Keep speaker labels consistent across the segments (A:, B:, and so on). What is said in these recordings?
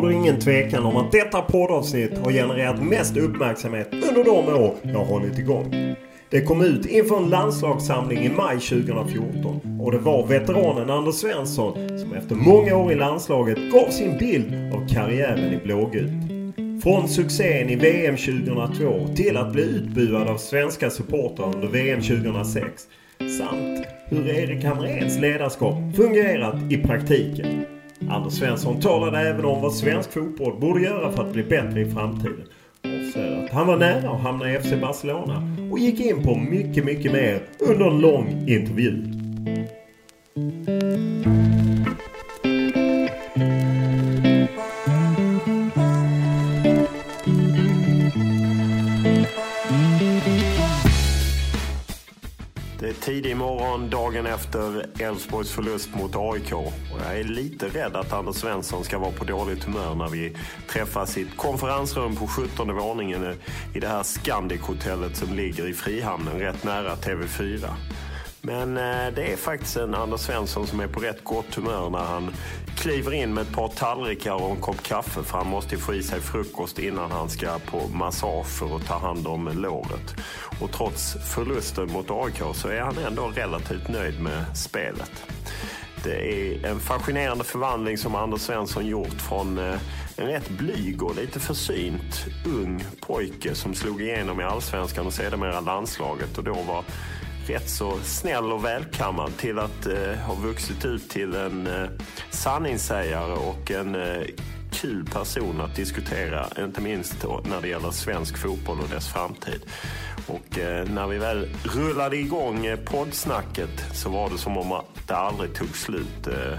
A: råder ingen tvekan om att detta poddavsnitt har genererat mest uppmärksamhet under de år jag har hållit igång. Det kom ut inför en landslagssamling i maj 2014 och det var veteranen Anders Svensson som efter många år i landslaget gav sin bild av karriären i blågult. Från succén i VM 2002 till att bli utbuad av svenska supportrar under VM 2006 samt hur Erik Hamréns ledarskap fungerat i praktiken. Anders Svensson talade även om vad svensk fotboll borde göra för att bli bättre i framtiden. Avslöjade att han var nära att hamna i FC Barcelona och gick in på mycket, mycket mer under en lång intervju. Tidig morgon dagen efter Elfsborgs förlust mot AIK. Och jag är lite rädd att Anders Svensson ska vara på dåligt humör när vi träffas i ett konferensrum på 17 våningen i det här Scandic-hotellet som ligger i Frihamnen rätt nära TV4. Men eh, det är faktiskt en Anders Svensson som är på rätt gott humör när han kliver in med ett par tallrikar och en kopp kaffe för han måste få i sig frukost innan han ska på massage för att ta hand om låret. Och trots förlusten mot AIK så är han ändå relativt nöjd med spelet. Det är en fascinerande förvandling som Anders Svensson gjort från eh, en rätt blyg och lite försynt ung pojke som slog igenom i allsvenskan och sedermera landslaget och då var rätt så snäll och välkammad till att eh, ha vuxit ut till en eh, sanningssägare och en eh, kul person att diskutera, inte minst då, när det gäller svensk fotboll och dess framtid. Och eh, när vi väl rullade igång eh, poddsnacket så var det som om att det aldrig tog slut. Eh,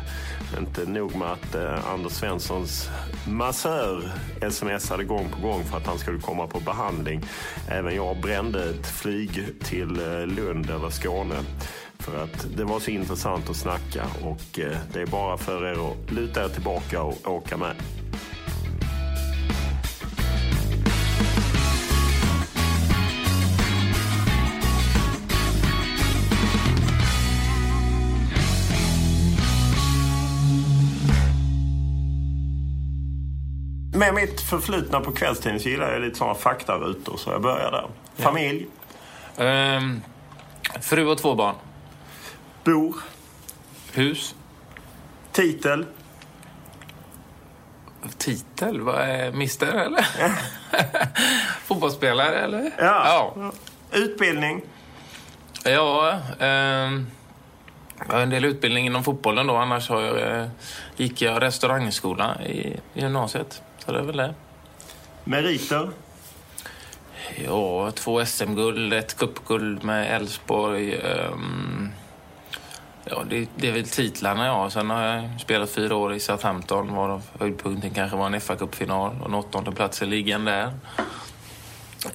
A: inte nog med att Anders Svenssons massör smsade gång på gång för att han skulle komma på behandling. Även jag brände ett flyg till Lund eller Skåne för att det var så intressant att snacka och det är bara för er att luta er tillbaka och åka med. Med mitt förflutna på kvällstiden så gillar jag lite sådana faktarutor så jag börjar där. Familj,
B: Ehm, fru och två barn.
A: bor,
B: Hus.
A: titel,
B: Titel? Vad är Mister eller? Fotbollsspelare eller?
A: Ja.
B: Ja.
A: utbildning,
B: Ja, ehm, jag har en del utbildning inom fotbollen då. Annars har jag, eh, gick jag restaurangskola i gymnasiet. Så det är väl det.
A: meriter,
B: Ja, två SM-guld, ett cupguld med Elfsborg. ehm, ja, det, det är väl titlarna, ja. Sen har jag spelat fyra år i Southampton, varav höjdpunkten kanske var en fa Cup-final och en åttonde plats i ligan där.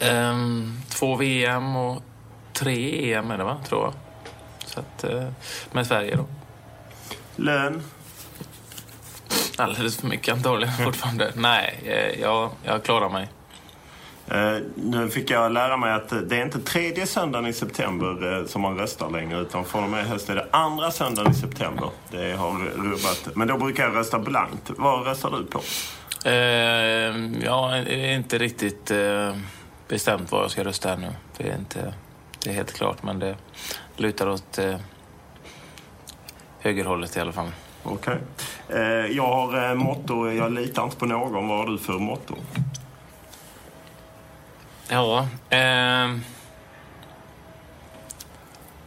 B: Ehm, två VM och tre EM är det va, tror jag. Så att, eh, med Sverige då.
A: Lön?
B: Alldeles för mycket antagligen fortfarande. Nej, eh, jag, jag klarar mig.
A: Eh, nu fick jag lära mig att det är inte tredje söndagen i september eh, som man röstar längre utan från och med höst är det andra söndagen i september. Det har rubbat. Men då brukar jag rösta blankt. Vad röstar du på?
B: Eh, jag är inte riktigt eh, bestämt vad jag ska rösta här nu. Det är inte det är helt klart, men det lutar åt eh, högerhållet i alla fall.
A: Okej. Eh, jag har eh, motto, jag litar inte på någon. Vad har du för motto?
B: Ja, eh,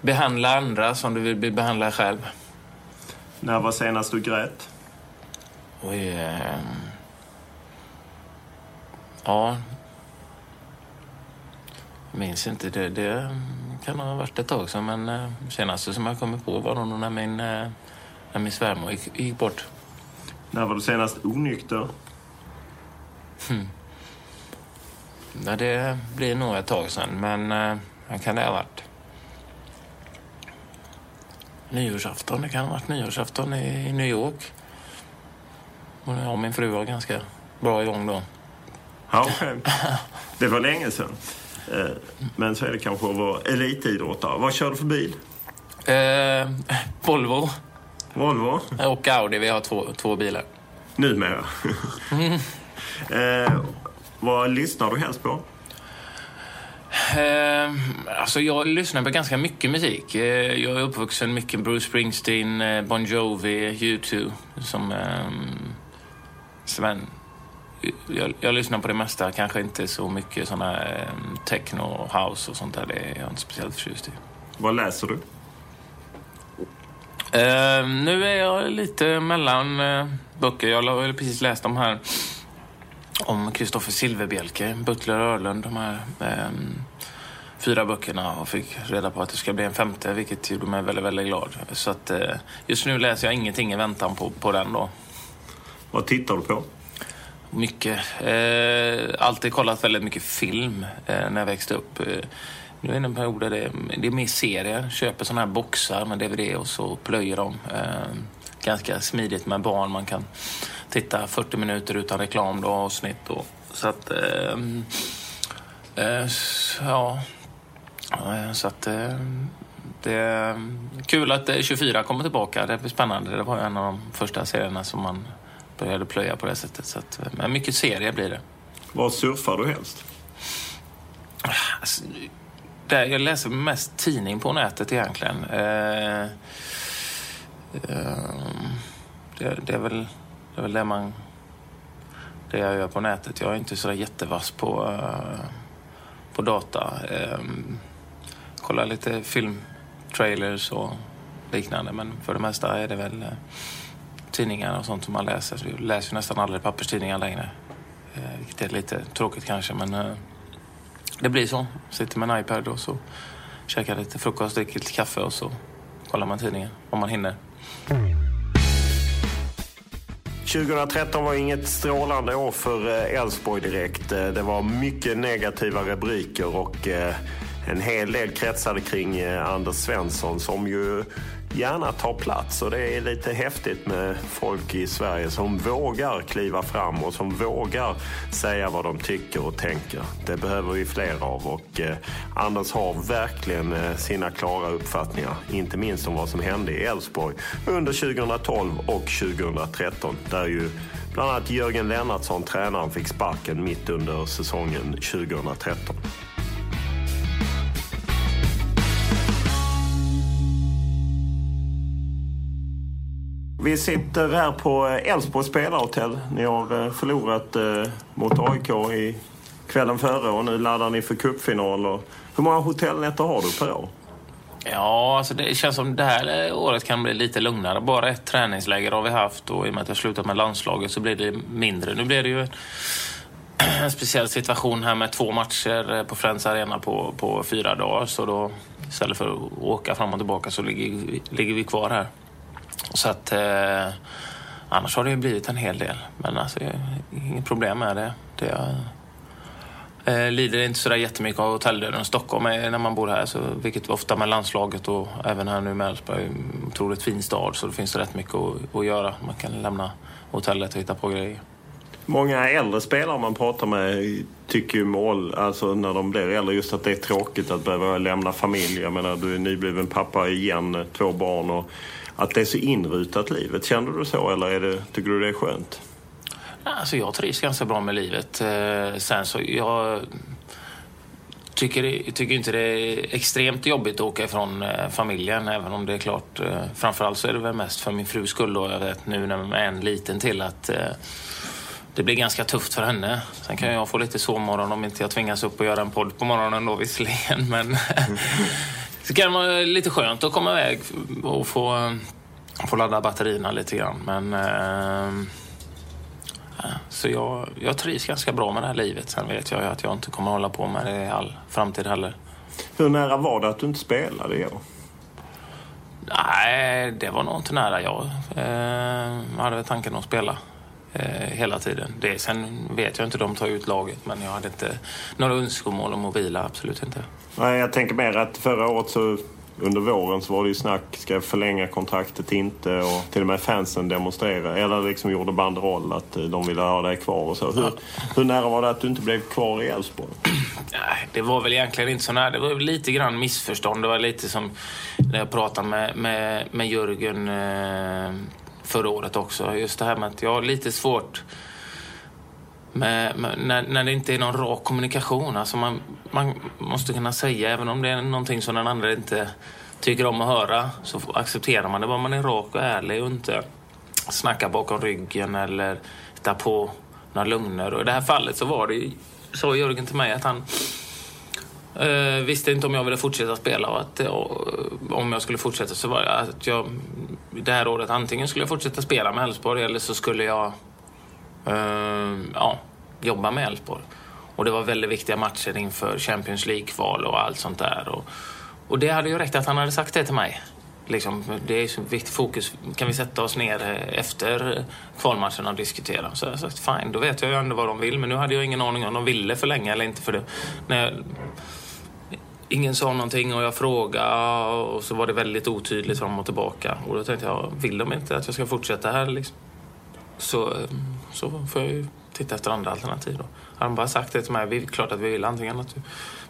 B: behandla andra som du vill bli behandlad själv.
A: När var senast du grät?
B: Oj, eh, ja, jag minns inte. Det, det kan ha varit ett tag sedan, men eh, senaste som jag kommer på var nog när min, när min svärmor gick, gick bort.
A: När var du senast onykter?
B: Hmm. Ja, det blir nog ett tag sedan, men eh, kan det ha varit? Nyårsafton. Det kan ha varit nyårsafton i, i New York. Och och min fru var ganska bra igång då.
A: Ja. Det var länge sedan. Eh, men så är det kanske att vara elitidrottare. Vad kör du för bil?
B: Eh, Volvo.
A: Volvo?
B: Och Audi. Vi har två, två bilar.
A: Numera? mm. eh, vad lyssnar du helst på?
B: Eh, alltså jag lyssnar på ganska mycket musik. Eh, jag är uppvuxen mycket Bruce Springsteen, eh, Bon Jovi, U2. Som eh, Sven. Jag, jag, lyssnar på det mesta, kanske inte så mycket såna eh, techno house och sånt där. Det är jag inte speciellt förtjust i.
A: Vad läser du?
B: Eh, nu är jag lite mellan eh, böcker. Jag har precis läst de här om Kristoffer Silverbjälke, Butler Örlund, de här eh, fyra böckerna och fick reda på att det ska bli en femte, vilket gjorde mig väldigt, väldigt glad. Så att eh, just nu läser jag ingenting i väntan på, på den då.
A: Vad tittar du på?
B: Mycket. Alltid kollat väldigt mycket film när jag växte upp. Eh, nu är det en period där det, det är mer serier. Köper sådana här boxar med DVD och så plöjer dem. Eh, ganska smidigt med barn. Man kan titta 40 minuter utan reklam då, avsnitt. Och, så att... Eh, eh, ja. Så att... Eh, det är kul att 24 kommer tillbaka. Det blir spännande. Det var en av de första serierna som man började plöja på det sättet. Så att, men mycket serier blir det.
A: Var surfar du helst?
B: Alltså, där jag läser mest tidning på nätet egentligen. Eh, eh, det, det, är väl, det är väl det man... Det jag gör på nätet. Jag är inte så jättevass på, eh, på data. Eh, kollar lite filmtrailers och liknande. Men för det mesta är det väl eh, tidningar och sånt som man läser. Jag läser nästan aldrig papperstidningar längre. Eh, vilket är lite tråkigt kanske, men eh, det blir så. Sitter med en iPad och så käkar lite frukost, dricker lite kaffe och så kollar man tidningen om man hinner.
A: 2013 var inget strålande år för eh, Elfsborg direkt. Eh, det var mycket negativa rubriker och eh, en hel del kretsade kring Anders Svensson som ju gärna tar plats. Och det är lite häftigt med folk i Sverige som vågar kliva fram och som vågar säga vad de tycker och tänker. Det behöver vi fler av och eh, Anders har verkligen eh, sina klara uppfattningar. Inte minst om vad som hände i Elfsborg under 2012 och 2013 där ju bland annat Jörgen Lennartsson, tränaren, fick sparken mitt under säsongen 2013. Vi sitter här på eh, Elfsborgs spelarhotell. Ni har eh, förlorat eh, mot AIK i kvällen före och nu laddar ni för cupfinal. Hur många hotellnätter har du per år?
B: Ja, alltså det känns som det här året kan bli lite lugnare. Bara ett träningsläger har vi haft och i och med att jag slutat med landslaget så blir det mindre. Nu blir det ju en speciell situation här med två matcher på Friends Arena på, på fyra dagar. Så då istället för att åka fram och tillbaka så ligger, ligger vi kvar här. Så att eh, annars har det ju blivit en hel del. Men alltså, inget problem med det. det Eh, lider inte sådär jättemycket av hotelldöden. Stockholm är när man bor här, så, vilket ofta med landslaget och även här nu med Elfsborg, En otroligt fin stad så det finns rätt mycket att, att göra. Man kan lämna hotellet och hitta på grejer.
A: Många äldre spelare man pratar med tycker ju mål, alltså när de blir äldre, just att det är tråkigt att behöva lämna familj. Jag menar, du är nybliven pappa igen, två barn och att det är så inrutat livet. Känner du så eller är det, tycker du det är skönt?
B: Alltså jag trivs ganska bra med livet. Eh, sen så jag tycker, tycker inte det är extremt jobbigt att åka ifrån eh, familjen, även om det är klart. Eh, framförallt så är det väl mest för min frus skull då. Jag vet nu när man är en liten till att det blir ganska tufft för henne. Sen kan jag få lite sovmorgon om inte jag tvingas upp och göra en podd på morgonen då visserligen. Men så kan det vara lite skönt att komma iväg och få, få ladda batterierna lite grann. Men, eh, så jag, jag trivs ganska bra med det här livet. Sen vet jag ju att jag inte kommer hålla på med det i all framtid heller.
A: Hur nära var det att du inte spelade i år?
B: Nej, det var nog inte nära. Jag eh, hade tanken att spela eh, hela tiden. Det, sen vet jag inte, de tar ut laget, men jag hade inte några önskemål om att vila, absolut inte.
A: Nej, jag tänker mer att förra året så under våren så var det ju snack, ska jag förlänga kontraktet inte? Och till och med fansen demonstrerade, eller liksom gjorde banderoll att de ville ha dig kvar och så. Hur, hur nära var det att du inte blev kvar i Elfsborg?
B: Nej, det var väl egentligen inte så nära. Det var lite grann missförstånd. Det var lite som när jag pratade med, med, med Jörgen eh, förra året också. Just det här med att jag har lite svårt med, med, när, när det inte är någon rak kommunikation. Alltså man, man måste kunna säga, även om det är någonting som den andra inte tycker om att höra, så accepterar man det bara man är rak och ärlig och inte snackar bakom ryggen eller hittar på några lögner. Och i det här fallet så var det sa Jörgen till mig att han Eh, visste inte om jag ville fortsätta spela och att och, om jag skulle fortsätta så var det att jag det här året antingen skulle jag fortsätta spela med Elfsborg eller så skulle jag eh, ja, jobba med Elfsborg. Och det var väldigt viktiga matcher inför Champions League-kval och allt sånt där. Och, och det hade ju räckt att han hade sagt det till mig. Liksom, det är så viktigt fokus. Kan vi sätta oss ner eh, efter eh, kvalmatchen och diskutera? Så jag sa fine, då vet jag ju ändå vad de vill. Men nu hade jag ingen aning om de ville förlänga eller inte. För det. När jag, ingen sa någonting och jag frågade och så var det väldigt otydligt fram och tillbaka. Och då tänkte jag, vill de inte att jag ska fortsätta här liksom? Så, så får jag ju titta efter andra alternativ då. Har de bara sagt det till mig, det är klart att vi vill antingen att du,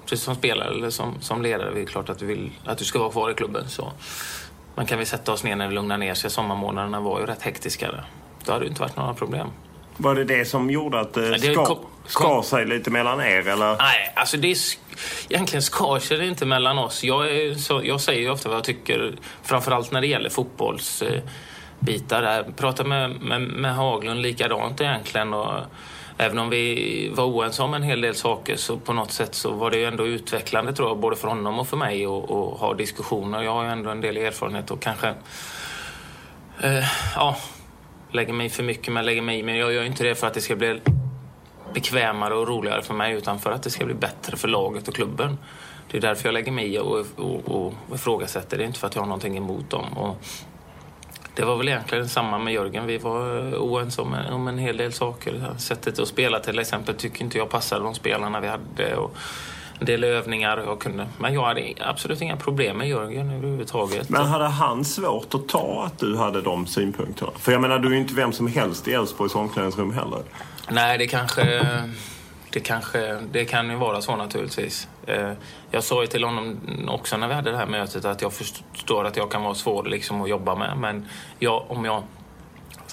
B: precis som spelare eller som, som ledare, det är klart att du vill att du ska vara kvar i klubben. Så man kan vi sätta oss ner när det lugnar ner sig. Sommarmånaderna var ju rätt hektiska. Då hade det inte varit några problem.
A: Var det det som gjorde att det, det skar, skar sig lite mellan er? Eller?
B: Nej, alltså det egentligen skar sig det inte mellan oss. Jag, är, så, jag säger ju ofta vad jag tycker, framförallt när det gäller fotbollsbitar. Jag pratar med, med, med Haglund likadant egentligen. Och, även om vi var oense om en hel del saker så på något sätt så var det ju ändå utvecklande tror jag, både för honom och för mig att ha diskussioner. Jag har ju ändå en del erfarenhet och kanske eh, ja, lägger mig för mycket men lägger mig i. Men jag gör inte det för att det ska bli bekvämare och roligare för mig utan för att det ska bli bättre för laget och klubben. Det är därför jag lägger mig i och, och, och ifrågasätter. Det är inte för att jag har någonting emot dem. Och det var väl egentligen samma med Jörgen. Vi var oense om, om en hel del saker. Sättet att spela till exempel tycker inte jag passade de spelarna vi hade. Och en del övningar jag kunde. Men jag hade absolut inga problem med Jörgen överhuvudtaget.
A: Men hade han svårt att ta att du hade de synpunkterna? För jag menar, du är ju inte vem som helst i Elfsborgs omklädningsrum heller.
B: Nej, det kanske... Det, kanske, det kan ju vara så naturligtvis. Eh, jag sa ju till honom också när vi hade det här mötet att jag förstår att jag kan vara svår liksom att jobba med. Men jag, om jag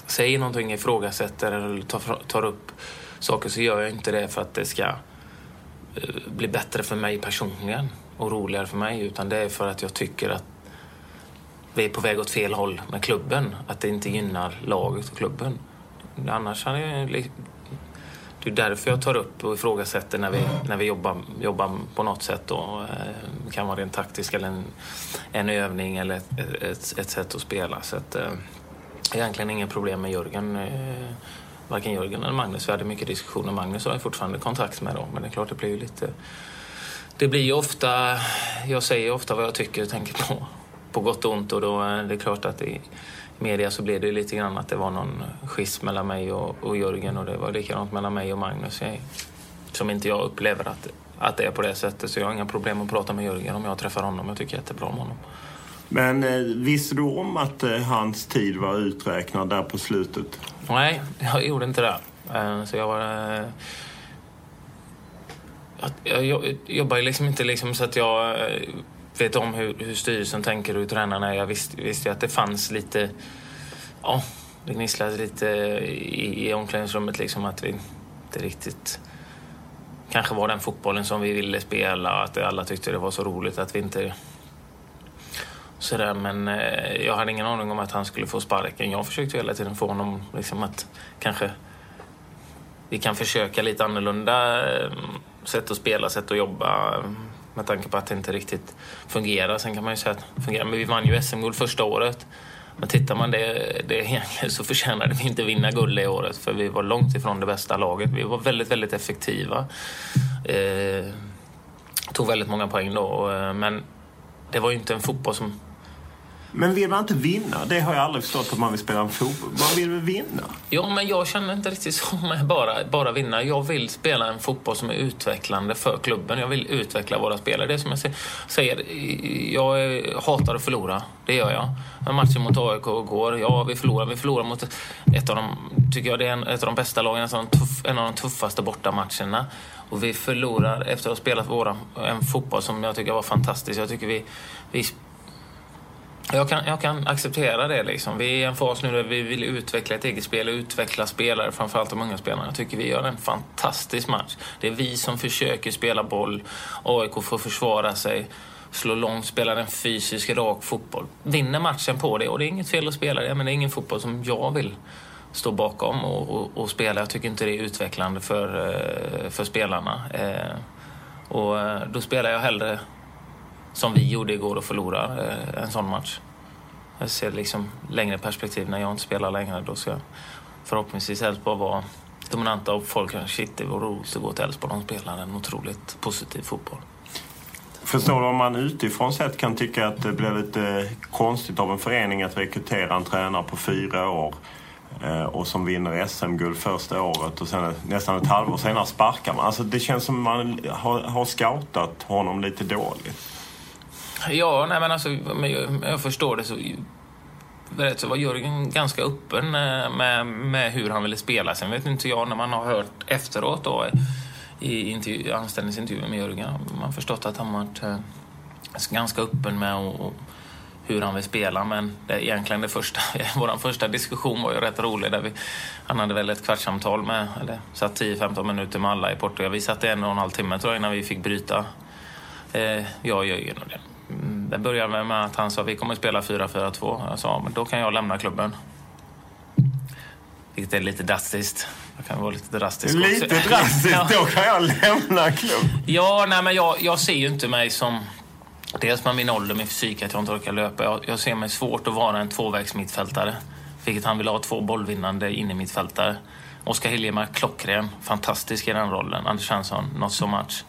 B: säger någonting, ifrågasätter eller tar, tar upp saker så gör jag inte det för att det ska blir bättre för mig personligen och roligare för mig. Utan det är för att jag tycker att vi är på väg åt fel håll med klubben. Att det inte gynnar laget och klubben. Annars är jag det är därför jag tar upp och ifrågasätter när vi, när vi jobbar, jobbar på något sätt. Då. Det kan vara en taktisk eller en, en övning eller ett, ett, ett sätt att spela. Så att, eh, egentligen inga problem med Jörgen. Eh, Varken Jörgen eller Magnus. Vi hade mycket diskussioner. Magnus har jag fortfarande kontakt med. Då, men det är klart, det blir ju lite... Det blir ju ofta... Jag säger ofta vad jag tycker och tänker på. På gott och ont. Och då eh, är det klart att i media så blev det lite grann att det var någon schism mellan mig och, och Jörgen och det var likadant mellan mig och Magnus. Jag som inte jag upplever att, att det är på det sättet. Så jag har inga problem att prata med Jörgen om jag träffar honom. Jag tycker jättebra om honom.
A: Men eh, visste du om att eh, hans tid var uträknad där på slutet?
B: Nej, jag gjorde inte det. Eh, så jag var... Eh, jag, jobbar ju liksom inte liksom så att jag eh, vet om hur, hur styrelsen tänker och hur tränarna är. Jag visste, visste ju att det fanns lite... Ja, det gnisslade lite i, i omklädningsrummet liksom att vi inte riktigt kanske var den fotbollen som vi ville spela. Att alla tyckte det var så roligt att vi inte... Sådär, men eh, jag hade ingen aning om att han skulle få sparken. Jag försökte hela tiden få honom liksom att kanske... Vi kan försöka lite annorlunda eh, sätt att spela, sätt att jobba eh, med tanke på att det inte riktigt fungerar. Sen kan man ju säga att det fungerar. Men vi vann ju SM-guld första året. Men tittar man det, det så förtjänade vi inte vinna guld det året för vi var långt ifrån det bästa laget. Vi var väldigt, väldigt effektiva. Eh, tog väldigt många poäng då, eh, men det var ju inte en fotboll som
A: men vill man inte vinna? Det har jag aldrig förstått att man vill spela en fotboll. Man vill väl vinna?
B: Ja, men jag känner inte riktigt så med bara, bara vinna. Jag vill spela en fotboll som är utvecklande för klubben. Jag vill utveckla våra spelare. Det är som jag säger, jag hatar att förlora. Det gör jag. Matchen mot AIK går, ja vi förlorar. Vi förlorar mot ett av de, tycker jag, det är en, ett av de bästa lagen. Alltså en av de tuffaste bortamatcherna. Och vi förlorar efter att ha spelat våra, en fotboll som jag tycker var fantastisk. Jag tycker vi, vi jag kan, jag kan acceptera det. Liksom. Vi är i en fas nu där vi vill utveckla ett eget spel och utveckla spelare, framförallt de unga spelarna. Jag tycker vi gör en fantastisk match. Det är vi som försöker spela boll. AIK får försvara sig, slå långt, spela en fysisk, rak fotboll. Vinner matchen på det, och det är inget fel att spela det, men det är ingen fotboll som jag vill stå bakom och, och, och spela. Jag tycker inte det är utvecklande för, eh, för spelarna. Eh, och eh, då spelar jag hellre som vi gjorde igår och förlora eh, en sån match. Jag ser liksom längre perspektiv. När jag inte spelar längre då ska förhoppningsvis Elfsborg vara dominanta och folk shit det var roligt att gå till Elfsborg. De spelar en otroligt positiv fotboll.
A: Förstår du om man utifrån sett kan tycka att det blir lite eh, konstigt av en förening att rekrytera en tränare på fyra år eh, och som vinner SM-guld första året och sen nästan ett halvår senare sparkar man. Alltså det känns som man har, har scoutat honom lite dåligt.
B: Ja, nej men alltså, jag, jag förstår det så så var Jörgen ganska öppen eh, med, med hur han ville spela. Sen vet inte jag, när man har hört efteråt då, i intervju, anställningsintervjun med Jörgen, man förstått att han varit eh, ganska öppen med och, hur han vill spela. Men det, egentligen det första, vår första diskussion var ju rätt rolig. Där vi, han hade väl ett kvartssamtal med, eller satt 10-15 minuter med alla i Portugal. Vi satt en och en halv timme tror jag innan vi fick bryta, eh, jag och Jörgen. Och det. Mm, det började med att han sa vi kommer att spela 4-4-2. Jag sa men då kan jag lämna klubben. Vilket är lite drastiskt. Jag kan vara lite drastisk
A: Lite också. drastiskt? ja. Då kan jag lämna klubben?
B: Ja, nej men jag, jag ser ju inte mig som... Dels med min ålder, min fysik, att jag inte orkar löpa. Jag, jag ser mig svårt att vara en tvåvägsmittfältare. Vilket han vill ha, två bollvinnande inne mittfältare. Oskar Hiljemark, klockren. Fantastisk i den rollen. Anders Svensson, not so much.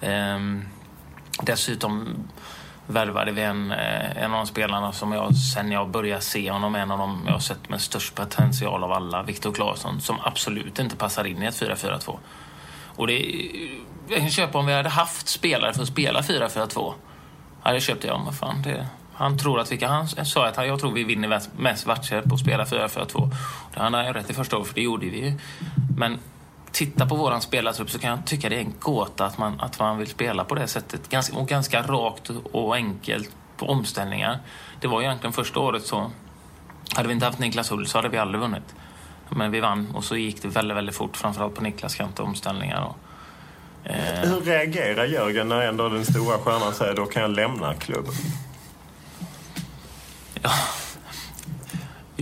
B: Um, dessutom värvade vi en, eh, en av de spelarna som jag, sen jag började se honom, en av dem jag har sett med störst potential av alla, Viktor Claesson, som absolut inte passar in i ett 4-4-2. Och det, jag kan köpa om vi hade haft spelare för att spela 4-4-2. Ja, det köpte jag, men fan det, han tror att vi kan, han sa att jag tror vi vinner mest matcher på att spela 4-4-2. Det hade han rätt i första året, för det gjorde vi ju. Men tittar på våran spelartrupp så kan jag tycka det är en gåta att man, att man vill spela på det sättet. Ganska, och ganska rakt och enkelt på omställningar. Det var egentligen första året så... Hade vi inte haft Niklas Hull så hade vi aldrig vunnit. Men vi vann och så gick det väldigt, väldigt fort. Framförallt på Niklas kant och omställningar. Och,
A: eh... Hur reagerar Jörgen när ändå den stora stjärnan säger då kan jag lämna klubben?
B: Ja,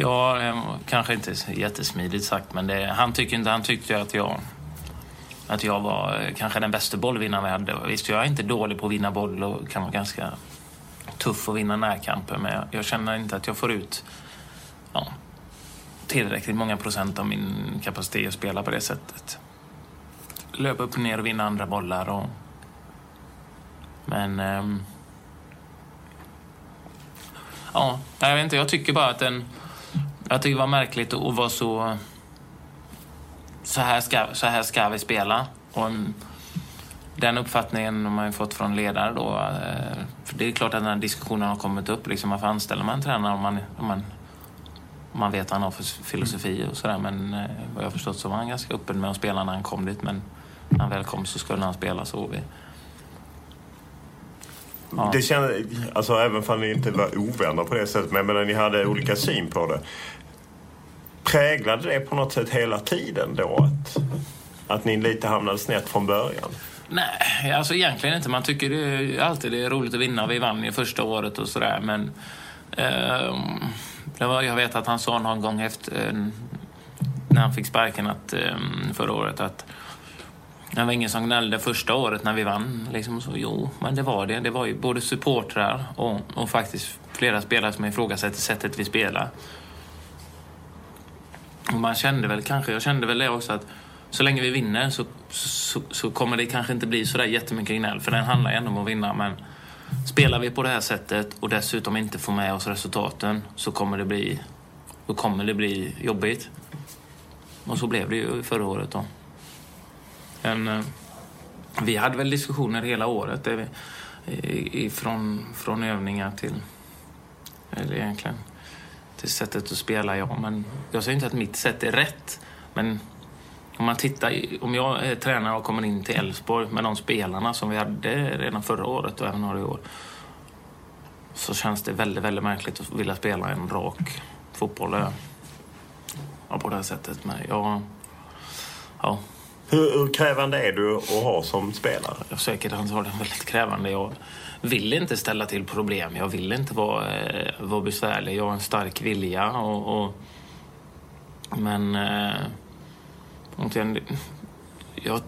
B: Ja, eh, kanske inte jättesmidigt sagt, men det, han, tyckte inte, han tyckte att jag, att jag var eh, kanske den bästa bollvinnaren vi hade. Visst, jag är inte dålig på att vinna boll och kan vara ganska tuff att vinna närkamper, men jag, jag känner inte att jag får ut ja, tillräckligt många procent av min kapacitet att spela på det sättet. Löpa upp och ner och vinna andra bollar. Och, men... Ähm, ja, jag vet inte. Jag tycker bara att den jag tycker det var märkligt att vara så... Så här, ska, så här ska vi spela. Och en, den uppfattningen har man ju fått från ledare då. Eh, för det är klart att den här diskussionen har kommit upp. Liksom, varför anställer man en tränare om man, om man, om man vet vad han har för filosofi och sådär. Men eh, vad jag förstått så var han ganska öppen med att spela när han kom dit. Men när han väl kom så skulle han spela så. Vi,
A: Ja. Det kändes, alltså även om ni inte var ovänner på det sättet, men menar, ni hade olika syn på det. Präglade det på något sätt hela tiden då att, att ni lite hamnade snett från början?
B: Nej, alltså egentligen inte. Man tycker det är alltid det är roligt att vinna. Vi vann ju första året och sådär, men eh, det var, jag vet att han sa någon gång efter, eh, när han fick sparken att, eh, förra året att det var ingen som gnällde första året när vi vann. Liksom så, jo, men det var det. Det var ju både supportrar och, och faktiskt flera spelare som ifrågasätter sättet vi spelar. Och man kände väl kanske, jag kände väl det också att så länge vi vinner så, så, så kommer det kanske inte bli sådär jättemycket gnäll. För den handlar ju ändå om att vinna. Men spelar vi på det här sättet och dessutom inte får med oss resultaten så kommer det bli, då kommer det bli jobbigt. Och så blev det ju förra året då. Men, eh, vi hade väl diskussioner hela året eh, där vi, ifrån, från övningar till, eller egentligen, till sättet att spela, ja. Men jag säger inte att mitt sätt är rätt. Men om man tittar, om jag är tränare och kommer in till Elfsborg med de spelarna som vi hade redan förra året och även har i år. Så känns det väldigt, väldigt märkligt att vilja spela en rak fotboll. Ja, på det här sättet. Men jag, ja,
A: hur, hur, krävande är du att ha som spelare?
B: Jag säkert antagligen väldigt krävande. Jag vill inte ställa till problem. Jag vill inte vara, eh, vara besvärlig. Jag har en stark vilja. Och, och men... Eh, jag,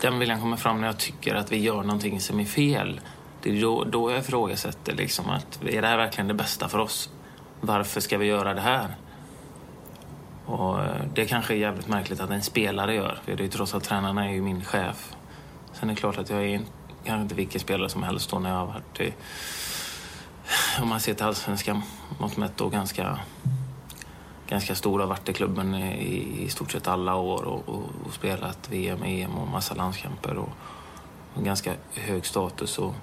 B: den viljan kommer fram när jag tycker att vi gör någonting som är fel. Det är då, då jag ifrågasätter liksom att är det här verkligen det bästa för oss? Varför ska vi göra det här? Och eh, det kanske är jävligt märkligt att en spelare gör. För det är ju trots att tränarna är ju min chef. Sen är det klart att jag är inte kanske inte vilken spelare som helst då när jag har varit i, om man ser till allsvenskan mått mätt då ganska, ganska stora varit i klubben i, i stort sett alla år och, och, och spelat VM, EM och massa landskamper och, och ganska hög status. Och,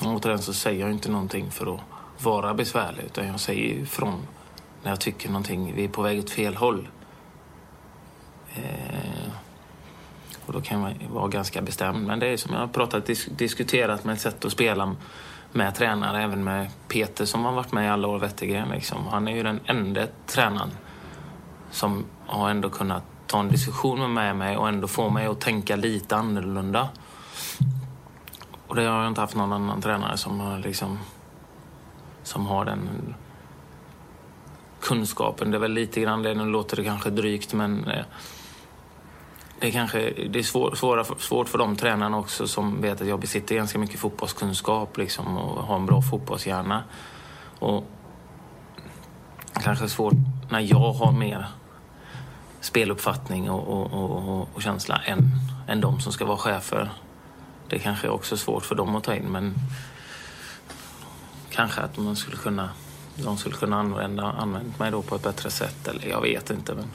B: och återigen så säger jag inte någonting för att vara besvärlig utan jag säger ifrån när jag tycker någonting, vi är på väg åt fel håll. Eh, och då kan man vara ganska bestämd. Men det är som jag har pratat, dis diskuterat med ett sätt att spela med tränare, även med Peter som har varit med i alla år, Wettergren. Liksom. Han är ju den enda tränaren som har ändå kunnat ta en diskussion med mig och ändå få mig att tänka lite annorlunda. Och det har jag inte haft någon annan tränare som har liksom som har den kunskapen. Det är väl lite grann det, nu låter det kanske drygt men eh, det är kanske det är svår, svåra, svårt för de tränarna också som vet att jag besitter ganska mycket fotbollskunskap liksom, och har en bra fotbollshjärna. Och kanske svårt när jag har mer speluppfattning och, och, och, och känsla än, än de som ska vara chefer. Det kanske är också svårt för dem att ta in men kanske att man skulle kunna de skulle kunna använda, använt mig då på ett bättre sätt. Eller jag vet inte. Men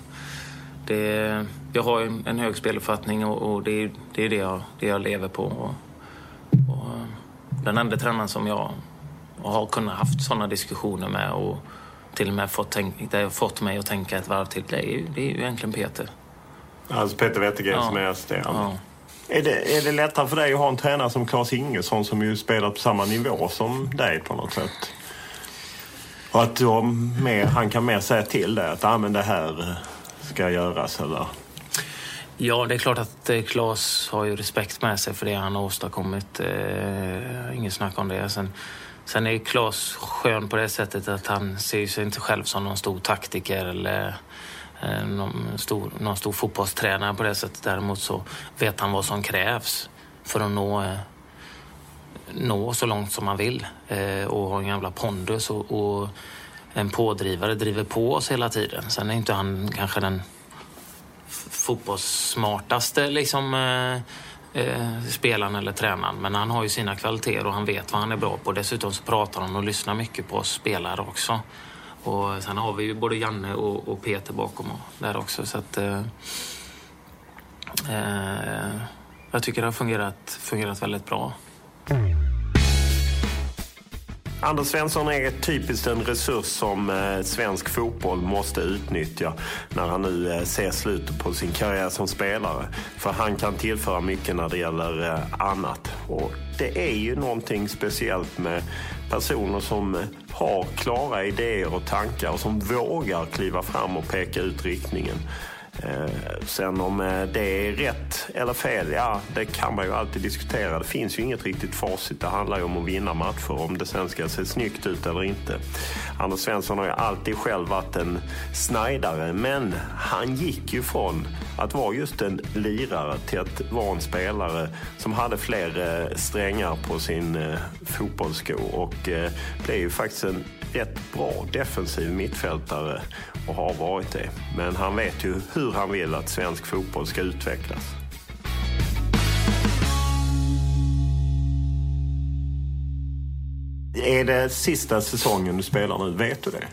B: det, jag har en, en hög speluppfattning och, och det, det, är det jag, det jag lever på. Och, och den enda tränaren som jag har kunnat haft sådana diskussioner med och till och med fått, tänk, det har fått mig att tänka ett varv till, det är ju, det är ju egentligen Peter.
A: Alltså Peter Wettergren ja. som är assisterande? Ja. Är det, är det lättare för dig att ha en tränare som Claes Ingesson som ju spelar på samma nivå som dig på något sätt? Och att mer, han kan mer säga till det att ah, men det här ska göras eller?
B: Ja, det är klart att eh, Claes har ju respekt med sig för det han har åstadkommit. Eh, inget snack om det. Sen, sen är Claes skön på det sättet att han ser sig inte själv som någon stor taktiker eller eh, någon, stor, någon stor fotbollstränare på det sättet. Däremot så vet han vad som krävs för att nå eh, nå så långt som man vill eh, och har en jävla pondus och, och, en pådrivare driver på oss hela tiden. Sen är inte han kanske den fotbollssmartaste liksom, eh, eh, spelaren eller tränaren men han har ju sina kvaliteter och han vet vad han är bra på. Dessutom så pratar han och lyssnar mycket på oss spelare också. Och sen har vi ju både Janne och, och Peter bakom där också. Så att, eh, Eh, jag tycker det har fungerat, fungerat väldigt bra.
A: Anders Svensson är typiskt en resurs som eh, svensk fotboll måste utnyttja när han nu eh, ser slutet på sin karriär som spelare. För han kan tillföra mycket när det gäller eh, annat. Och det är ju någonting speciellt med personer som har klara idéer och tankar och som vågar kliva fram och peka ut riktningen. Eh, sen om eh, det är rätt eller fel, ja det kan man ju alltid diskutera. Det finns ju inget riktigt facit. Det handlar ju om att vinna matcher, om det sen ska se snyggt ut eller inte. Anders Svensson har ju alltid själv varit en snajdare, men han gick ju från att vara just en lirare till att vara en spelare som hade fler eh, strängar på sin fotbollssko och blev ju faktiskt en rätt bra defensiv mittfältare och har varit det. Men han vet ju hur han vill att svensk fotboll ska utvecklas. Är det sista säsongen du spelar nu? Vet du det?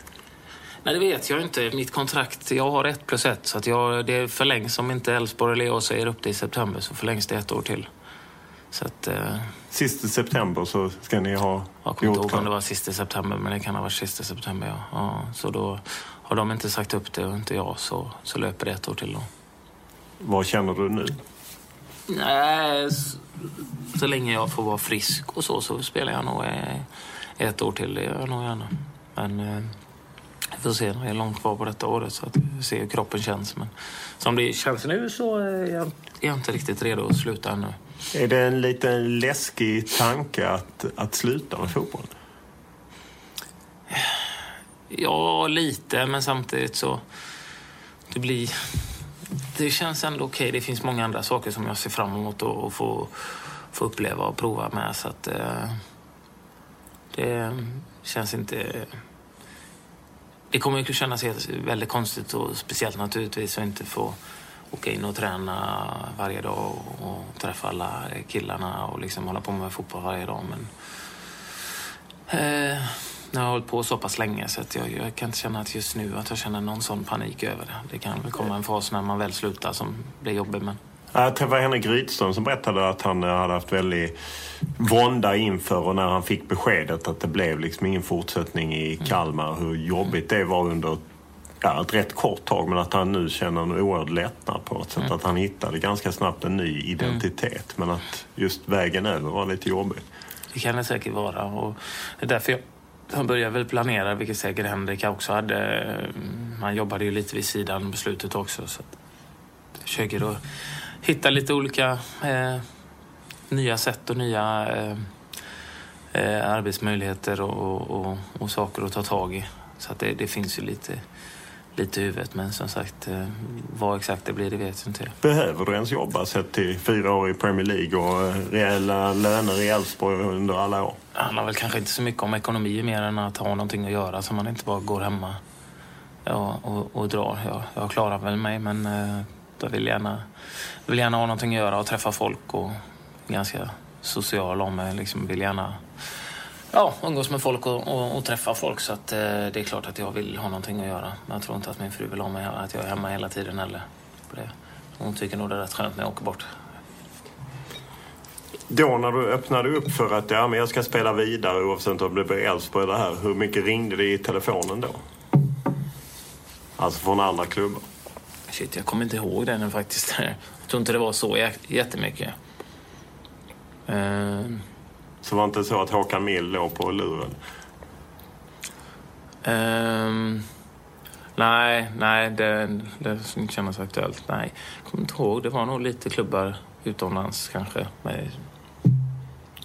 B: Nej, det vet jag inte. Mitt kontrakt, jag har ett plus ett. Så att jag, det förlängs om inte Elfsborg eller jag säger upp det i september så förlängs det ett år till. Så att... Eh,
A: Sista september så ska ni ha
B: jag kommer inte ihåg om det var sista september, men det kan ha varit sista september, ja. ja. Så då har de inte sagt upp det och inte jag, så, så löper det ett år till då.
A: Vad känner du nu?
B: Nej, så, så länge jag får vara frisk och så, så spelar jag nog eh, ett år till. Det gör jag nog gärna. Men eh, vi får se. Det är långt kvar på detta året så att vi ser hur kroppen känns. Men som det känns nu så är jag, är inte riktigt redo att sluta ännu.
A: Är det en liten läskig tanke att, att sluta med fotboll?
B: Ja, lite, men samtidigt så... Det blir... Det känns ändå okej. Det finns många andra saker som jag ser fram emot att få, få uppleva och prova med. Så att, eh, det känns inte... Det kommer ju kännas helt, väldigt konstigt och speciellt naturligtvis att inte få åka in och träna varje dag och, och träffa alla killarna och liksom hålla på med fotboll varje dag. Men Eh, jag har hållit på så pass länge så att jag, jag kan inte känna att just nu att jag känner någon sån panik över det. Det kan väl komma en fas när man väl slutar som blir jobbig men
A: Jag träffade Henrik Rydström som berättade att han hade haft väldigt vånda inför och när han fick beskedet att det blev liksom ingen fortsättning i Kalmar. Hur jobbigt det var under ja, ett rätt kort tag men att han nu känner en oerhörd lättnad på ett sätt. Att han hittade ganska snabbt en ny identitet men att just vägen över var lite jobbig.
B: det kan det säkert vara. Och det är därför jag, jag började väl planera, vilket säkert Henrik också hade. Han jobbade ju lite vid sidan beslutet också. Så att jag försöker att hitta lite olika eh, nya sätt och nya eh, eh, arbetsmöjligheter och, och, och, och saker att ta tag i. Så att det, det finns ju lite, lite i huvudet. Men som sagt, eh, vad exakt det blir, det vet jag inte.
A: Behöver du ens jobba sett till fyra år i Premier League och eh, reella löner i Elfsborg under alla år?
B: Han har väl kanske inte så mycket om ekonomi mer än att ha någonting att göra så man inte bara går hemma ja, och, och drar. Jag, jag klarar väl mig men eh, jag vill gärna, vill gärna ha någonting att göra och träffa folk och ganska social om mig. Liksom vill gärna ja, umgås med folk och, och, och träffa folk så att eh, det är klart att jag vill ha någonting att göra. Men jag tror inte att min fru vill ha mig att jag är hemma hela tiden heller. Hon tycker nog det är rätt skönt när jag åker bort.
A: Då när du öppnade upp för att ja, men jag ska spela vidare oavsett om det blir Elfsborg eller här. Hur mycket ringde det i telefonen då? Alltså från andra klubbar.
B: Shit, jag kommer inte ihåg det nu faktiskt. Jag tror inte det var så jä- jättemycket. Uh,
A: så var det inte så att Håkan Mild låg på luren?
B: Um, nej, nej, det, det skulle inte kännas aktuellt. Nej, jag kommer inte ihåg. Det var nog lite klubbar utomlands kanske. Men,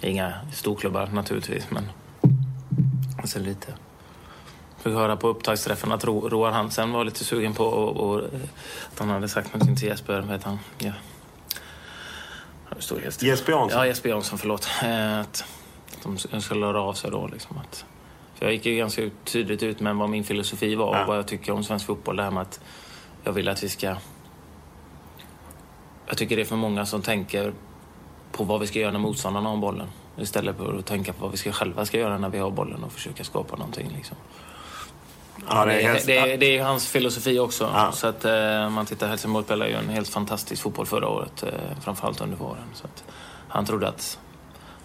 B: inga storklubbar naturligtvis, men alltså lite. Fick höra på upptaktsträffen att Roar Hansen var lite sugen på och, och, att han hade sagt någonting till Jesper. Vet han. Ja. Helt still.
A: Jesper Jansson?
B: Ja, Jesper Jansson, förlåt. Eh, Att, de skulle höra av sig då. Liksom, att, för jag gick ju ganska tydligt ut med vad min filosofi var
A: Ja.
B: och vad jag tycker om svensk fotboll. Det här med att jag vill att vi ska... Jag tycker det är för många som tänker på vad vi ska göra när motståndarna har bollen. Istället för att tänka på vad vi ska själva ska göra när vi har bollen och försöka skapa någonting. Liksom.
A: Ja,
B: det,
A: är helt-
B: det, är, det är hans filosofi också.
A: Ja.
B: Så att eh, man tittar, Helsingborg spelade ju en helt fantastisk fotboll förra året. Eh, framförallt under våren. Så att han trodde att,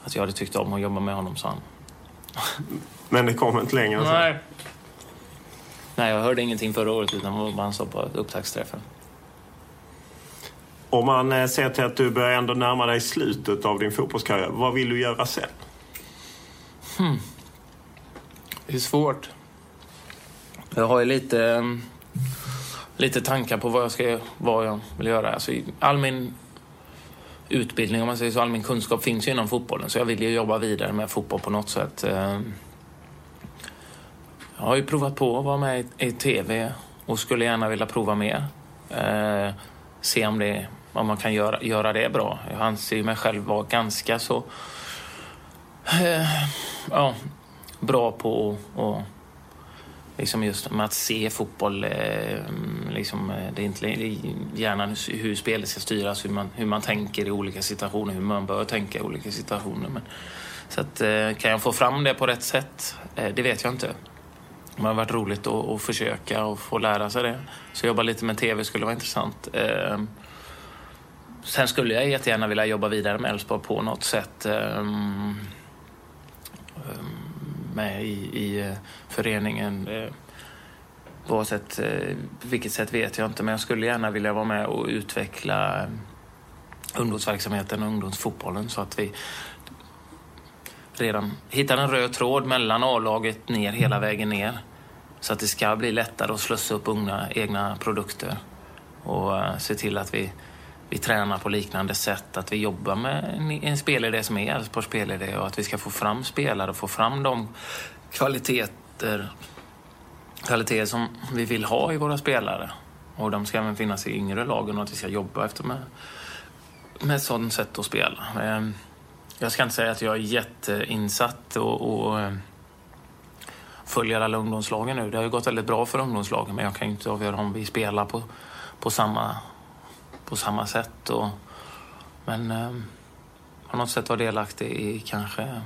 B: att jag hade tyckt om att jobba med honom, sa han.
A: Men det kom inte längre än så.
B: Nej. Nej, jag hörde ingenting förra året utan vad han sa på upptaktsträffen.
A: Om man eh, ser till att du börjar ändå närma dig slutet av din fotbollskarriär, vad vill du göra sen?
B: Det är svårt. Jag har ju lite, lite tankar på vad jag, ska, vad jag vill göra. Alltså, all min utbildning, om man säger så, all min kunskap finns ju inom fotbollen. Så jag vill ju jobba vidare med fotboll på något sätt. Eh, jag har ju provat på att vara med i, tv och skulle gärna vilja prova mer. Eh, se om, det, om man kan göra, göra det bra. Jag anser ju mig själv vara ganska så eh, ja, bra på att liksom just med att se fotboll. Eh, liksom, eh, det är inte hjärnan hur, spelet ska styras, hur man, hur man tänker i olika situationer, hur man bör tänka i olika situationer. Men, så att, eh, kan jag få fram det på rätt sätt? Det vet jag inte. Det har varit roligt att, att försöka och få lära sig det. Så jobba lite med tv skulle vara intressant. Sen skulle jag jättegärna vilja jobba vidare med Elfsborg på något sätt. Ehm, med i, i eh, föreningen. Eh, Oavsett eh, vilket sätt vet jag inte, men jag skulle gärna vilja vara med och utveckla eh, ungdomsverksamheten och ungdomsfotbollen så att vi redan hittar en röd tråd mellan A-laget ner hela vägen ner. Så att det ska bli lättare att slussa upp unga egna produkter och se till att vi, vi tränar på liknande sätt, att vi jobbar med en, spelidé som är Elfsborgs spelidé och att vi ska få fram spelare och få fram de kvaliteter, kvaliteter som vi vill ha i våra spelare. Och de ska även finnas i yngre lagen och att vi ska jobba efter med, med ett sådant sätt att spela. Ehm, jag ska inte säga att jag är jätteinsatt och, och ehm, följer alla ungdomslagen nu. Det har ju gått väldigt bra för ungdomslagen men jag kan ju inte avgöra om vi spelar på, på, samma, på samma sätt. Och, men eh, på något sätt vara delaktig i kanske...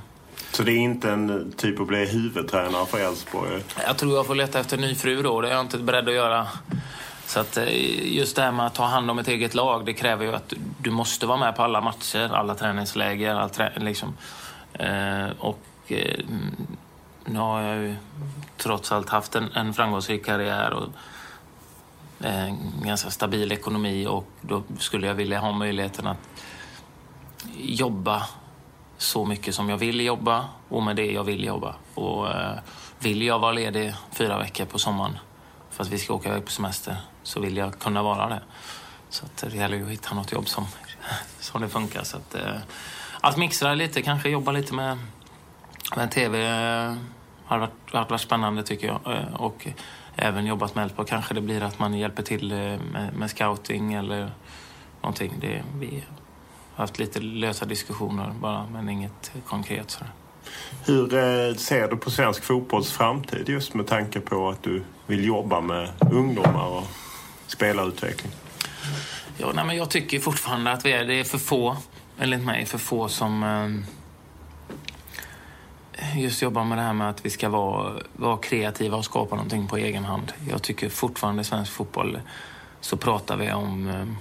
A: Så det är inte en typ att bli huvudtränare för Elfsborg?
B: Jag tror jag får leta efter en ny fru då. Det är jag inte beredd att göra. Så att eh, just det här med att ta hand om ett eget lag, det kräver ju att du måste vara med på alla matcher, alla träningsläger, all trä liksom. Eh, och eh, nu har jag ju trots allt haft en, en framgångsrik karriär och Eh, en ganska stabil ekonomi och då skulle jag vilja ha möjligheten att jobba så mycket som jag vill jobba och med det jag vill jobba. Och eh, vill jag vara ledig fyra veckor på sommaren för att vi ska åka iväg på semester så vill jag kunna vara det. Så att det gäller ju att hitta något jobb som, som det funkar. Så att, eh, att mixa lite, kanske jobba lite med, med tv har varit, varit spännande tycker jag. Och även jobbat med Elfsborg. Kanske det blir att man hjälper till eh, med, med scouting eller någonting. Det, vi har haft lite lösa diskussioner bara, men inget konkret. Sådär.
A: Hur eh, ser du på svensk fotbolls framtid just med tanke på att du vill jobba med ungdomar och spelarutveckling?
B: Ja, nej, men jag tycker fortfarande att vi är, det är för få, enligt mig, för få som eh, just jobbar med det här med att vi ska vara, vara kreativa och skapa någonting på egen hand. Jag tycker fortfarande i svensk fotboll så pratar vi om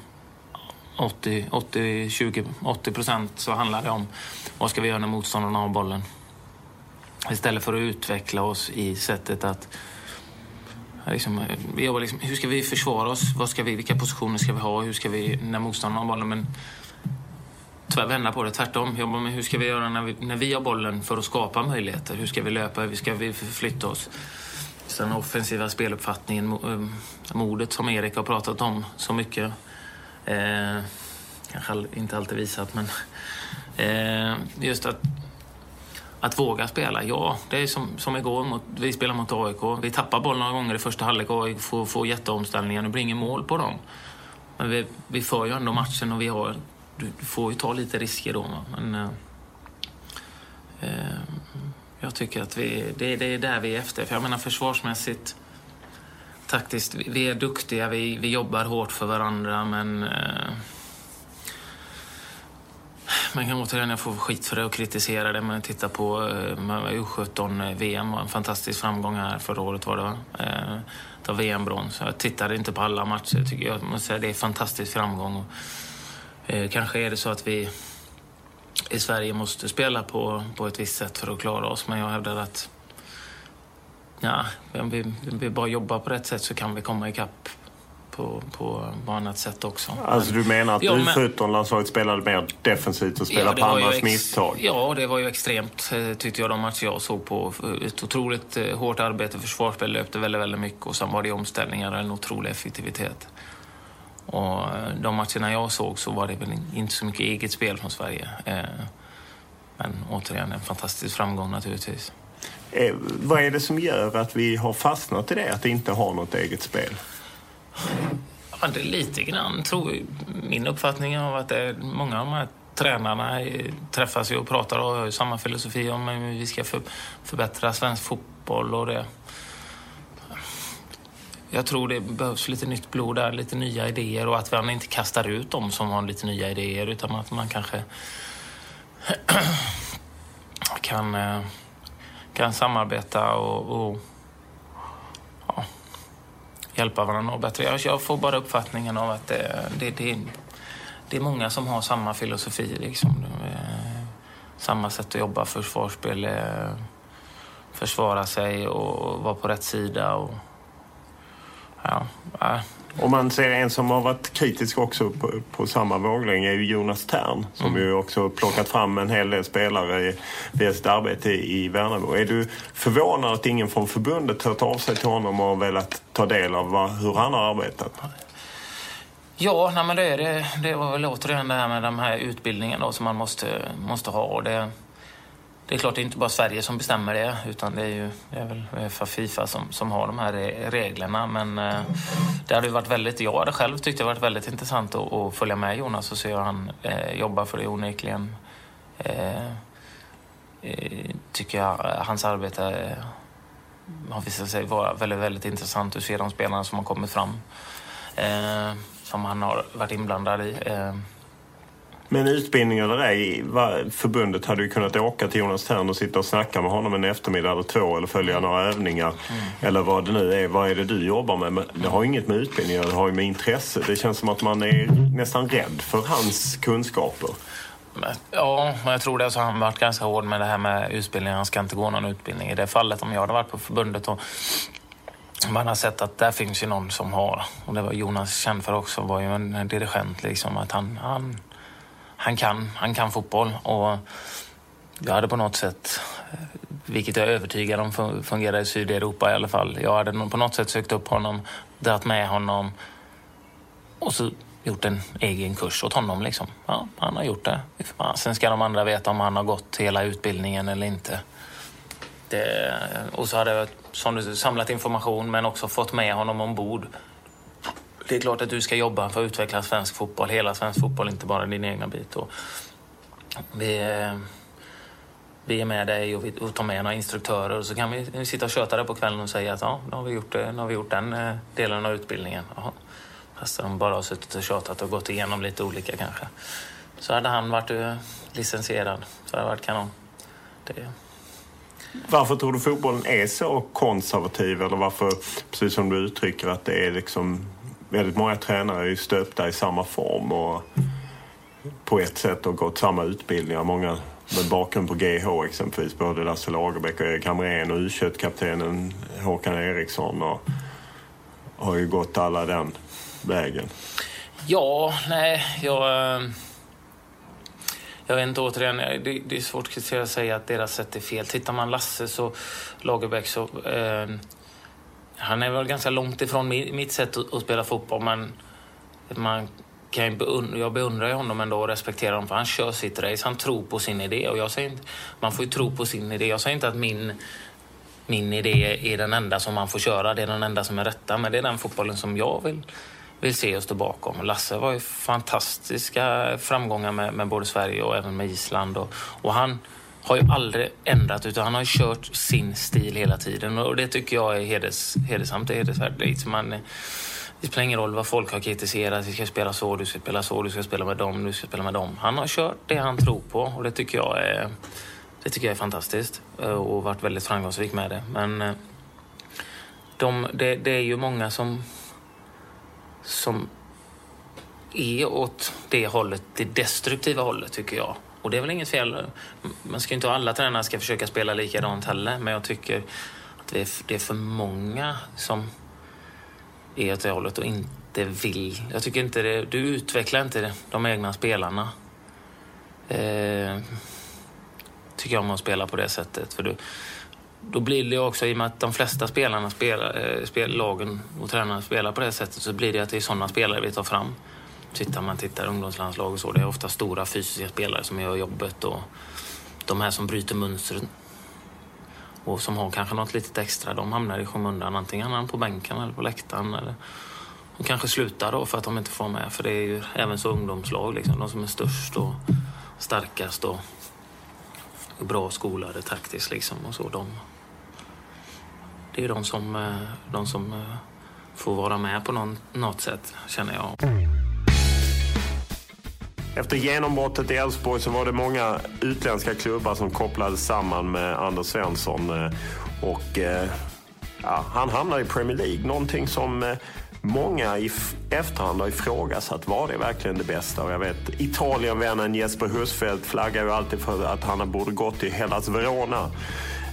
B: 80, 80, 20, 80 procent så handlar det om vad ska vi göra när motståndarna har bollen. Istället för att utveckla oss i sättet att eh, Liksom, eh, vi jobbar liksom, hur ska vi försvara oss? Vad ska vi, vilka positioner ska vi ha? Hur ska vi, när motståndarna har bollen? Men tyvärr vända på det, tvärtom. Jobba med hur ska vi göra när vi, när vi har bollen för att skapa möjligheter? Hur ska vi löpa? Hur ska vi förflytta oss? Sen den offensiva speluppfattningen, modet eh, som Erik har pratat om så mycket. Eh, kanske inte alltid visat, men eh, just att att våga spela, ja. Det är som, som igår, mot, vi spelar mot AIK. Vi tappar bollen några gånger i första halvlek och AIK får, får jätteomställningar. Det blir inget mål på dem. Men vi, vi för ju ändå matchen och vi har... Du, du får ju ta lite risker då. Men, eh, eh, jag tycker att vi, det, det är där vi är efter. För jag menar försvarsmässigt, taktiskt, vi, vi är duktiga, vi, vi jobbar hårt för varandra men... Eh, men återigen, jag får skit för det och kritisera det. Men titta på eh, U17-VM eh, var en fantastisk framgång här förra året var det va? Eh, ta VM-brons. Jag tittade inte på alla matcher tycker jag. Måste säga, det är en fantastisk framgång. Och, eh, kanske är det så att vi i Sverige måste spela på, på ett visst sätt för att klara oss. Men jag hävdar att ja, om vi, vi bara jobbar på rätt sätt så kan vi komma ikapp på, på, på annat sätt också.
A: Alltså du menar att ja, U17-landslaget spelade mer defensivt och spelade ja, på andras misstag?
B: Ja, det var ju extremt eh, tyckte jag de matcher jag såg på. Ett otroligt eh, hårt arbete, försvarsspel löpte väldigt, väldigt mycket och sen var det omställningar och en otrolig effektivitet. Och eh, de matcherna jag såg så var det väl inte så mycket eget spel från Sverige. Men återigen en fantastisk framgång naturligtvis.
A: Vad är det som gör att vi har fastnat i det, att inte ha något eget spel?
B: Ja, det är lite grann, tror jag. Min uppfattning av att många av de här tränarna träffas ju och pratar och har samma filosofi om hur vi ska för, förbättra svensk fotboll och det. Jag tror det behövs lite nytt blod där, lite nya idéer och att man inte kastar ut dem som har lite nya idéer utan att man kanske kan, eh, kan samarbeta och, och ja, hjälpa varandra bättre. Jag får bara uppfattningen av att det, det, det, det är många som har samma filosofi. Liksom. Eh, samma sätt att jobba, försvarsspel, eh, försvara sig och vara på rätt sida. Och, ja,
A: om man ser en som har varit kritisk också på, på samma våglängd är ju Jonas Tern som mm. ju också plockat fram en hel del spelare via sitt arbete i Värnamo. Är du förvånad att ingen från förbundet hört av sig till honom och velat ta del av vad, hur han har arbetat?
B: Ja, nej, men det, det, det var väl återigen det här med de här utbildningarna som man måste, måste ha. Det, det är klart, det är inte bara Sverige som bestämmer det, utan det är ju det är väl Uefa Fifa som, som har de här reglerna. Men eh, det hade varit väldigt, jag hade själv tyckt det varit väldigt intressant att, att följa med Jonas och se hur han eh, jobbar, för det onekligen eh, eh, tycker jag hans arbete eh, har visat sig vara väldigt, väldigt intressant att se de spelarna som har kommit fram, eh, som han har varit inblandad i. Eh.
A: Men utbildning eller ej, förbundet hade ju kunnat åka till Jonas Tern och sitta och snacka med honom en eftermiddag eller två eller följa några övningar. Mm. Eller vad det nu är. Vad är det du jobbar med? Det har inget med utbildning det har ju med intresse. Det känns som att man är nästan rädd för hans kunskaper.
B: Ja, men jag tror det. Alltså, han varit ganska hård med det här med utbildning. Han ska inte gå någon utbildning. I det fallet, om jag hade varit på förbundet och man har sett att där finns ju någon som har, och det var Jonas känd för också, var ju en dirigent liksom. Att han, han han kan, han kan fotboll och jag hade på något sätt, vilket jag är övertygad om fungerar i Sydeuropa i alla fall, jag hade på något sätt sökt upp honom, dragit med honom och så gjort en egen kurs åt honom. Liksom. Ja, han har gjort det. Sen ska de andra veta om han har gått hela utbildningen eller inte. Det, och så hade jag som du, samlat information men också fått med honom ombord det är klart att du ska jobba för att utveckla svensk fotboll, hela svensk fotboll, inte bara din egna bit. Och vi, eh, vi är med dig och, vi, och tar med några instruktörer och så kan vi sitta och köta det på kvällen och säga att ja, nu har vi gjort, eh, nu har vi gjort den eh, delen av utbildningen. Jaha. Fast de bara har suttit och tjatat och gått igenom lite olika kanske. Så hade han varit licensierad så hade det varit kanon. Det...
A: Varför tror du fotbollen är så konservativ? Eller varför, precis som du uttrycker, att det är liksom väldigt många tränare är stöpta i samma form och på ett sätt har gått samma utbildningar. Många med bakgrund på GH exempelvis. Både Lasse Lagerbäck och Erik Hamrén och u kaptenen Håkan Eriksson och har ju gått alla den vägen.
B: Ja, nej, jag... Eh, jag vet inte, återigen, det, det är svårt att säga att deras sätt är fel. Tittar man Lasse så, Lagerbäck så... Eh, han är väl ganska långt ifrån mitt sätt att, spela fotboll, men man kan beundra, jag beundrar honom ändå och respekterar honom för han kör sitt race. Han tror på sin idé och jag säger inte, man får ju tro på sin idé. Jag säger inte att min, min idé är den enda som man får köra, det är den enda som är rätta, men det är den fotbollen som jag vill, vill se och stå bakom. Lasse var ju fantastiska framgångar med, med både Sverige och även med Island och, och han har ju aldrig ändrat utan han har kört sin stil hela tiden och det tycker jag är heders, hedersamt och hedersvärt. Man, det spelar ingen roll vad folk har kritiserat. Vi ska spela så, du ska spela så, du ska spela med dem, du ska spela med dem. Han har kört det han tror på och det tycker jag är, det tycker jag är fantastiskt. Eh, och varit väldigt framgångsrik med det. Men eh, de, det, det är ju många som, som är åt det hållet, det destruktiva hållet tycker jag. Och det är väl inget fel. Man ska inte alla tränare ska försöka spela likadant heller. Men jag tycker att det är, det är för många som är åt det hållet och inte vill. Jag tycker inte det, du utvecklar inte de egna spelarna. Eh, tycker jag om att spela på det sättet. För du, då blir det också, i och med att de flesta spelarna spelar, eh, spel, lagen och tränarna spelar på det sättet, så blir det att det är sådana spelare vi tar fram. Tittar man tittar ungdomslandslag och så, det är ofta stora fysiska spelare som gör jobbet och de här som bryter mönstret och som har kanske något litet extra, de hamnar i skymundan. Antingen på bänken eller på läktaren. Eller, de kanske slutar då för att de inte får med. För det är ju även så ungdomslag, liksom, de som är störst och starkast och bra skolade taktiskt. Liksom, och så, de, det är de som, eh, de som eh, får vara med på någon, något sätt, känner jag.
A: Efter genombrottet i Elfsborg så var det många utländska klubbar som kopplades samman med Anders Svensson. Eh, och eh, ja, han hamnade i Premier League. Någonting som eh, många i efterhand har ifrågasatt. Var det verkligen det bästa? Och jag vet Italienvännen Jesper Husfeldt flaggar ju alltid för att han borde gått till Hellas Verona.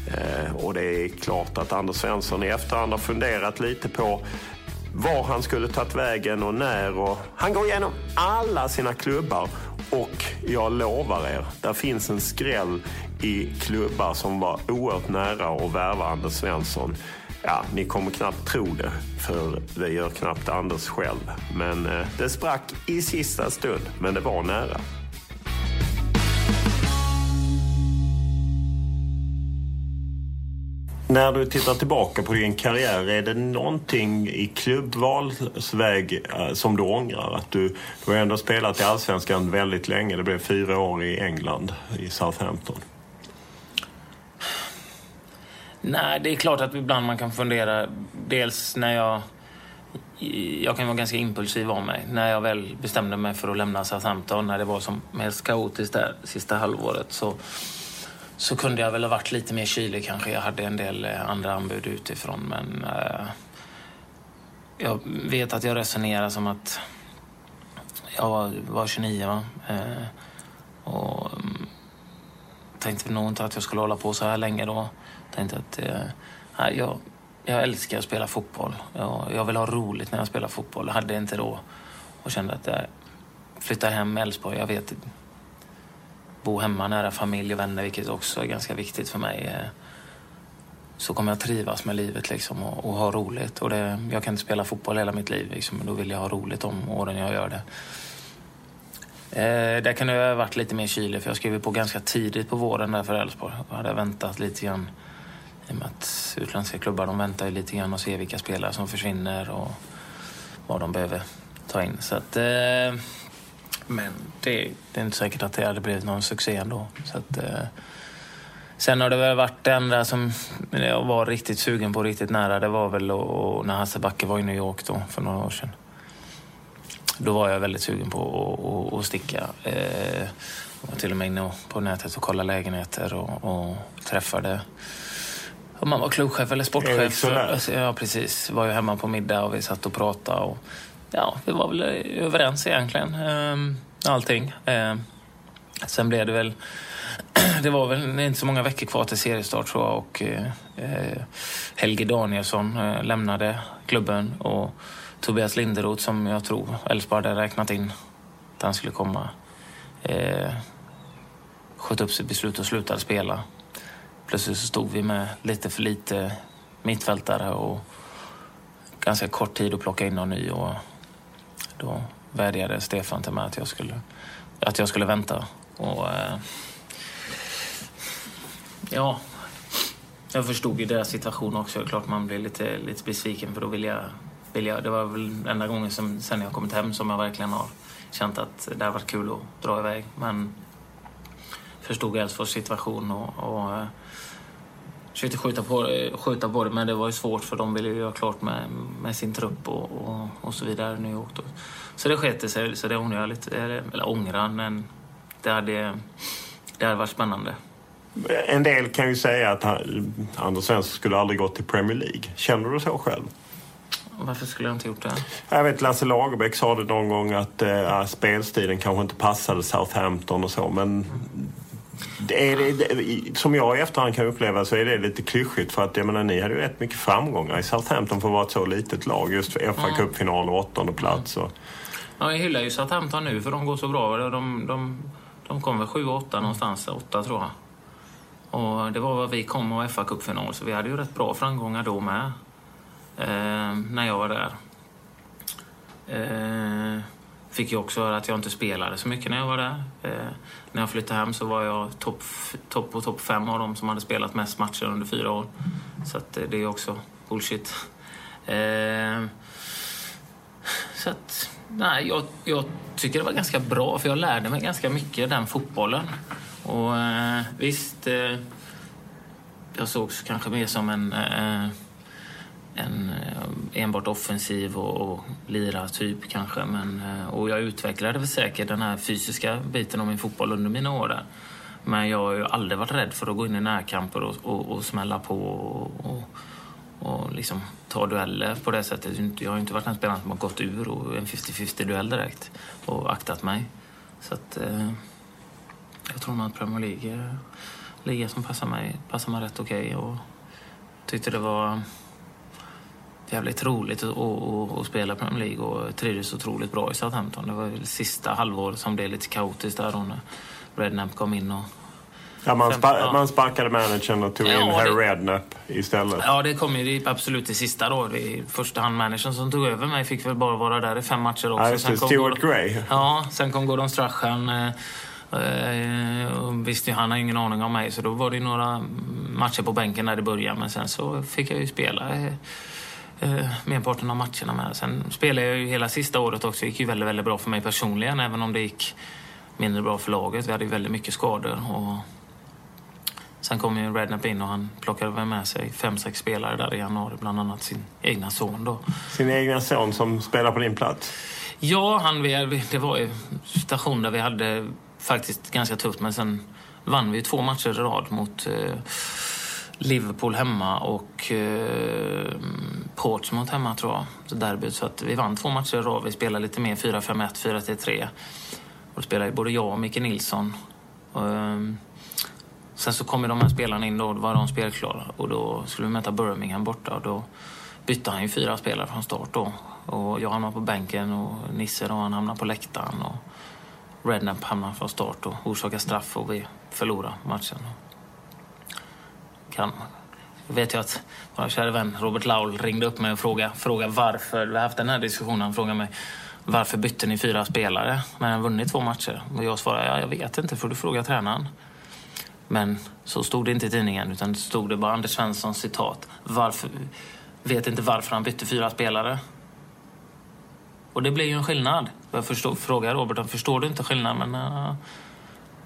A: Eh, och det är klart att Anders Svensson i efterhand har funderat lite på var han skulle tagit vägen och när. Och han går igenom alla sina klubbar och jag lovar er, där finns en skräll i klubbar som var oerhört nära att värva Anders Svensson. Ja, ni kommer knappt tro det, för det gör knappt Anders själv. Men eh, det sprack i sista stund, men det var nära. När du tittar tillbaka på din karriär, är det någonting i klubbvalsväg eh, som du ångrar? Att du, du har ändå spelat i Allsvenskan väldigt länge. Det blev fyra år i England, i Southampton.
B: Nej, det är klart att ibland man kan fundera. Dels när jag... Jag kan vara ganska impulsiv av mig. När jag väl bestämde mig för att lämna Southampton, när det var som mest kaotiskt där sista halvåret, så så kunde jag väl ha varit lite mer kylig kanske. Jag hade en del eh, andra anbud utifrån men eh, jag vet att jag resonerar som att jag var, var 29 va? Eh, och mm, tänkte nog inte att jag skulle hålla på så här länge då. Tänkte att eh, jag, jag älskar att spela fotboll. Jag, jag vill ha roligt när jag spelar fotboll. Jag hade inte då och kände att jag flyttar hem Älvsborg. Jag vet bo hemma nära familj och vänner, vilket också är ganska viktigt för mig. Eh, så kommer jag trivas med livet liksom och, och ha roligt. Och det, jag kan inte spela fotboll hela mitt liv, liksom, men då vill jag ha roligt de åren jag gör det. Eh, där kan jag ha varit lite mer kylig, för jag skrev på ganska tidigt på våren där för Elfsborg. Jag hade väntat lite grann, i och med att utländska klubbar de väntar ju lite grann och ser vilka spelare som försvinner och vad de behöver ta in. Så att, eh, men det, det, är inte säkert att det hade blivit någon succé ändå. Så att, eh. Sen har det väl varit det enda som jag var riktigt sugen på, riktigt nära, det var väl och, när Hasse Backe var i New York då, för några år sedan. Då var jag väldigt sugen på att sticka. Eh, jag var till och med inne på nätet och kollade lägenheter och, och träffade om man var klubbchef eller sportchef. Ja, precis. Var ju hemma på middag och vi satt och pratade. Och, ja, vi var väl överens egentligen. Ehm, allting. Ehm, sen blev det väl... Det var väl inte så många veckor kvar till seriestart tror jag och eh, Helge Danielsson eh, lämnade klubben och Tobias Linderoth som jag tror Elfsborg hade räknat in att han skulle komma eh, sköt upp sitt beslut och slutade spela. Plötsligt så stod vi med lite för lite mittfältare och ganska kort tid att plocka in någon ny och då vädjade Stefan till mig att jag skulle, att jag skulle vänta. Och, eh, ja, jag förstod ju deras situation också. Det är klart man blir lite, lite besviken för då vill jag, vill jag... Det var väl enda gången som, sen jag kommit hem som jag verkligen har känt att det har varit kul att dra iväg. Men förstod Elfsborgs situation och, och eh, försökte skjuta på, skjuta på det, men det var ju svårt för de ville ju göra klart med, med sin trupp och, och, och så vidare i New York. Då. Så det sket sig, så det ångrar jag lite. Eller ångrar, men det hade, det hade varit spännande.
A: En del kan ju säga att Anders Svensson skulle aldrig gått till Premier League. Känner du så själv?
B: Varför skulle jag inte gjort det?
A: Jag vet Lasse Lagerbäck sa det någon gång att äh, spelstilen kanske inte passade Southampton och så men det är det, som jag i efterhand kan uppleva så är det lite klyschigt för att jag menar, ni hade ju rätt mycket framgångar i Southampton för att vara ett så litet lag. Just för FA Cup-final och åttonde plats. Och...
B: Ja, jag hyllar ju Southampton nu för de går så bra. De, de, de kom väl 7-8 någonstans, 8 tror jag. Och det var vad vi kom och fa Cup-final så vi hade ju rätt bra framgångar då med. Eh, när jag var där. Eh, fick ju också höra att jag inte spelade så mycket när jag var där. Eh, när jag flyttade hem så var jag topp top på topp fem av dem som hade spelat mest matcher under fyra år. Så att, eh, det är också bullshit. Eh, så att, nej, jag, jag, tycker det var ganska bra för jag lärde mig ganska mycket den fotbollen. Och eh, visst, eh, jag sågs kanske mer som en eh, en eh, enbart offensiv och, och lira typ kanske. Men, eh, och jag utvecklade väl säkert den här fysiska biten av min fotboll under mina år där. Men jag har ju aldrig varit rädd för att gå in i närkamper och, och, och smälla på och, och, och liksom ta dueller på det sättet. Jag har inte varit en spelare som har gått ur och en 50-50 duell direkt och aktat mig. Så att, eh, jag tror nog att Premier League eh, är liga som passar mig, passar mig rätt okej. Okay och tyckte det var jävligt roligt att, att, att spela Premier League och trivdes otroligt bra i Southampton. Det var väl sista halvåret som blev lite kaotiskt där då när Redknapp kom in och
A: Ja, man, spa ja. man sparkade managern och tog ja, in Harry det, Redknapp istället.
B: Ja, det kom ju absolut det sista då. Det första hand managern som tog över mig fick väl bara vara där i fem matcher också.
A: Ja, just det. Stuart Gray.
B: Ja, sen kom Gordon Strachan. Eh, eh, visste han har ingen aning om mig, så då var det några matcher på bänken när det började. Men sen så fick jag ju spela eh, merparten av matcherna med. Sen spelade jag ju hela sista året också. Det gick ju väldigt, väldigt bra för mig personligen, även om det gick mindre bra för laget. Vi hade ju väldigt mycket skador. Och sen kom ju Rednap in och han plockade med sig fem, sex spelare där i januari, bland annat sin egna son då.
A: Sin egna son som spelar på din plats?
B: Ja, han, det var ju station där vi hade faktiskt ganska tufft, men sen vann vi två matcher i rad mot eh, Liverpool hemma och eh, Portsmouth hemma tror jag. Så derbyt. Så att vi vann två matcher i rad. Vi spelade lite mer 4-5-1, 4-3. Och då spelade både jag och Micke Nilsson. Och, eh, sen så kom ju de här spelarna in då, då var de spelklara. Och då skulle vi möta Birmingham borta och då bytte han ju fyra spelare från start då. Och jag hamnade på bänken och Nisse då, han hamnade på läktaren. Och Rednap hamnade från start och orsakade straff och vi förlorade matchen kan. Jag vet ju att vår kära vän Robert Laul ringde upp mig och frågade, frågade varför. Vi har haft den här diskussionen. Han frågade mig varför bytte ni fyra spelare när han vunnit två matcher? Och jag svarade, ja, jag vet inte, får du fråga tränaren. Men så stod det inte i tidningen, utan det stod det bara Anders Svenssons citat. Varför, vet inte varför han bytte fyra spelare. Och det blir ju en skillnad. Jag förstår, frågade Robert, förstår du inte skillnaden? Men, uh,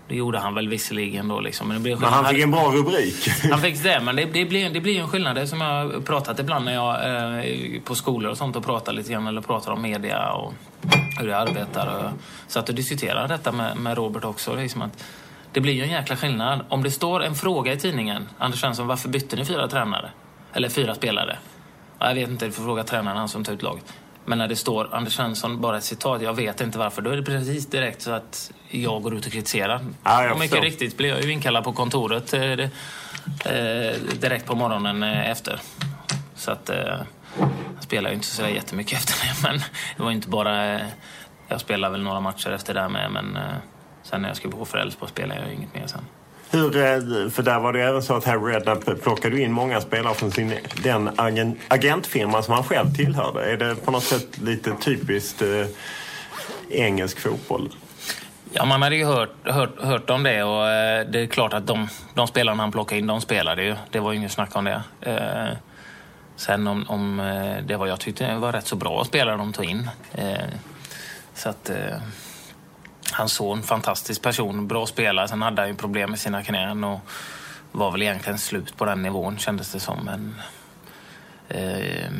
B: det gjorde han väl visserligen då liksom.
A: Men, det blev men han fick en bra rubrik.
B: Han fick det, men det, det, blir, det blir en skillnad. Det är som jag pratat ibland när jag eh, på skolor och sånt och pratar lite grann eller pratar om media och hur jag arbetar. Och, så att du diskuterar detta med, med Robert också. Det, är som att, det blir ju en jäkla skillnad. Om det står en fråga i tidningen, Anders Svensson, varför bytte ni fyra tränare? Eller fyra spelare? jag vet inte, du får fråga tränaren, han som tar ut laget. Men när det står Anders Svensson, bara ett citat, jag vet inte varför, då är det precis direkt så att jag går ut och kritiserar. Ja, och mycket riktigt blir jag ju inkallad på kontoret eh, eh, direkt på morgonen eh, efter. Så att eh, jag spelar ju inte så jättemycket efter det, men det var inte bara... Eh, jag spelade väl några matcher efter det med, men eh, sen när jag skulle gå för Elfsborg spelade jag inget mer sen.
A: Hur, eh, för där var det även så att Harry Redknapp plockade in många spelare från sin, den agent, agentfirma som han själv tillhörde. Är det på något sätt lite typiskt eh, engelsk fotboll?
B: Ja, man hade ju hört, hört, hört om det och eh, det är klart att de, de spelarna han plockade in, de spelade ju. Det var ju inget snack om det. Eh, sen om, om eh, det var jag tyckte det var rätt så bra spelare de tog in. Eh, så att eh, hans son, fantastisk person, bra spelare. Sen hade han ju problem med sina knän och var väl egentligen slut på den nivån kändes det som. Men, eh,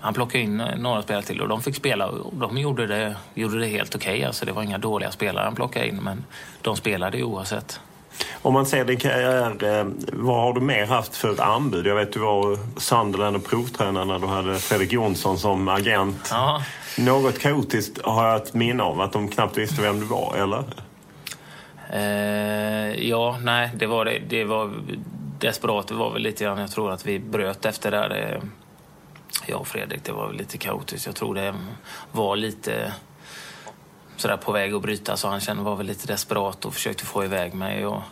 B: han plockade in några spelare till och de fick spela och de gjorde det, gjorde det helt okej. Okay. Alltså det var inga dåliga spelare han plockade in men de spelade ju oavsett.
A: Om man ser din karriär, eh, vad har du mer haft för anbud? Jag vet du var Sunderland och provtränare när du hade Fredrik Jonsson som agent.
B: Ja.
A: Något kaotiskt har jag ett minne av, att de knappt visste vem du var, eller?
B: Eh, ja, nej, det var det. Det var desperat. Det var väl lite grann, jag tror att vi bröt efter det där. Eh, jag och Fredrik, det var väl lite kaotiskt. Jag tror det var lite sådär på väg att bryta så han kände var väl lite desperat och försökte få iväg mig. Och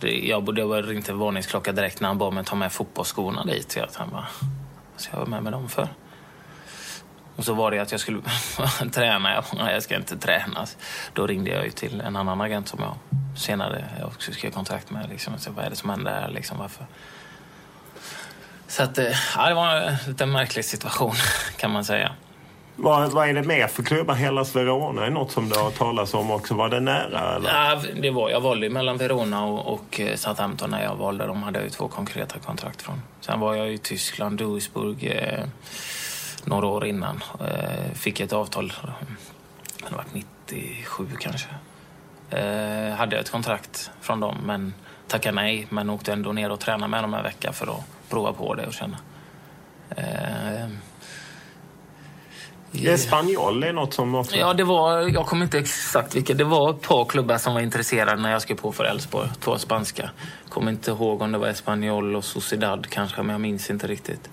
B: det, jag borde ha ringt en varningsklocka direkt när han bad mig ta med fotbollsskorna dit. Så tänkte bara, vad ska jag vara med med dem för? Och så var det att jag skulle träna. Jag bara, jag ska inte träna. Då ringde jag ju till en annan agent som jag senare också skrev kontrakt med. Liksom. Så vad är det som händer här? Liksom, varför? Så att, eh, ja, det var en lite märklig situation kan man säga.
A: Vad, vad är det mer för klubbar? Hellas Verona är något som du har talats om också. Var det nära? Eller?
B: Ja, det var, jag valde mellan Verona och, och eh, Southampton när jag valde. De hade ju två konkreta kontrakt från. Sen var jag i Tyskland, Duisburg, eh, några år innan. Eh, fick ett avtal, det var 97 kanske. Eh, hade jag ett kontrakt från dem men tackade nej. Men åkte ändå ner och tränade med dem en vecka för att prova på det och känna. Eh,
A: Espanyol är något som också...
B: Ja, det var, jag kommer inte exakt vilka. Det var ett par klubbar som var intresserade när jag skrev på för Elfsborg. Två spanska. Kommer inte ihåg om det var Espanyol och Sociedad kanske, men jag minns inte riktigt.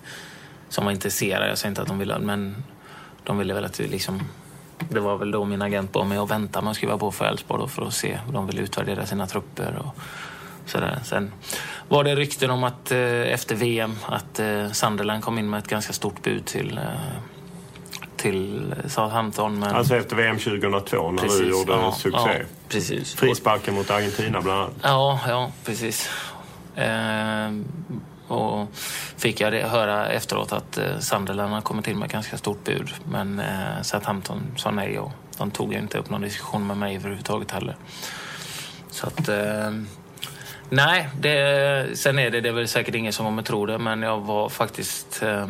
B: Som var intresserade. Jag säger inte att de ville, men de ville väl att vi liksom... Det var väl då min agent bad mig att vänta med att skriva på för Elfsborg för att se hur de ville utvärdera sina trupper och sådär. Sen var det rykten om att eh, efter VM att eh, Sunderland kom in med ett ganska stort bud till eh, till Southampton. Men...
A: Alltså efter VM 2002 när precis, du gjorde ja, succé?
B: Ja, precis.
A: Frisparken mot Argentina bland annat?
B: Ja, ja precis. Eh, och fick jag höra efteråt att eh, Sunderland har kommit in med ganska stort bud. Men eh, Southampton sa nej och de tog inte upp någon diskussion med mig överhuvudtaget heller. Så att... Eh, nej, det, sen är det, det är väl säkert ingen som kommer tro det, men jag var faktiskt eh,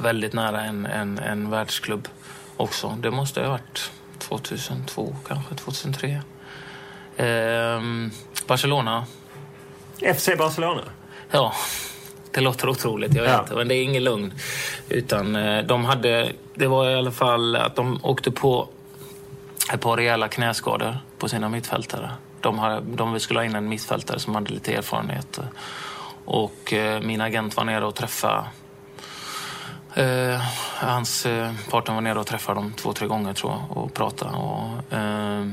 B: väldigt nära en, en, en världsklubb också. Det måste ha varit 2002, kanske 2003. Ehm, Barcelona.
A: FC Barcelona?
B: Ja, det låter otroligt, jag vet. Ja. Men det är ingen lugn. Utan eh, de hade, det var i alla fall att de åkte på ett par rejäla knäskador på sina mittfältare. De, hade, de skulle ha in en mittfältare som hade lite erfarenhet. Och eh, min agent var nere och träffade Eh, hans eh, partner var nere och träffade dem två, tre gånger tror jag och pratade. Och, eh,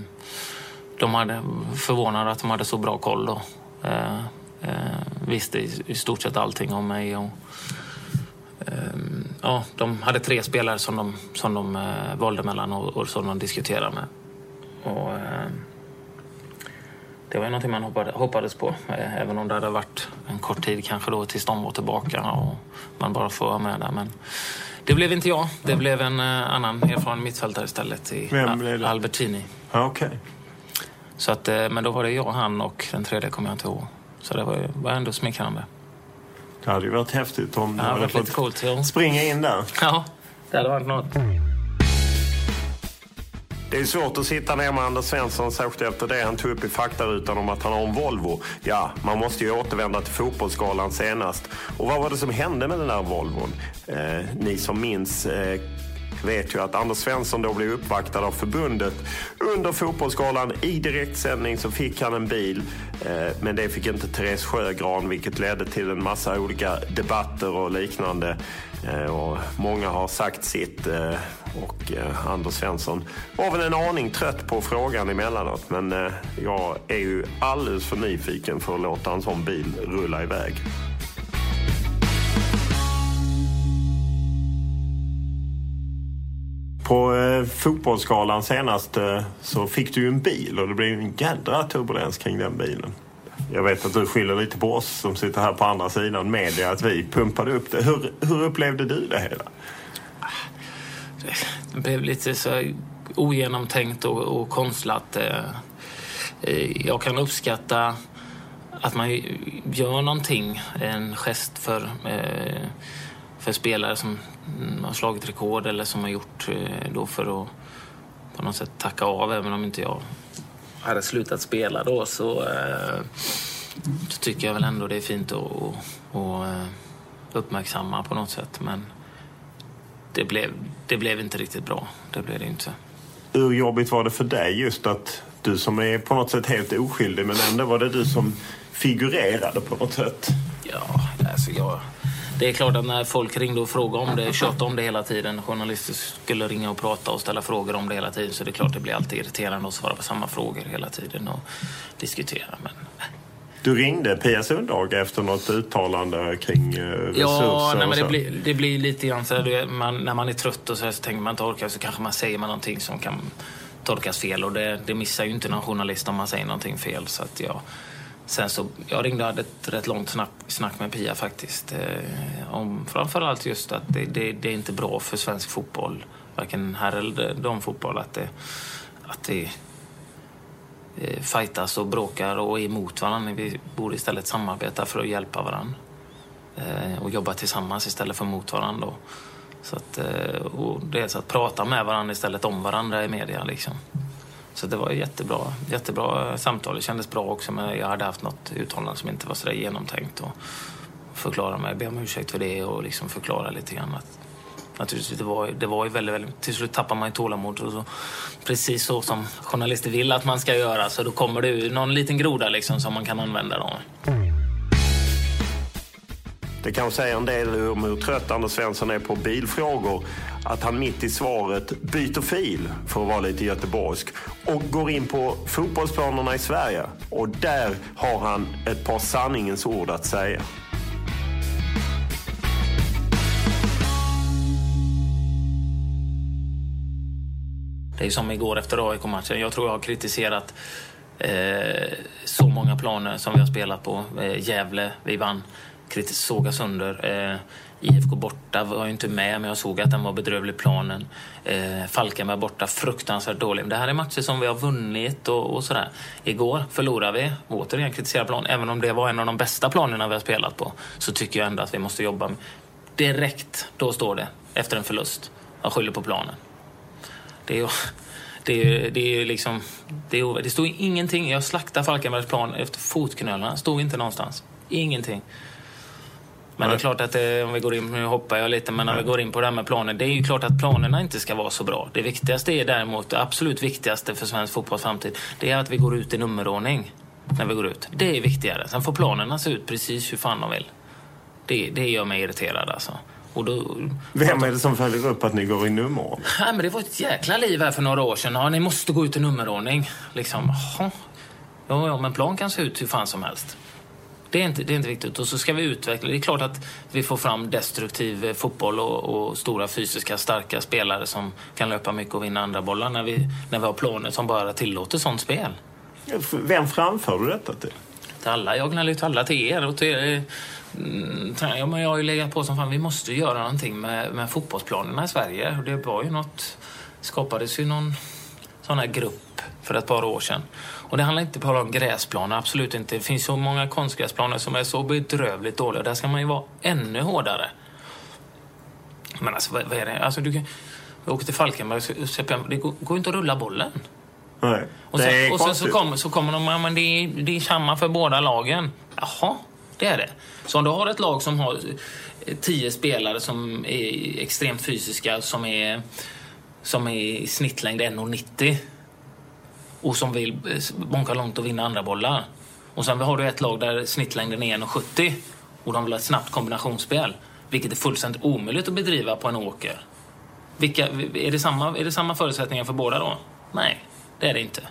B: de hade förvånade att de hade så bra koll då. Eh, eh visste i, i, stort sett allting om mig. Och, eh, ja, de hade tre spelare som de, som de eh, valde mellan och, och som de diskuterade med. Och, eh, det var någonting man hoppades på. Eh, även om det hade varit en kort tid kanske då tills de var tillbaka och man bara får vara med där. Men det blev inte jag. Det blev en eh, annan erfaren mittfältare istället i
A: Vem blev det?
B: Albertini.
A: Okay.
B: Så att, eh, men då var det jag, han och den tredje kommer jag inte ihåg. Så det var, var ändå smickrande.
A: Det hade ju varit häftigt om
B: du hade fått coolt, ja.
A: springa in där.
B: Ja, det hade varit något.
A: Det är svårt att sitta ner med Anders Svensson särskilt efter det han tog upp i faktarutan om att han har en Volvo. Ja, man måste ju återvända till Fotbollsgalan senast. Och vad var det som hände med den där Volvon? Eh, ni som minns eh, vet ju att Anders Svensson då blev uppvaktad av förbundet. Under Fotbollsgalan i direktsändning så fick han en bil. Eh, men det fick inte Therese Sjögran vilket ledde till en massa olika debatter och liknande. Eh, och många har sagt sitt eh, och eh, Anders Svensson var väl en aning trött på frågan emellanåt. Men jag är ju alldeles för nyfiken för att låta en sån bil rulla iväg. På eh, fotbollsskalan senast eh, så fick du ju en bil och det blev en jädra turbulens kring den bilen. Jag vet att du skyller lite på oss som sitter här på andra sidan media att vi pumpade upp det. Hur, hur upplevde du det hela?
B: Det blev lite så ogenomtänkt och, och konstlat. Eh, jag kan uppskatta att man gör någonting, en gest för, eh, för spelare som har slagit rekord eller som har gjort eh, då för att på något sätt tacka av, även om inte jag hade slutat spela då så, eh, så tycker jag väl ändå det är fint att, att, eh, uppmärksamma på något sätt. Men det blev, det blev inte riktigt bra. Det blev det inte.
A: Hur jobbigt var det för dig just att du som är på något sätt helt oskyldig men ändå var det du som figurerade på något sätt?
B: Ja, alltså jag... Det är klart att när folk ringde och frågade om det, tjatade om det hela tiden, journalister skulle ringa och prata och ställa frågor om det hela tiden, så det är klart det blir alltid irriterande att svara på samma frågor hela tiden och diskutera. Men
A: du ringde Pia Sundhage efter något uttalande kring eh, resurser?
B: Ja, nej, men det, blir, det blir lite grann så här, man, när man är trött och så, här, så tänker man inte orka så kanske man säger man någonting som kan tolkas fel och det, det missar ju inte någon journalist om man säger någonting fel. Så att jag, sen så, jag ringde och hade ett rätt långt snack, snack med Pia faktiskt. Eh, om framförallt just att det, det, det, är inte bra för svensk fotboll, varken här eller damfotboll, att det, att det eh, fightas och bråkar och är emot varandra. Vi borde istället samarbeta för att hjälpa varandra eh, och jobba tillsammans istället för mot varandra. Så att, eh, och dels att prata med varandra istället om varandra i media. Liksom. Så det var jättebra, jättebra samtal. Det kändes bra också. Men jag hade haft något uttalande som inte var så genomtänkt. Och förklara mig, be om ursäkt för det och liksom förklara lite grann att naturligtvis. Det var, det var ju väldigt, väldigt, till slut tappar man ju tålamod. Och så, precis så som journalister vill att man ska göra. Så då kommer det ju någon liten groda liksom som man kan använda. Då.
A: Det kan säga en del om hur trött Anders Svensson är på bilfrågor att han mitt i svaret byter fil, för att vara lite göteborgsk, och går in på fotbollsplanerna i Sverige. Och där har han ett par sanningens ord att säga.
B: Det är som igår efter AIK-matchen. Jag tror jag har kritiserat eh, så många planer som vi har spelat på. Eh, Gävle, vi vann såga sönder. Eh, IFK borta var jag inte med, men jag såg att den var bedrövlig planen. Eh, Falkenberg borta, fruktansvärt dålig. Det här är matcher som vi har vunnit och, och sådär. Igår förlorade vi, återigen kritiserar plan. Även om det var en av de bästa planerna vi har spelat på, så tycker jag ändå att vi måste jobba direkt. Då står det, efter en förlust. Jag skyller på planen. Det är, det, det är liksom... Det, är, det stod ingenting. Jag slaktade Falkenbergs plan efter fotknölarna. stod inte någonstans. Ingenting. Men det är klart att det, om vi går in, nu hoppar jag lite, men när vi går in på det här med planer. Det är ju klart att planerna inte ska vara så bra. Det viktigaste är däremot, det absolut viktigaste för svensk fotbolls framtid, det är att vi går ut i nummerordning när vi går ut. Det är viktigare. Sen får planerna se ut precis hur fan de vill. Det, det gör mig irriterad alltså.
A: Och då, Vem är det som följer upp att ni går i nummerordning?
B: Nej, men det var ett jäkla liv här för några år sedan. Ja, ni måste gå ut i nummerordning. Liksom, ja, ja, men plan kan se ut hur fan som helst. Det är, inte, det är inte viktigt. Och så ska vi utveckla. Det är klart att vi får fram destruktiv eh, fotboll och, och, stora fysiska starka spelare som kan löpa mycket och vinna andra bollar när vi, när vi har planer som bara tillåter sånt spel.
A: Vem framför du detta till?
B: Till alla. Jag gnäller till alla, till er och till er Mm, ja, men jag har ju legat på som fan. Vi måste göra någonting med, med fotbollsplanerna i Sverige. Det var ju något... skapades ju någon sån här grupp för ett par år sedan. Och det handlar inte bara om gräsplaner, absolut inte. Det finns så många konstgräsplaner som är så bedrövligt dåliga. Där ska man ju vara ännu hårdare. Men alltså, vad, vad är det? Alltså, du kan, jag åker till Falkenberg och det går, går inte att rulla bollen.
A: Nej,
B: och sen, och sen så, kommer, så kommer de, men det är, det är samma för båda lagen. Jaha, det är det. Så om du har ett lag som har eh, tio spelare som är extremt fysiska, som är, som är i snittlängd 1,90 och som vill bonka eh, långt och vinna andra bollar. Och sen har du ett lag där snittlängden är 1,70 och de vill ha ett snabbt kombinationsspel. Vilket är fullständigt omöjligt att bedriva på en åker. Vilka, är, det samma, är det samma förutsättningar för båda då? Nej, det är det inte.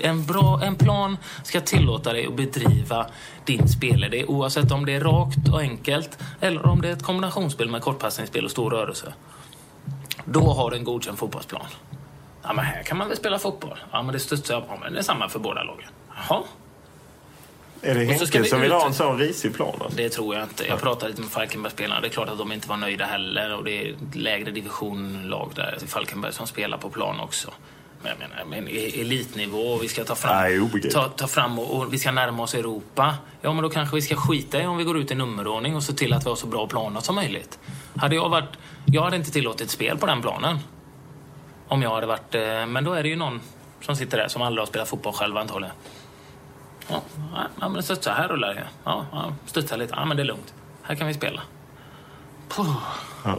B: En, bra, en plan ska tillåta dig att bedriva din spelidé oavsett om det är rakt och enkelt eller om det är ett kombinationsspel med kortpassningsspel och stor rörelse. Då har du en godkänd fotbollsplan. Ja, men här kan man väl spela fotboll? Ja, men det studsar jag på. Men det är samma för båda lagen. Jaha.
A: Är det Henke som vill ha en sån risig plan? Alltså?
B: Det tror jag inte. Jag pratade lite med Falkenberg-spelarna. Det är klart att de inte var nöjda heller. Och det är lägre divisionlag där Falkenberg som spelar på plan också. Men jag menar, men e- elitnivå vi ska ta fram,
A: Nej,
B: ta, ta fram och, och vi ska närma oss Europa. Ja, men då kanske vi ska skita i om vi går ut i nummerordning och se till att vi har så bra planer som möjligt. Hade jag varit... Jag hade inte tillåtit spel på den planen. Om jag hade varit... Eh, men då är det ju någon som sitter där som aldrig har spelat fotboll själv antagligen. Ja, ja men studsa. här rullar det. Ja, ja, studsa lite. Ja, men det är lugnt. Här kan vi spela. Puh.
A: Ja.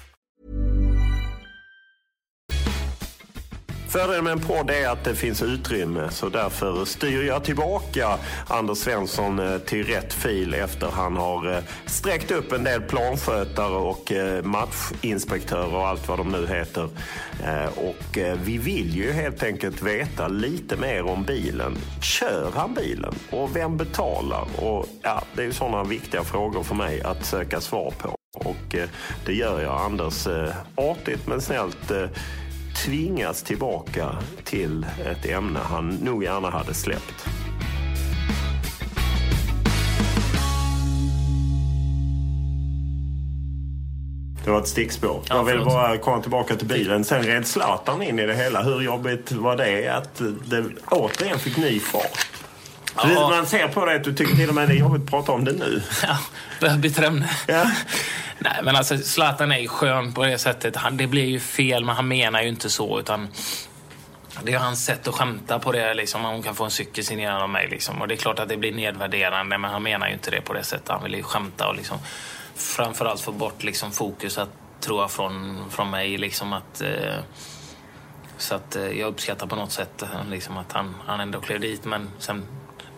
A: Fördelen med en podd är att det finns utrymme så därför styr jag tillbaka Anders Svensson eh, till rätt fil efter han har eh, sträckt upp en del planskötare och eh, matchinspektörer och allt vad de nu heter. Och vi vill ju helt enkelt veta lite mer om bilen. Kör han bilen? Och vem betalar? Och ja, det är ju sådana viktiga frågor för mig att söka svar på. Och det gör jag Anders artigt men snällt tvingas tillbaka till ett ämne han nog gärna hade släppt. Det var ett stickspår.
B: Ja,
A: jag vill bara komma tillbaka till bilen. Sen red Zlatan in i det hela. Hur jobbigt var det att det återigen fick ny fart?
B: Ja.
A: Man ser på det att du tycker till och med det är jobbigt att prata om det nu.
B: Ja, börjar byta ämne.
A: Ja.
B: Nej, men alltså Zlatan är ju skön på det sättet. Han, det blir ju fel, men han menar ju inte så. utan Det är hans sätt att skämta på det. Liksom. Hon kan få en cykel signerad av mig. Liksom. Och det är klart att det blir nedvärderande, men han menar ju inte det på det sättet. Han vill ju skämta och liksom, framförallt få bort liksom, fokus att, tror jag, från, från mig. Liksom, att, eh, så att eh, jag uppskattar på något sätt liksom, att han, han ändå klev dit. Men sen,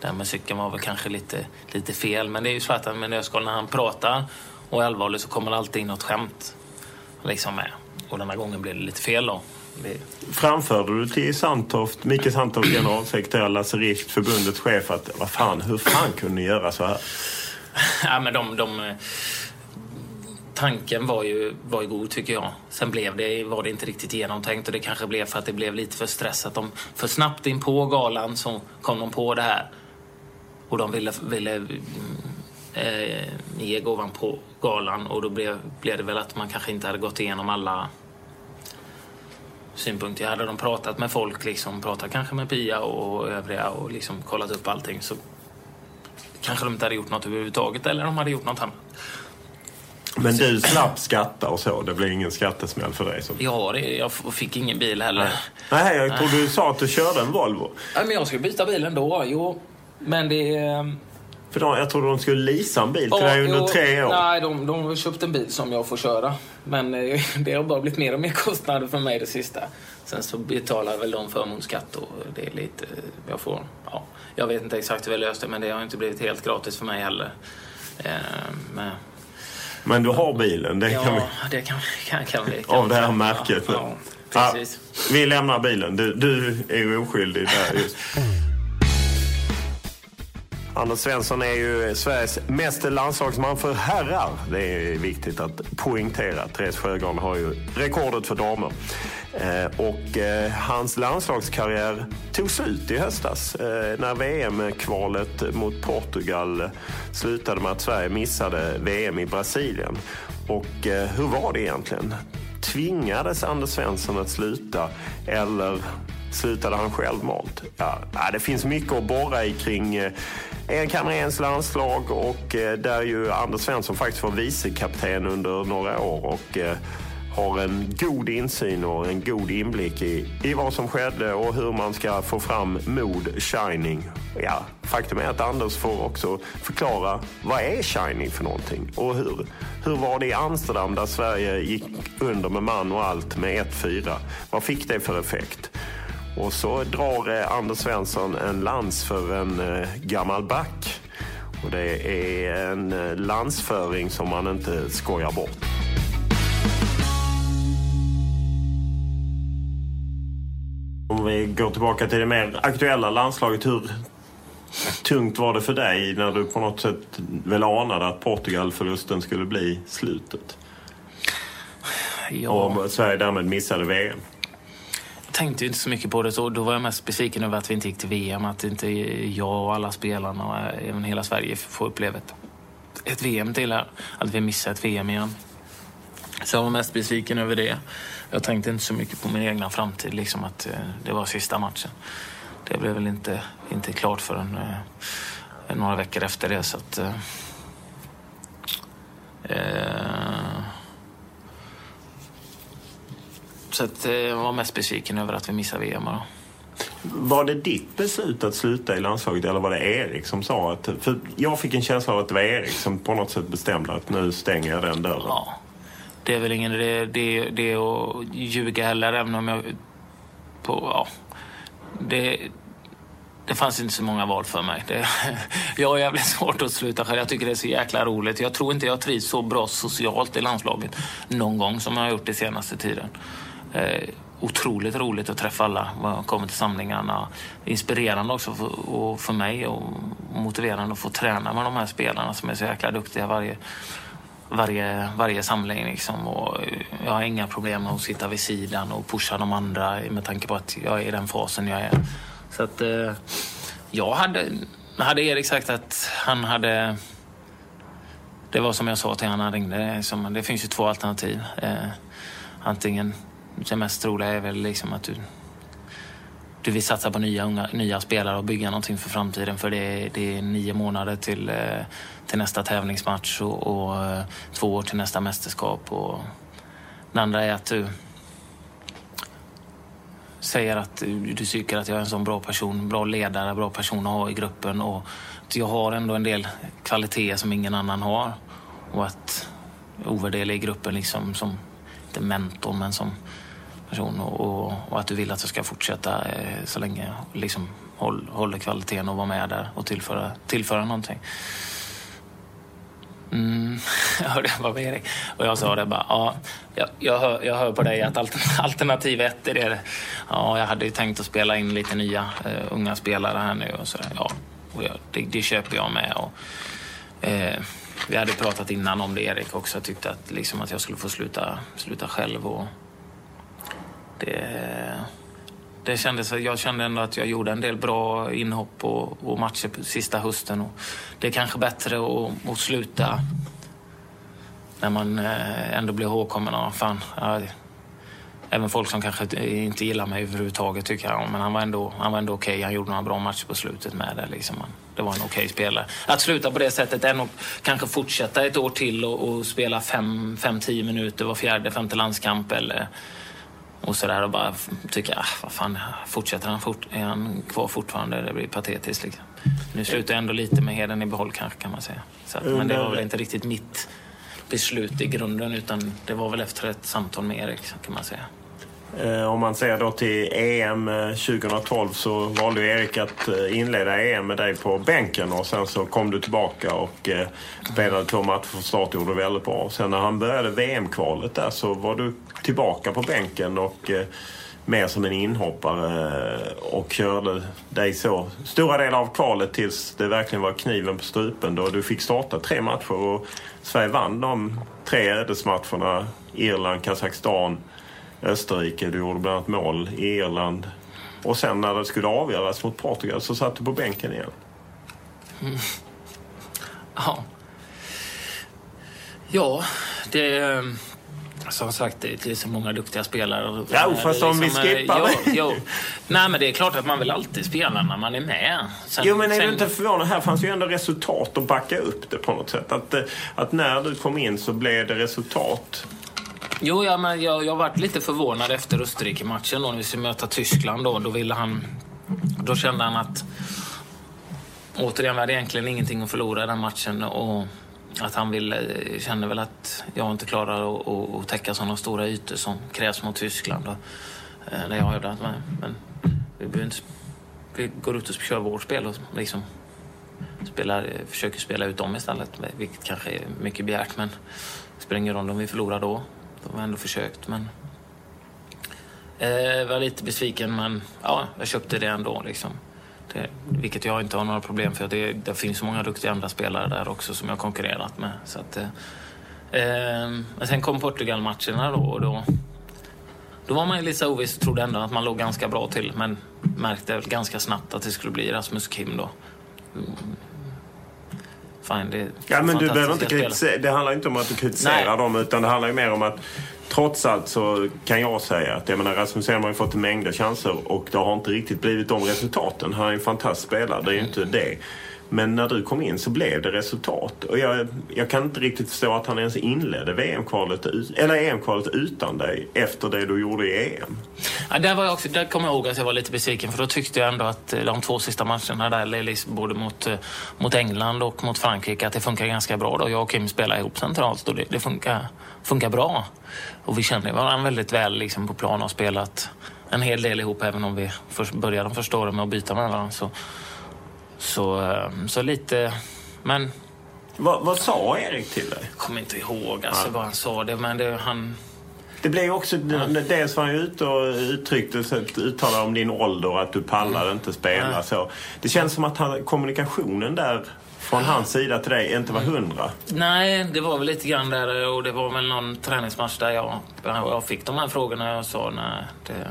B: det här med cykeln var väl kanske lite, lite fel. Men det är ju Zlatan med nötskal. När han pratar och är allvarlig så kommer det alltid in något skämt liksom med. Och den här gången blev det lite fel då. Det,
A: Framförde du till Sandtoft, Micke Sandtoft, generalsekreterare, Lasse Richt, förbundets chef att vad fan, hur fan kunde ni göra så här?
B: ja, men de, de, eh, tanken var ju, var ju god tycker jag. Sen blev det, var det inte riktigt genomtänkt och det kanske blev för att det blev lite för stressat. De, för snabbt in på galan så kom de på det här. Och de ville, ville eh, ge gåvan på galan och då blev, blev det väl att man kanske inte hade gått igenom alla synpunkter. Hade de pratat med folk, liksom, pratat kanske med Pia och övriga och liksom kollat upp allting så kanske de inte hade gjort något överhuvudtaget eller de hade gjort något annat.
A: Men du slapp skatta och så. Det blev ingen skattesmäll för dig. Som...
B: Ja, det, jag fick ingen bil heller.
A: Nej, jag tror du sa att du körde en Volvo.
B: Nej, men jag skulle byta bilen då, jo. Men det... ehm,
A: För de, jag trodde de skulle leasa en bil till dig under
B: jo,
A: tre år.
B: Nej, de, de har köpt en bil som jag får köra. Men eh, det har bara blivit mer och mer kostnader för mig det sista. Sen så betalar väl de förmånsskatt och det är lite... Jag får... Ja, jag vet inte exakt hur vi löst det, men det har inte blivit helt gratis för mig heller. Eh, men,
A: Men du har bilen. Det kan
B: ja,
A: vi...
B: det kan, kan, kan vi... Kan
A: Av det här
B: ja,
A: märket.
B: Ja,
A: Ja,
B: precis.
A: vi lämnar bilen. Du, du är oskyldig där just. Anders Svensson är ju Sveriges mest landslagsman för herrar. Det är viktigt att poängtera. Therese Sjögran har ju rekordet för damer. Eh, och eh, hans landslagskarriär tog slut i höstas eh, när VM-kvalet mot Portugal slutade med att Sverige missade VM i Brasilien. Och hur var det egentligen? Tvingades Anders Svensson att sluta eller slutade han självmant? Ja, det finns mycket att borra i kring eh, Erik Hamréns landslag och eh, där ju Anders Svensson faktiskt var vicekapten under några år. Och eh, har en god insyn och en god inblick i, i vad som skedde och hur man ska få fram mod, shining. Ja, faktum är att Anders får också förklara vad är shining för någonting och hur. Hur var det i Amsterdam där Sverige gick under med man och allt med 1-4? Vad fick det för effekt? Och så drar eh, Anders Svensson en lans för en eh, gammal back. Och det är en eh, landsföring som man inte skojar bort. Om vi går tillbaka till det mer aktuella landslaget. Hur tungt var det för dig när du på något sätt väl anade att Portugal-förlusten skulle bli slutet? Ja. Och Sverige därmed missade VM?
B: Jag ju inte så mycket på det. Så då var jag mest besviken över att vi inte gick till VM. Att inte jag och alla spelarna och även hela Sverige får uppleva ett, ett VM till här. Att vi missar ett VM igen. Så jag var mest besviken över det. Jag tänkte inte så mycket på min egna framtid, liksom att eh, det var sista matchen. Det blev väl inte, inte klart förrän eh, några veckor efter det. Så att, eh, eh eh så att, jag var mest besviken över att vi missade VM. Då.
A: Var det ditt beslut att sluta i landslaget eller var det Erik som sa att... För jag fick en känsla av att det var Erik som på något sätt bestämde att nu stänger jag den dörren.
B: Ja, det är väl ingen det, det, det att ljuga heller, även om jag... På, ja, det, det fanns inte så många val för mig. Det, jag har jävligt svårt att sluta själv. Jag tycker det är så jäkla roligt. Jag tror inte jag trivs så bra socialt i landslaget någon gång som jag har gjort det senaste tiden. Eh, otroligt roligt att träffa alla jag kommer till samlingarna. Inspirerande också för, för mig och motiverande att få träna med de här spelarna som är så jäkla duktiga varje, varje, varje samling. Liksom. Och eh, jag har inga problem med att sitta vid sidan och pusha de andra med tanke på att jag är i den fasen jag är. Så att eh, jag hade, hade Erik sagt att han hade... Det var som jag sa till honom när han ringde. Det finns ju två alternativ. Eh, antingen, det mest troliga är väl liksom att du du vill satsa på nya, unga, nya spelare och bygga någonting för framtiden. För det är, det är nio månader till, eh, till nästa tävlingsmatch och, och eh, två år till nästa mästerskap. Och det andra är att du säger att du, du tycker att jag är en sån bra person, bra ledare, bra person att ha i gruppen och att jag har ändå en del kvaliteter som ingen annan har. Och att ovärderlig i gruppen liksom som, inte mentor, men som person och, och, att du vill att jag ska fortsätta eh, så länge liksom håll, håller kvaliteten och vara med där och tillföra, tillföra någonting. Mm, jag hörde vad Erik och jag sa det bara, ja, jag, jag, hör, jag hör på dig att alternativ ett är det. Ja, jag hade ju tänkt att spela in lite nya uh, unga spelare här nu och så Ja, och jag, det, det, köper jag med. Och, uh, vi hade pratat innan om det, Erik också. tyckte att, liksom, att jag skulle få sluta, sluta själv och det, det kändes, jag kände ändå att jag gjorde en del bra inhopp och, och matcher på sista hösten. Och det är kanske bättre att, att sluta när man eh, ändå blir ihågkommen. Fan, ja, även folk som kanske inte gillar mig överhuvudtaget tycker jag men han var ändå, ändå okej. Okay. Han gjorde några bra matcher på slutet med det. Liksom. Det var en okej okay spelare. Att sluta på det sättet är nog kanske fortsätta ett år till och, och spela 5-10 minuter var fjärde, femte landskamp eller och sådär och bara tycker, ah, vad fan, fortsätter han, fort, är han kvar fortfarande? Det blir patetiskt liksom. Nu slutar jag ändå lite med heden i behåll kanske kan man säga. Så att, men det var väl inte riktigt mitt beslut i grunden utan det var väl efter ett samtal med Erik kan man säga.
A: Eh, om man ser då till EM 2012 eh, så valde Erik att eh, inleda EM med dig på bänken och sen så kom du tillbaka och spelade två matcher för start och gjorde väldigt bra. Sen när han började VM-kvalet där så var du tillbaka på bänken och eh, mer som en inhoppare eh, och körde dig så stora delar av kvalet tills det verkligen var kniven på strupen då du fick starta tre matcher och Sverige vann de tre ödesmatcherna. Irland, Kazakstan, Österrike. Du gjorde bland annat mål i Irland. Och sen när det skulle avgöras mot Portugal så satt du på bänken igen.
B: Mm. Ja. Ja, det... Eh, som sagt, det är så många duktiga spelare.
A: Ja, fast om vi skippar
B: jo, jo. Nej, men det är klart att man vill alltid spela när man är med.
A: Sen, jo, men är sen... du inte förvånad? Här fanns ju ändå resultat att backa upp det på något sätt. Att, att när du kom in så blev det resultat.
B: Jo, ja, men jag, jag varit lite förvånad efter Österrike-matchen då när vi skulle möta Tyskland. Då, då ville han... Då kände han att... Återigen, vi hade egentligen ingenting att förlora i den matchen. Och att han vill, eh, känner väl att jag inte klarar att, att, täcka sådana stora ytor som krävs mot Tyskland. Och, eh, där jag hävdar att men, vi, inte, vi går ut och kör vårt spel och liksom spelar, eh, försöker spela ut dem istället. Vilket kanske är mycket begärt, men det spelar ingen roll om vi förlorar då. De har ändå försökt, men... Eh, jag var lite besviken, men ja, jag köpte det ändå. Liksom. Det, vilket jag inte har några problem för. Det, det finns så många duktiga andra spelare där också som jag konkurrerat med. Så att, eh, men sen kom Portugal-matcherna då och då, då var man ju lite oviss och trodde ändå att man låg ganska bra till. Men märkte ganska snabbt att det skulle bli Rasmus Kim då. Mm.
A: Fine, det ja, men du behöver inte kritisera. Det handlar inte om att du kritiserar Nej. dem utan det handlar ju mer om att trots allt så kan jag säga att jag menar, Rasmus Elm har ju fått en mängd chanser och det har inte riktigt blivit de resultaten. Han är en fantastisk spelare, det är ju inte det. Men när du kom in så blev det resultat. Och jag, jag kan inte riktigt förstå att han ens inledde VM-kvalet, eller EM-kvalet utan dig efter det du gjorde i EM.
B: Ja, där, var jag också, där kommer jag ihåg att jag var lite besviken för då tyckte jag ändå att eh, de två sista matcherna där, både mot, eh, mot England och mot Frankrike, att det funkar ganska bra. Då. Jag och Kim spelar ihop centralt och det, det funkar, funkar bra. Och vi känner varandra väldigt väl liksom, på plan och har spelat en hel del ihop även om vi först började de första åren med att byta med varandra. Så, så, ehm, så lite, men...
A: Vad, vad sa Erik till dig?
B: Jag kommer inte ihåg alltså, ja. vad han sa. Det, men det, han...
A: Det blev också, ja. dels var han ute och uttryckte uttalade om din ålder att du pallade mm. inte spela. Ja. Så. Det känns som att han, kommunikationen där från hans sida till dig inte var hundra?
B: Nej, det var väl lite grann där och det var väl någon träningsmatch där jag, jag fick de här frågorna och jag sa nej. Det...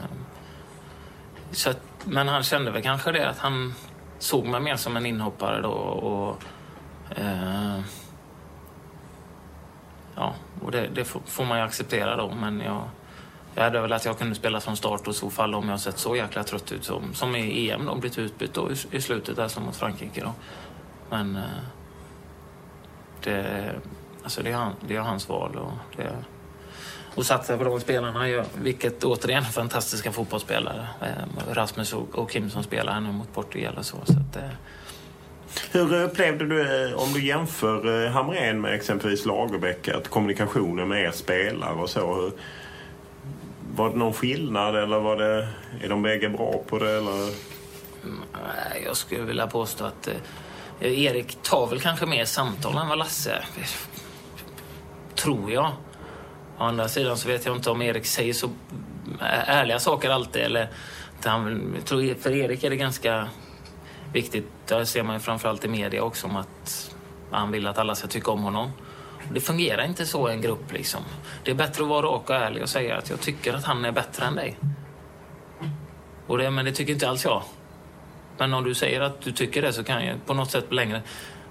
B: Så, men han kände väl kanske det att han såg mig mer som en inhoppare då. Och, eh, ja, och det, det, får man ju acceptera då. Men jag, jag hade väl att jag kunde spela från start och så fall om jag sett så jäkla trött ut som, som i EM då, blivit utbytt då, i, i slutet där som mot Frankrike då. Men eh, det, alltså det, är, han, det är hans val och det, och satsa på de spelarna han gör. Vilket återigen fantastiska fotbollsspelare. Eh, Rasmus och Kim som spelar nu mot Portugal och så. så att, eh.
A: Hur upplevde du, eh, om du jämför Hamrén med exempelvis Lagerbäck, att kommunikationen med er spelare och så. Var det någon skillnad eller var det, är de bägge bra på det? Eller?
B: Jag skulle vilja påstå att eh, Erik tar väl kanske mer samtal än vad Lasse Tror jag. Å andra sidan så vet jag inte om Erik säger så ärliga saker alltid. Eller, han, tror, för Erik är det ganska viktigt, det ser man ju framförallt i media också, om att han vill att alla ska tycka om honom. Det fungerar inte så i en grupp. Liksom. Det är bättre att vara rak och ärlig och säga att jag tycker att han är bättre än dig. Och det, men det tycker inte alls jag. Men om du säger att du tycker det så kan jag på något sätt längre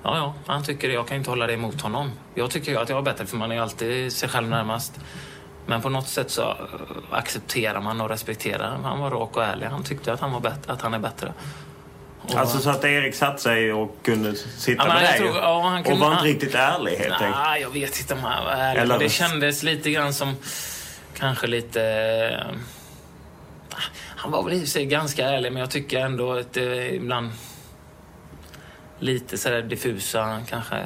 B: Ja, ja, han tycker det. Jag kan inte hålla det emot honom. Jag tycker att jag är bättre för man är alltid sig själv närmast. Men på något sätt så eh, accepterar man och respekterar. Han var rak och ärlig. Han tyckte att han, var bättre, att han är bättre.
A: Och alltså så att Erik satt sig och kunde sitta ja, med dig tror, ja, han kunde, och var inte riktigt ärlig helt
B: enkelt? Nej, jag vet inte om han var ärlig. Eller... Det kändes lite grann som kanske lite... Eh, han var väl i sig ganska ärlig men jag tycker ändå att det ibland lite sådär diffusa kanske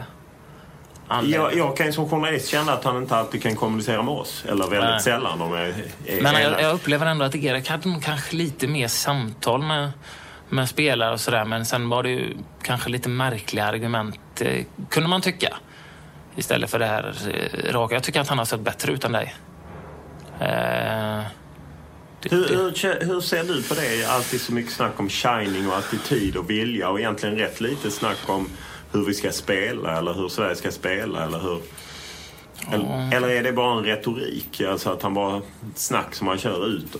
A: jag, jag kan ju som journalist känna att han inte alltid kan kommunicera med oss. Eller väldigt Nej. sällan om jag
B: är Men jag, jag, upplever ändå att Erik hade nog kanske lite mer samtal med, med spelare och sådär. Men sen var det ju kanske lite märkliga argument, eh, kunde man tycka. Istället för det här eh, raka. Jag tycker att han har sett bättre ut än dig. Eh,
A: hur, hur, hur, ser du på det? Alltid så mycket snack om shining och attityd och vilja och egentligen rätt lite snack om hur vi ska spela eller hur Sverige ska spela eller hur... Eller, eller är det bara en retorik? Alltså att han bara snack som han kör ut?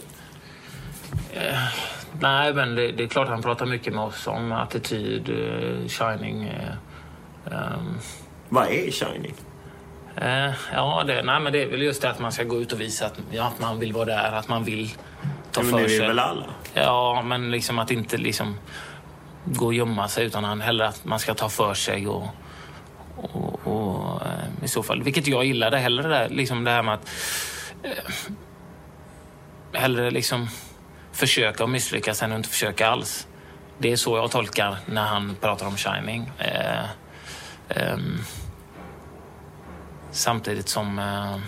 B: Eh, nej, men det, det, är klart han pratar mycket med oss om attityd, uh, shining. Uh, um.
A: Vad är shining?
B: Uh, ja, det, nej, men det är väl just det att man ska gå ut och visa att, ja, att man vill vara där, att man vill ta ja,
A: men
B: för
A: sig.
B: det
A: vill väl alla?
B: Ja, men liksom att inte liksom gå och gömma sig utan hellre att man ska ta för sig och, och, och i så fall, vilket jag gillade hellre det där, liksom det här med att eh, hellre liksom försöka och misslyckas än att inte försöka alls. Det är så jag tolkar när han pratar om Shining. Eh, eh, samtidigt som... Eh,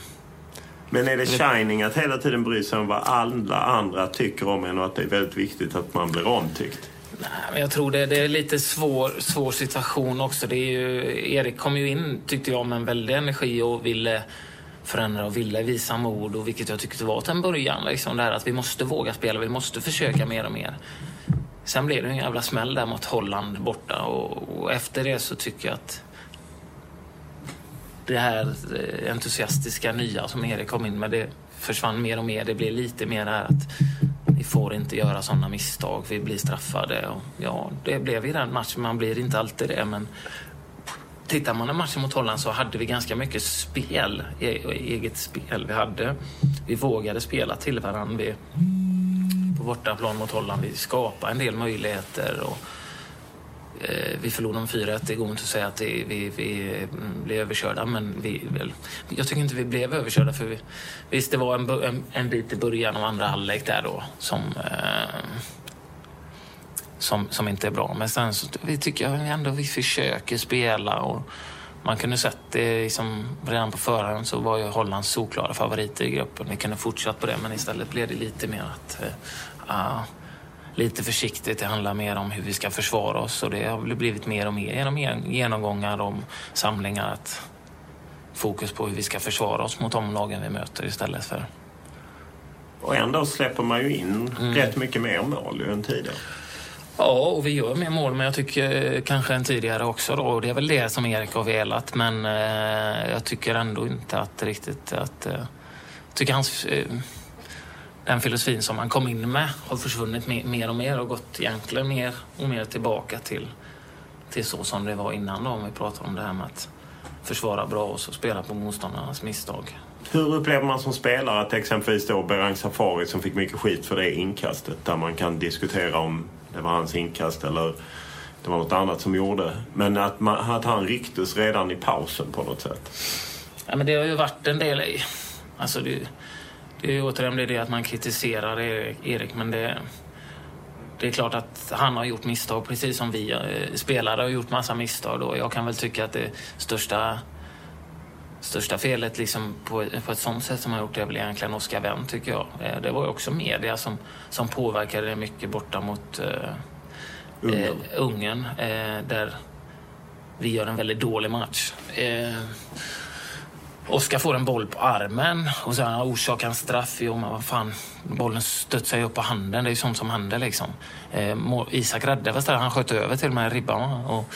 A: men är det shining att hela tiden bry sig om vad alla andra tycker om en och att det är väldigt viktigt att man blir omtyckt?
B: Nej, men jag tror det, det är lite svår, svår situation också. Det är ju, Erik kom ju in, tyckte jag, med en väldig energi och ville förändra och ville visa mod och vilket jag tyckte var till en början. Liksom, det här att vi måste våga spela, vi måste försöka mer och mer. Sen blev det en jävla smäll där mot Holland borta och, och efter det så tycker jag att det här eh, entusiastiska nya som Erik kom in med, det försvann mer och mer. Det blev lite mer här att vi får inte göra sådana misstag, vi blir straffade. Och ja, det blev i den matchen. Man blir inte alltid det, men tittar man på matchen mot Holland så hade vi ganska mycket spel, e-, eget spel. Vi hade, vi vågade spela till varandra. Vi, på bortaplan mot Holland, vi skapade en del möjligheter. Och, Eh, vi förlorade med 4-1. Det går inte att säga att det, vi, vi mm, blev överkörda, men vi, väl, jag tycker inte vi blev överkörda. För vi, visst, det var en, en, en bit i början av andra halvlek där då som eh, som, som inte är bra. Men sen så vi tycker jag ändå vi försöker spela och man kunde sett det liksom, redan på förhand så var ju Holland solklara favoriter i gruppen. Vi kunde fortsatt på det men istället blev det lite mer att eh, ah, lite försiktigt. Det handlar mer om hur vi ska försvara oss och det har blivit mer och mer genom genomgångar och samlingar att fokus på hur vi ska försvara oss mot de lagen vi möter istället för
A: och ändå släpper man ju in mm. rätt mycket mer mål än tidigare.
B: Ja, och vi gör mer mål, men jag tycker kanske än tidigare också. Då. Och det är väl det som Erik har velat, men eh, jag tycker ändå inte att riktigt att... Eh, tycker hans... Eh, den filosofin som han kom in med har försvunnit mer, och mer och gått egentligen mer och mer tillbaka till, till så som det var innan då, om vi pratar om det här med att försvara bra och så spela på motståndarnas misstag.
A: Hur upplever man som spelare att exempelvis då Berang Safari som fick mycket skit för det inkastet där man kan diskutera om det var hans inkast eller det var något annat som gjorde. Men att, man, att han rycktes redan i pausen på något sätt.
B: Ja, men det har ju varit en del i... Alltså det, det är återigen det, det att man kritiserar Erik, men det, det är klart att han har gjort misstag precis som vi eh, spelare har gjort massa misstag. Då. Jag kan väl tycka att det största, största felet liksom på, på ett sånt sätt som har gjort det är väl egentligen Oscar Wendt tycker jag. Eh, det var ju också media som, som påverkade det mycket borta mot eh, Ungern, eh, Ungern eh, där vi gör en väldigt dålig match. Eh, Oskar får en boll på armen och sen orsakar han straff. Jo, men vad fan, bollen studsar ju upp på handen. Det är ju sånt som händer liksom. Eh, Isak räddade väl Han sköt över till och med ribban. Och,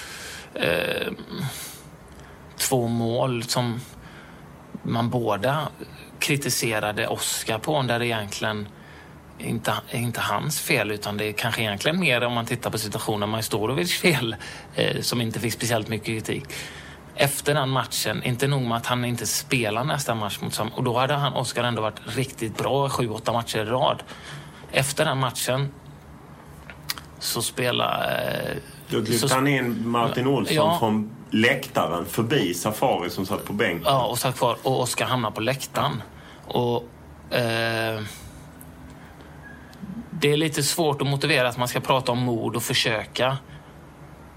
B: eh, två mål som man båda kritiserade Oskar på, där det egentligen inte, inte hans fel utan det är kanske egentligen mer om man tittar på situationen Majstorovics fel eh, som inte fick speciellt mycket kritik efter den matchen, inte nog med att han inte spelar nästa match mot Sam, och då hade han, Oskar ändå varit riktigt bra sju, åtta matcher i rad. Efter den matchen så spelar... Eh,
A: då lyfte han in Martin Olsson ja, från läktaren förbi Safari som satt på bänken.
B: Ja, och satt kvar. Och Oskar hamnar på läktaren. Och... Eh, det är lite svårt att motivera att man ska prata om mod och försöka.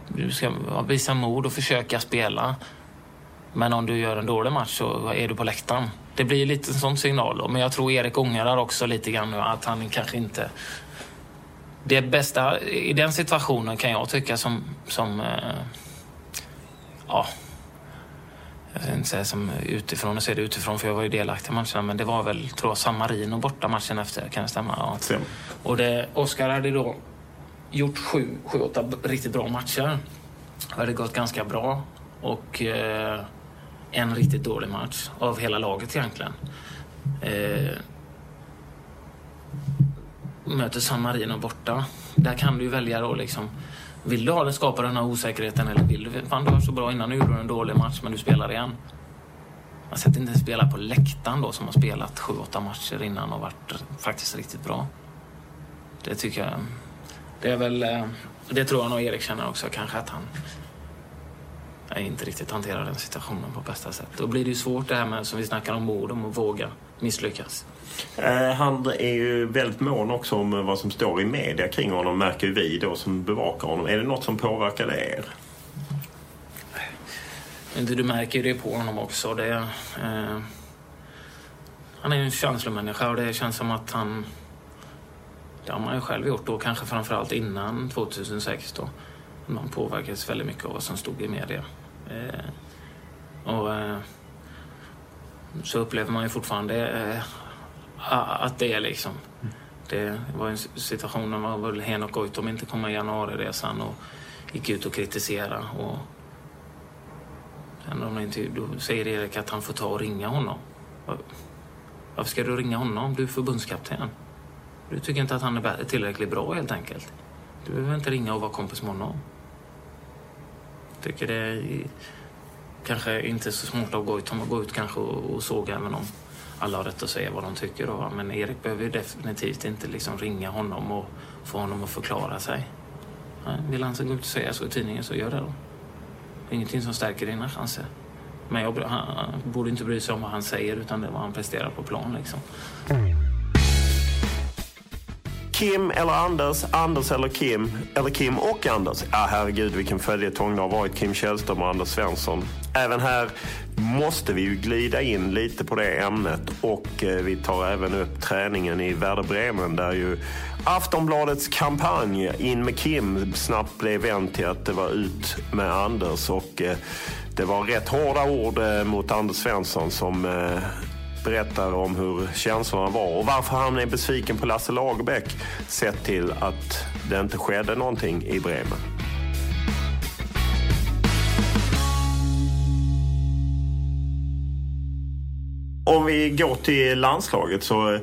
B: Du ska visa mod och försöka spela. Men om du gör en dålig match så är du på läktaren. Det blir lite en sån signal. Då. Men jag tror Erik ångrar också lite grann nu att han kanske inte... Det bästa i den situationen kan jag tycka som... som eh, ja, jag ska inte säga som utifrån och ser det utifrån för jag var ju delaktig i matcherna men det var väl, tror jag, San Marino borta matchen efter, kan det stämma? Ja. Och det, Oskar hade då gjort sju, sju, åtta riktigt bra matcher. Det hade gått ganska bra och eh, en riktigt dålig match av hela laget egentligen. Eh, möter San Marino borta. Där kan du ju välja då liksom vill du ha den, skapa den här osäkerheten eller vill du, fan du var så bra innan, nu gjorde du en dålig match men du spelar igen. Man sätter inte en spelare på läktaren då som har spelat sju, åtta matcher innan och varit faktiskt riktigt bra. Det tycker jag, det är väl, eh, det tror jag nog Erik känner också kanske att han jag inte riktigt hanterar den situationen på bästa sätt. Då blir det ju svårt det här med, som vi snackar om, mod om att våga misslyckas.
A: Eh, Han är ju väldigt mån också om vad som står i media kring honom, märker vi då som bevakar honom. Är det något som påverkar er?
B: Du märker ju det på honom också. Det, eh, han är ju en känslomänniska och det känns som att han... Det har man ju själv gjort då, kanske framförallt innan 2006 då. Man påverkades väldigt mycket av vad som stod i media. Eh, och eh, så upplever man ju fortfarande eh, att det är liksom... Det var en situation när man väl Henok Goitom inte kom med i januariresan och gick ut och kritiserade. Och Sen om inte, då säger Erik att han får ta och ringa honom. Varför ska du ringa honom? Du är förbundskapten. Du tycker inte att han är tillräckligt bra helt enkelt. Du behöver inte ringa och vara kompis med honom. Tycker det är kanske inte så smart att gå att gå ut kanske och, och såga även om alla har rätt att säga vad de tycker. Då. Men Erik behöver ju definitivt inte liksom ringa honom och få honom att förklara sig. Vill han så gå ut och säga så i tidningen så gör det då. Ingenting som stärker dina chanser. Men jag, han, borde inte bry sig om vad han säger utan det är vad han presterar på plan. Liksom.
A: Kim eller Anders, Anders eller Kim, eller Kim och Anders. Ja, herregud vilken följetong det har varit. Kim Källström och Anders Svensson. Även här måste vi ju glida in lite på det ämnet och eh, vi tar även upp träningen i Werder Bremen där ju Aftonbladets kampanj In med Kim snabbt blev vänd till att det var ut med Anders och eh, det var rätt hårda ord eh, mot Anders Svensson som eh, berättar om hur känslorna var och varför han är besviken på Lasse Lagerbäck sett till att det inte skedde någonting i Bremen. Om vi går till landslaget så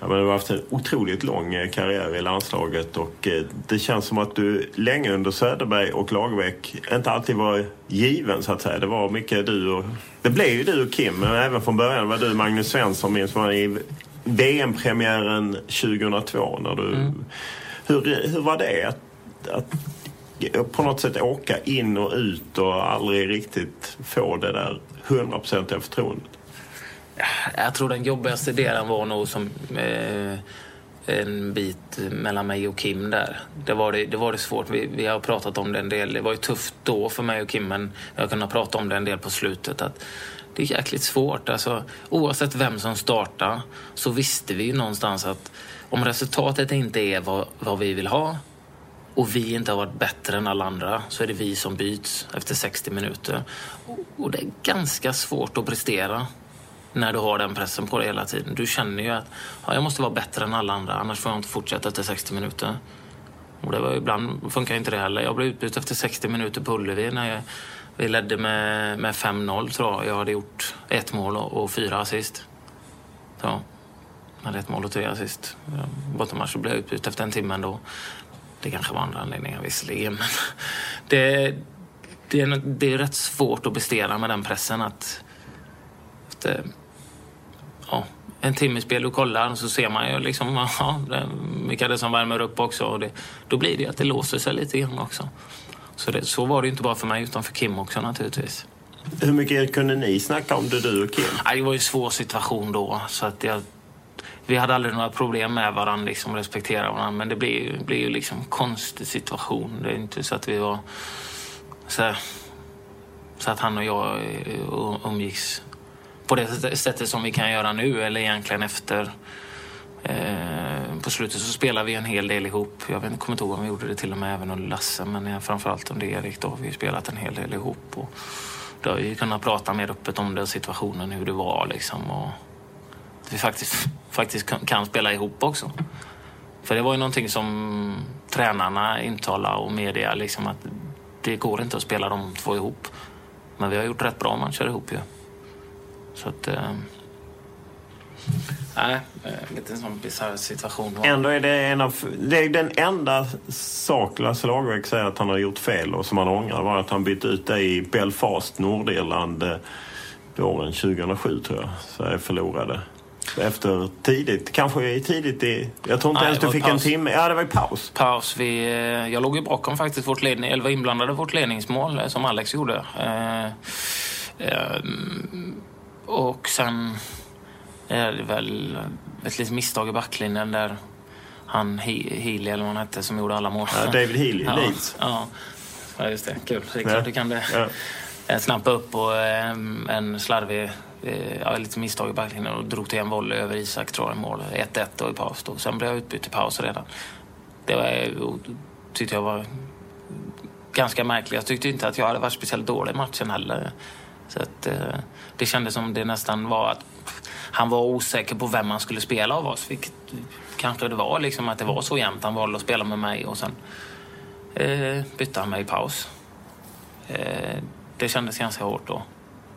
A: Ja, men du har haft en otroligt lång eh, karriär i landslaget och eh, det känns som att du länge under Söderberg och Lagerbäck inte alltid var given så att säga. Det var mycket du och... Det blev ju du och Kim, men även från början var du Magnus Svensson minns man i VM-premiären 2002 när du... Hur, hur var det att, att på något sätt åka in och ut och aldrig riktigt få det där hundraprocentiga förtroendet?
B: Jag tror den jobbigaste delen var nog som eh, en bit mellan mig och Kim där. Det var det, det, var det svårt. Vi, vi har pratat om det en del. Det var ju tufft då för mig och Kim men jag har kunnat prata om det en del på slutet. Att det är jäkligt svårt. Alltså, oavsett vem som startar så visste vi ju någonstans att om resultatet inte är vad, vad vi vill ha och vi inte har varit bättre än alla andra så är det vi som byts efter 60 minuter. Och, och det är ganska svårt att prestera när du har den pressen på dig hela tiden. Du känner ju att ja, jag måste vara bättre än alla andra annars får jag inte fortsätta efter 60 minuter. Och det var, ibland funkar inte det heller. Jag blev utbytt efter 60 minuter på Ullevi när jag, vi ledde med, med 5-0 tror jag. Jag hade gjort ett mål och, och fyra assist. Så, jag hade ett mål och tre assist. Bortamatch blev jag utbytt efter en timme ändå. Det kanske var andra anledningar visserligen men det, det, är, det är rätt svårt att prestera med den pressen att efter, ja, en timme spel och kollar så ser man ju liksom, ja, vilka det är som värmer upp också. Och det, då blir det ju att det låser sig lite grann också. Så, det, så var det ju inte bara för mig utan för Kim också naturligtvis.
A: Hur mycket kunde ni snacka om det, du och Kim?
B: Ja, Det var ju en svår situation då. Så att jag, vi hade aldrig några problem med varandra, liksom, respektera varandra. Men det blev ju, blev ju liksom en konstig situation. Det är inte så att vi var... Så, här, så att han och jag eh, umgicks på det sättet som vi kan göra nu, eller egentligen efter. Eh, på slutet så spelade vi en hel del ihop. Jag vet, kommer inte ihåg om vi gjorde det till och med även under Lasse, men eh, framförallt under Erik då. har Vi spelat en hel del ihop. Och då har vi kunnat prata mer öppet om den situationen, hur det var liksom. Och att vi faktiskt, faktiskt kan, spela ihop också. För det var ju någonting som tränarna intalade och media liksom att det går inte att spela de två ihop. Men vi har gjort rätt bra matcher ihop ju. Så att... Eh, nej, eh, lite en sån bisarr situation.
A: Ändå är det en av... Det är den enda sak Lasse Lagerbäck säger att han har gjort fel och som han ångrar var att han bytte ut det i Belfast, Nordirland, eh, våren 2007 tror jag. Sverige förlorade. Efter tidigt, kanske tidigt i... Jag tror inte
B: Nej,
A: ens du fick
B: paus.
A: en timme. Ja, det var i paus.
B: paus. Vi, eh, jag låg ju bakom faktiskt vårt ledning, eller var inblandad i vårt ledningsmål eh, som Alex gjorde. Eh, eh, och sen är det väl ett litet misstag i backlinjen där han He- Healy, eller vad han hette, som gjorde alla mål.
A: Ja, David Healy,
B: ja,
A: Leeds.
B: Ja. ja, just det. Kul. Rickard,
A: Ja.
B: du kan det.
A: Ja.
B: Eh, Snappa upp och eh, en slarvig, eh, ja, lite misstag i backlinjen och drog till en volley över Isak tror jag i mål. 1-1 och i paus då. Sen blev jag utbytt i paus redan. Det var, eh, tyckte jag var ganska märkligt. Jag tyckte inte att jag hade varit speciellt dålig i matchen heller. Så att, det kändes som det nästan var att han var osäker på vem han skulle spela av oss. Vilket kanske det var, liksom att det var så jämnt. Han valde att spela med mig och sen eh, bytte han mig i paus. Eh, det kändes ganska hårt då,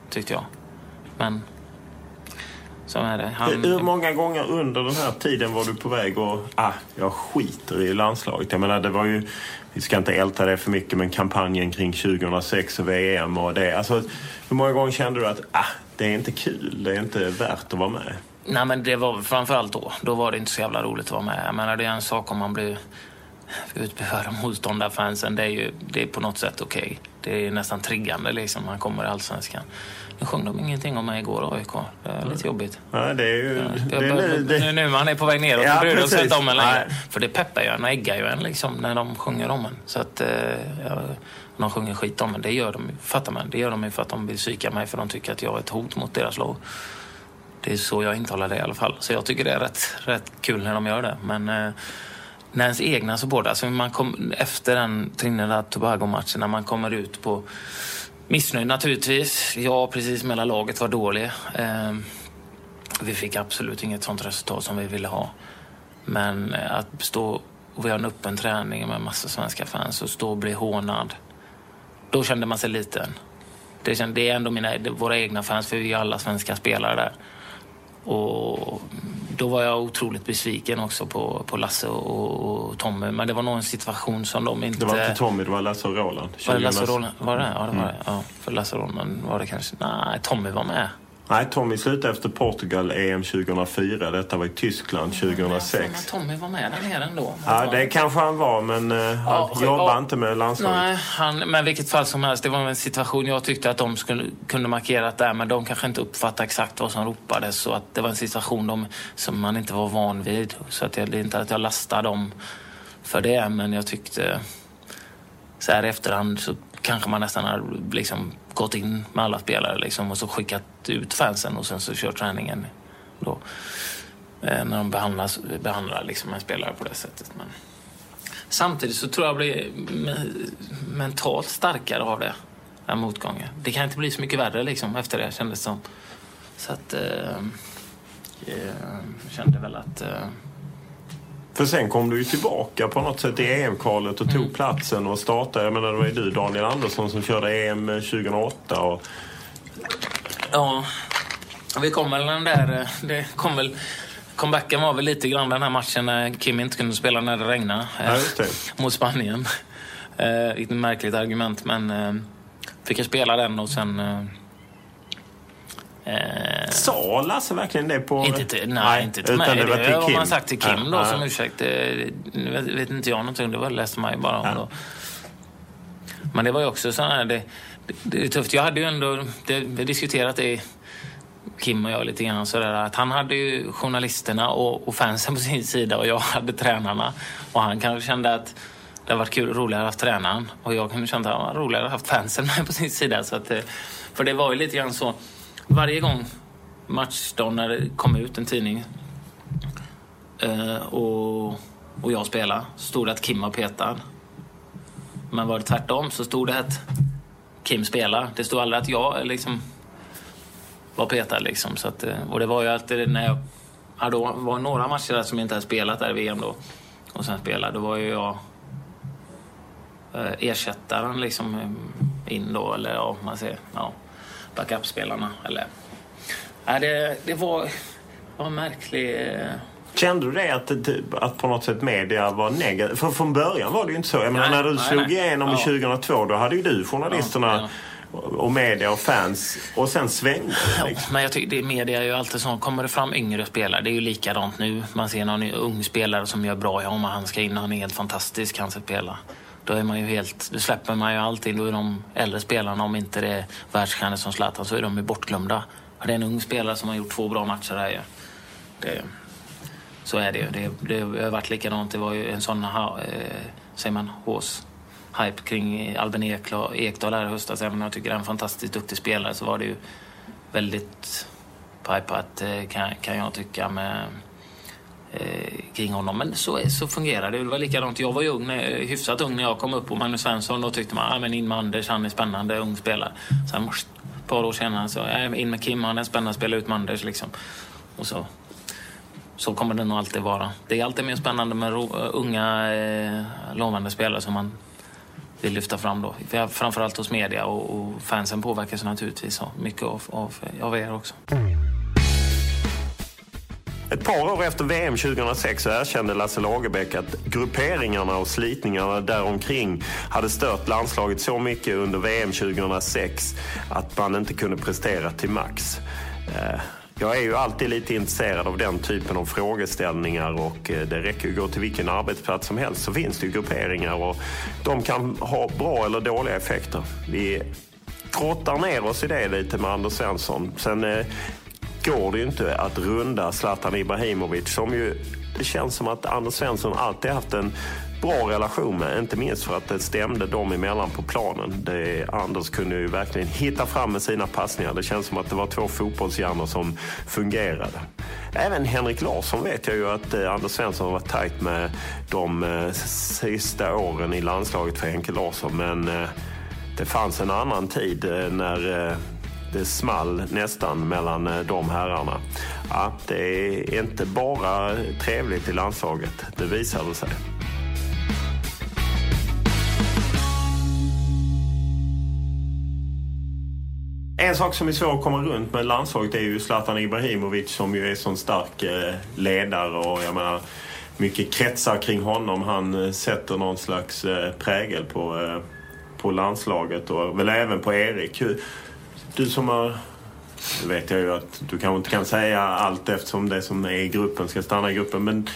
B: tyckte jag. Men så är det. Han,
A: Hur många gånger under den här tiden var du på väg att... ah, jag skiter i landslaget? Jag menar, det var ju, vi ska inte älta det för mycket, men kampanjen kring 2006 och VM och det. Alltså, hur många gånger kände du att ah, det är inte kul, det är inte värt att vara med?
B: Nej, men det var framförallt då. Då var det inte så jävla roligt att vara med. Jag menar, det är en sak om man blir utbehörd av motståndarfansen. Det är ju det är på något sätt okej. Det är nästan triggande liksom. Man kommer i Allsvenskan. Nu sjöng de ingenting om mig igår, AIK. Det är lite jobbigt.
A: Ja, det är ju... Det är nu, det,
B: nu man är på väg neråt.
A: Ja,
B: bryr de sig inte om en längre.
A: Nej.
B: För det peppar ju en och äggar ju en liksom, när de sjunger om en. Så att, eh, ja, de sjunger skit om en. Det gör de fattar man. Det gör de ju för att de vill psyka mig för de tycker att jag är ett hot mot deras lag. Det är så jag intalar det i alla fall. Så jag tycker det är rätt, rätt kul när de gör det. Men eh, när ens egna supportrar, alltså man kom, efter den Trinidad Tobago-matchen, när man kommer ut på Missnöjd naturligtvis. Jag, precis som hela laget, var dålig. Eh, vi fick absolut inget sånt resultat som vi ville ha. Men eh, att stå och vi har en öppen träning med massa svenska fans och stå och bli hånad. Då kände man sig liten. Det, kände, det är ändå mina, det, våra egna fans, för vi är alla svenska spelare där. Och då var jag otroligt besviken också på, på Lasse och, och Tommy. Men det var nog en situation som de inte...
A: det var inte Tommy, det var Lasse och Roland.
B: Var det Lasse och
A: 2000.
B: Roland? Var det? Ja, det var det. Ja, för Lasse och Roland var det kanske... Nej, Tommy var med.
A: Nej, Tommy slutade efter Portugal EM 2004. Detta var i Tyskland
B: Men
A: 2006.
B: Tommy var med där nere ändå.
A: Ja, det kanske han var, men eh, han
B: Ja,
A: jobbar
B: ja.
A: inte med landslaget.
B: Nej, han, men vilket fall som helst, det var en situation jag tyckte att de skulle, kunde markerat där, men de kanske inte uppfattade exakt vad som ropades. Så att det var en situation de, som man inte var van vid. Så att jag, det är inte att jag lastar dem för det, men jag tyckte så här i efterhand så kanske man nästan har liksom gått in med alla spelare liksom, och så skickat ut fansen och sen så kört träningen då. Eh, när de behandlas, behandlar liksom en spelare på det sättet. Men samtidigt så tror jag blir mentalt starkare av det, den motgången. Det kan inte bli så mycket värre liksom efter det kändes det som. Så att eh, eh jag kände väl att eh,
A: för sen kom du ju tillbaka på något sätt i EM-kvalet och tog
B: Mm.
A: platsen och startade. Jag menar, det var ju du, Daniel Andersson, som körde EM 2008. Och,
B: Ja, vi kom väl den där... eh, Det kom väl, comebacken var väl lite grann den här matchen när Kim inte kunde spela när det regnade. eh,
A: Ja, just det.
B: Mot Spanien. Eh, ett märkligt argument, men eh, fick jag spela den och sen... Eh,
A: sa Lasse verkligen det på...
B: inte till, nej, inte till mig.
A: Det var till
B: har
A: Kim.
B: man sagt till Kim
A: Ja,
B: då
A: ja.
B: som ursäkt. Nu vet, vet inte jag någonting. Det var läste man ju bara om
A: Ja.
B: då. Men det var ju också så här, det, det, det är tufft. Jag hade ju ändå, det, vi har diskuterat det, Kim och jag lite grann sådär, att han hade ju journalisterna och, och fansen på sin sida och jag hade tränarna. Och han kanske kände att det hade varit kul, roligare att haft tränaren. Och jag kunde känna att det var roligare att haft fansen med på sin sida. Så att, eh, för det var ju lite grann så, varje gång matchdagen när det kom ut en tidning eh, och, och jag spelade, så stod det att Kim var petad. Men var det tvärtom så stod det att Kim spelade. Det stod aldrig att jag liksom var petad liksom. Så att, eh, och det var ju alltid när jag... Ja, då var några matcher där som jag inte hade spelat där i VM då. Och sen spelade. Då var ju jag eh, ersättaren liksom in då. Eller ja, man säger. Ja, backup-spelarna. Eller... Ja, det, det var, var en märklig...
A: Kände du det att, att på något sätt media var negativa? För från början var det ju inte så. Jag menar, när du nej, slog nej. igenom ja. 2002 då hade ju du journalisterna ja, och media och fans och sen svängde.
B: Liksom. Men jag tycker det, media är ju alltid så. Kommer det fram yngre spelare, det är ju likadant nu. Man ser någon ung spelare som gör bra, ja men han ska in, han är helt fantastisk, han ska spela. Då är man ju helt, då släpper man ju allting. Då är de äldre spelarna, om inte det är världsstjärnor som Zlatan, så är de ju bortglömda. Det är en ung spelare som har gjort två bra matcher här ju. det, Så är det ju. Det, det har varit likadant. Det var ju en sån, eh, säger man, hås hype kring Albin Ekdal här i höstas. Även om jag tycker han är en fantastiskt duktig spelare så var det ju väldigt pipat eh, kan, kan jag tycka med Eh, kring honom. Men så, så fungerar det. Det var likadant. Jag var ju ung, hyfsat ung när jag kom upp och Magnus Svensson. Då tyckte man, ah, men in med Anders, han är spännande, ung spelare. Sen ett par år senare så, in med Kim, han är spännande, spela ut med Anders liksom. Och så, så kommer det nog alltid vara. Det är alltid mer spännande med unga, eh, lovande spelare som man vill lyfta fram då. Framförallt hos media och, och fansen påverkas naturligtvis mycket av, av, av er också.
A: Ett par år efter VM 2006 så erkände Lasse Lagerbäck att grupperingarna och slitningarna däromkring hade stört landslaget så mycket under VM 2006 att man inte kunde prestera till max. Eh, jag är ju alltid lite intresserad av den typen av frågeställningar och eh, det räcker ju att gå till vilken arbetsplats som helst så finns det ju grupperingar och de kan ha bra eller dåliga effekter. Vi grottar ner oss i det lite med Anders Svensson. Sen eh, går det ju inte att runda Zlatan Ibrahimovic som ju det känns som att Anders Svensson alltid haft en bra relation med. Inte minst för att det stämde dem emellan på planen. Det, Anders kunde ju verkligen hitta fram med sina passningar. Det känns som att det var två fotbollshjärnor som fungerade. Även Henrik Larsson vet jag ju att eh, Anders Svensson har varit tajt med de eh, sista åren i landslaget för Henke Larsson. Men eh, det fanns en annan tid när det small nästan mellan eh, de herrarna. Ja, det är inte bara trevligt i landslaget, det visar det sig. En sak som är svår att komma runt med landslaget är ju Zlatan Ibrahimovic som ju är sån stark eh, ledare och jag menar mycket kretsar kring honom. Han eh, sätter någon slags prägel på, på landslaget och väl även på Erik. Du som har... Nu vet jag ju att du kanske inte kan säga allt eftersom det som är i gruppen ska stanna i gruppen. Men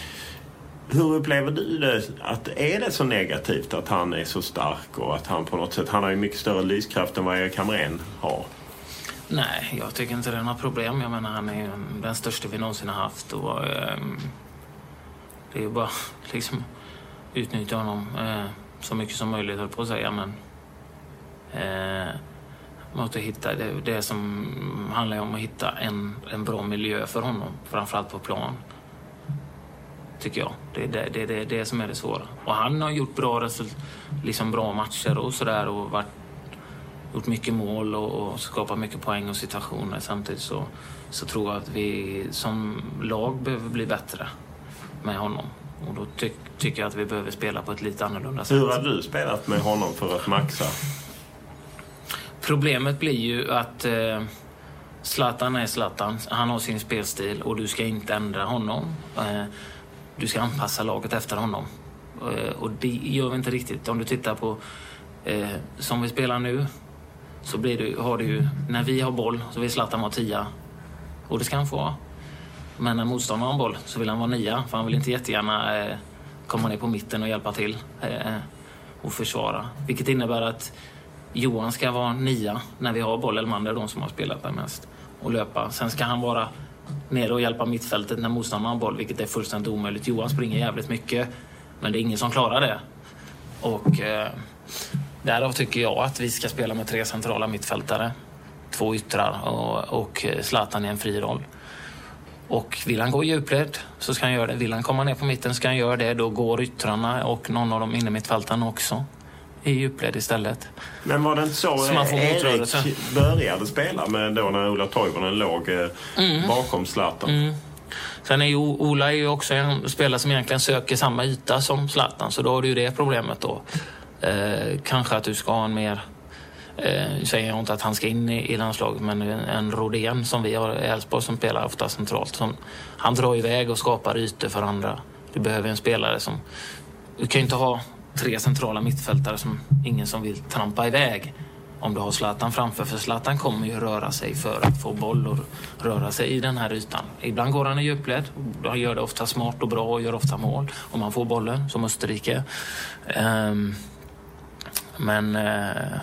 A: hur upplever du det? Att är det så negativt att han är så stark och att han på något sätt... Han har ju mycket större lyskraft än vad Erik Hamrén har.
B: Nej, jag tycker inte det är några problem. Jag menar, han är den största vi någonsin har haft. Och, eh, det är ju bara liksom utnyttja honom eh, så mycket som möjligt, höll på att säga. Men, eh, måste hitta det, det som handlar om att hitta en, en bra miljö för honom, framförallt på plan. Tycker jag. Det är det, det, det, det som är det svåra. Och han har gjort bra, liksom bra matcher och sådär och varit, gjort mycket mål och, och skapat mycket poäng och situationer. Samtidigt så, så tror jag att vi som lag behöver bli bättre med honom. Och då ty tycker jag att vi behöver spela på ett lite annorlunda sätt.
A: Hur har du spelat med honom för att maxa?
B: Problemet blir ju att eh, Zlatan är Zlatan. Han har sin spelstil och du ska inte ändra honom. Eh, du ska anpassa laget efter honom. Eh, och det gör vi inte riktigt. Om du tittar på eh, som vi spelar nu så blir det, har du ju, när vi har boll så vill Zlatan vara tia. Och det ska han få vara. Men när motståndaren har boll så vill han vara nia för han vill inte jättegärna eh, komma ner på mitten och hjälpa till eh, och försvara. Vilket innebär att Johan ska vara nia när vi har boll. Elmander är de som har spelat där mest. Och löpa. Sen ska han vara nere och hjälpa mittfältet när motståndaren har boll, vilket är fullständigt omöjligt. Johan springer jävligt mycket, men det är ingen som klarar det. Och eh, därav tycker jag att vi ska spela med tre centrala mittfältare, två yttrar och, och Zlatan i en fri roll. Och vill han gå i djupled så ska han göra det. Vill han komma ner på mitten ska han göra det. Då går yttrarna och någon av de innermittfältarna också i djupled istället.
A: Men var det inte så,
B: Så man får motrörelse.
A: Erik började spela med då när Ola Toivonen låg eh,
B: Mm.
A: bakom Zlatan?
B: Sen är ju Ola är ju också en spelare som egentligen söker samma yta som Zlatan, så då har du ju det problemet då. Eh, kanske att du ska ha en mer... Eh, säger jag inte att han ska in i, i landslaget, men en Rodén som vi har i Elfsborg som spelar ofta centralt. Som, han drar iväg och skapar ytor för andra. Du behöver en spelare som... Du kan ju inte ha tre centrala mittfältare som ingen som vill trampa iväg om du har Zlatan framför. För Zlatan kommer ju röra sig för att få boll och röra sig i den här ytan. Ibland går han i djupled. Han gör det ofta smart och bra och gör ofta mål om han får bollen, som Österrike. Ehm, men eh,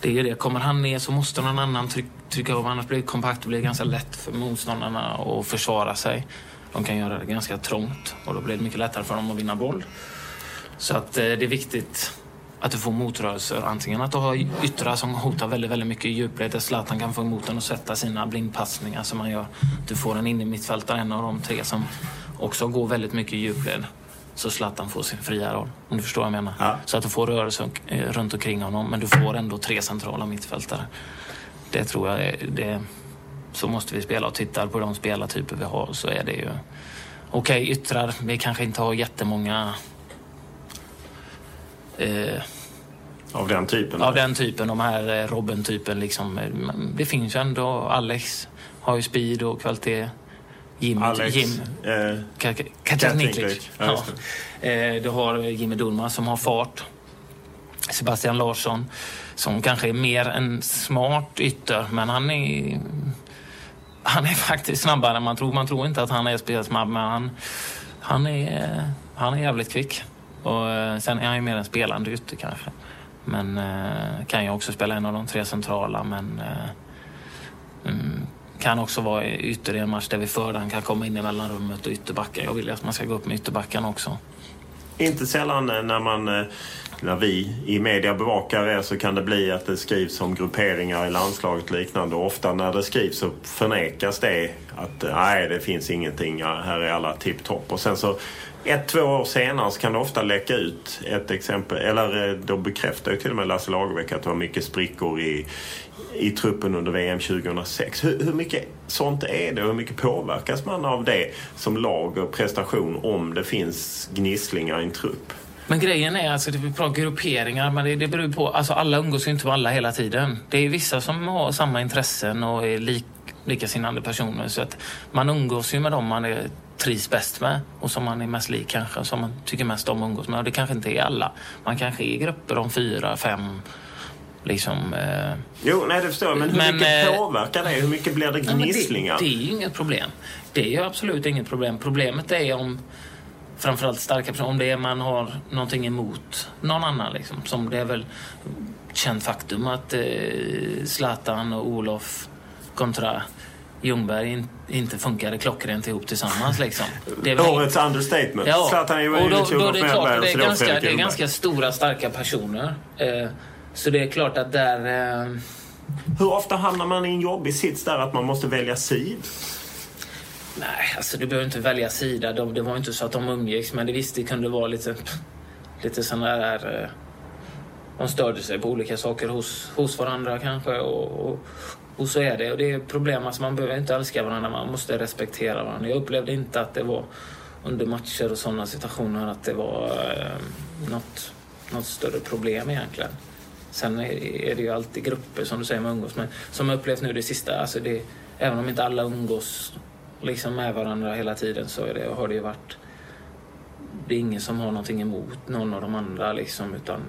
B: det är ju det. Kommer han ner så måste någon annan trycka av. Annars blir det kompakt. Det blir ganska lätt för motståndarna att försvara sig. De kan göra det ganska trångt och då blir det mycket lättare för dem att vinna boll. Så att eh, det är viktigt att du får motrörelser. Antingen att du har yttrar som hotar väldigt, väldigt mycket i djupled där Zlatan kan få emot den och sätta sina blindpassningar som man gör. Du får en inne mittfältare, en av de tre som också går väldigt mycket i djupled. Så Zlatan får sin fria roll, om du förstår vad jag menar.
A: Ja.
B: Så att du får rörelse eh, runt omkring honom, men du får ändå tre centrala mittfältare. Det tror jag är, det, så måste vi spela och tittar på de spelartyper vi har så är det ju okej yttrar. Vi kanske inte har jättemånga eh,
A: Av den typen?
B: av den typen, de här eh, Robin-typen liksom. Eh, Det finns ju ändå, Alex har ju speed och kvalitet. Jim,
A: Alex,
B: Jim
A: eh,
B: Ka- Ka-
A: Kacaniklic.
B: Kacaniklic.
A: Ja,
B: Ja. Eh, Du har Jimmy Durmaz som har fart. Sebastian Larsson som kanske är mer en smart ytter, men han är han är faktiskt snabbare än man tror. Man tror inte att han är spelsnabb, men han, han, är, han är jävligt kvick. Och eh, sen är han ju mer en spelande ytter kanske. Men eh, kan ju också spela en av de tre centrala, men eh, mm, kan också vara ytter i en match där vi för den. kan komma in i mellanrummet och ytterbacken. Jag vill ju att man ska gå upp med ytterbacken också.
A: Inte sällan eh, när man eh, när vi i media bevakar er så kan det bli att det skrivs om grupperingar i landslaget och liknande. Och ofta när det skrivs så förnekas det att nej, det finns ingenting, här är alla tipptopp. Och sen så ett, två år senare så kan det ofta läcka ut ett exempel, eller eh, då bekräftar ju till och med Lasse Lagerbäck att det var mycket sprickor i, i truppen under VM 2006. Hur, hur mycket sånt är det och hur mycket påverkas man av det som lag och prestation om det finns gnisslingar i en trupp?
B: Men grejen är alltså, det är bra grupperingar, men det, det beror på, alltså alla umgås ju inte med alla hela tiden. Det är vissa som har samma intressen och är lik, likasinnade personer. Så att man umgås ju med dem man är, trivs bäst med och som man är mest lik kanske, som man tycker mest om att umgås med. Och det kanske inte är alla. Man kanske är i grupper om fyra, fem, liksom... Eh,
A: Jo, nej det förstår jag. Men hur
B: Men,
A: mycket
B: eh,
A: påverkar det? Hur mycket blir det gnisslingar?
B: Det, det är ju inget problem. Det är ju absolut inget problem. Problemet är om framförallt starka personer, om det är man har någonting emot någon annan. Liksom. Som det är väl känt faktum att eh, Zlatan och Olof kontra Ljungberg in, inte funkade klockrent ihop tillsammans. Liksom. Det är väl
A: Årets understatement. Zlatan är ju
B: och då, det är klart, det är, ganska, det är
A: Ljungberg.
B: ganska stora, starka personer. Eh, så det är klart att där... Eh,
A: Hur ofta hamnar man i en jobbig sits där att man måste välja sid?
B: Nej, alltså du behöver inte välja sida. De, det var inte så att de umgicks, men det visst, det kunde vara lite, lite sådana där... Eh, de störde sig på olika saker hos, hos varandra kanske. Och, och, och så är det. Och det är problem. Alltså, man behöver inte älska varandra, man måste respektera varandra. Jag upplevde inte att det var under matcher och sådana situationer att det var eh, något, något större problem egentligen. Sen är, är det ju alltid grupper som du säger man umgås med. Som jag upplevt nu det sista, alltså det, även om inte alla umgås liksom med varandra hela tiden så är det, har det ju varit... Det är ingen som har någonting emot någon av de andra liksom utan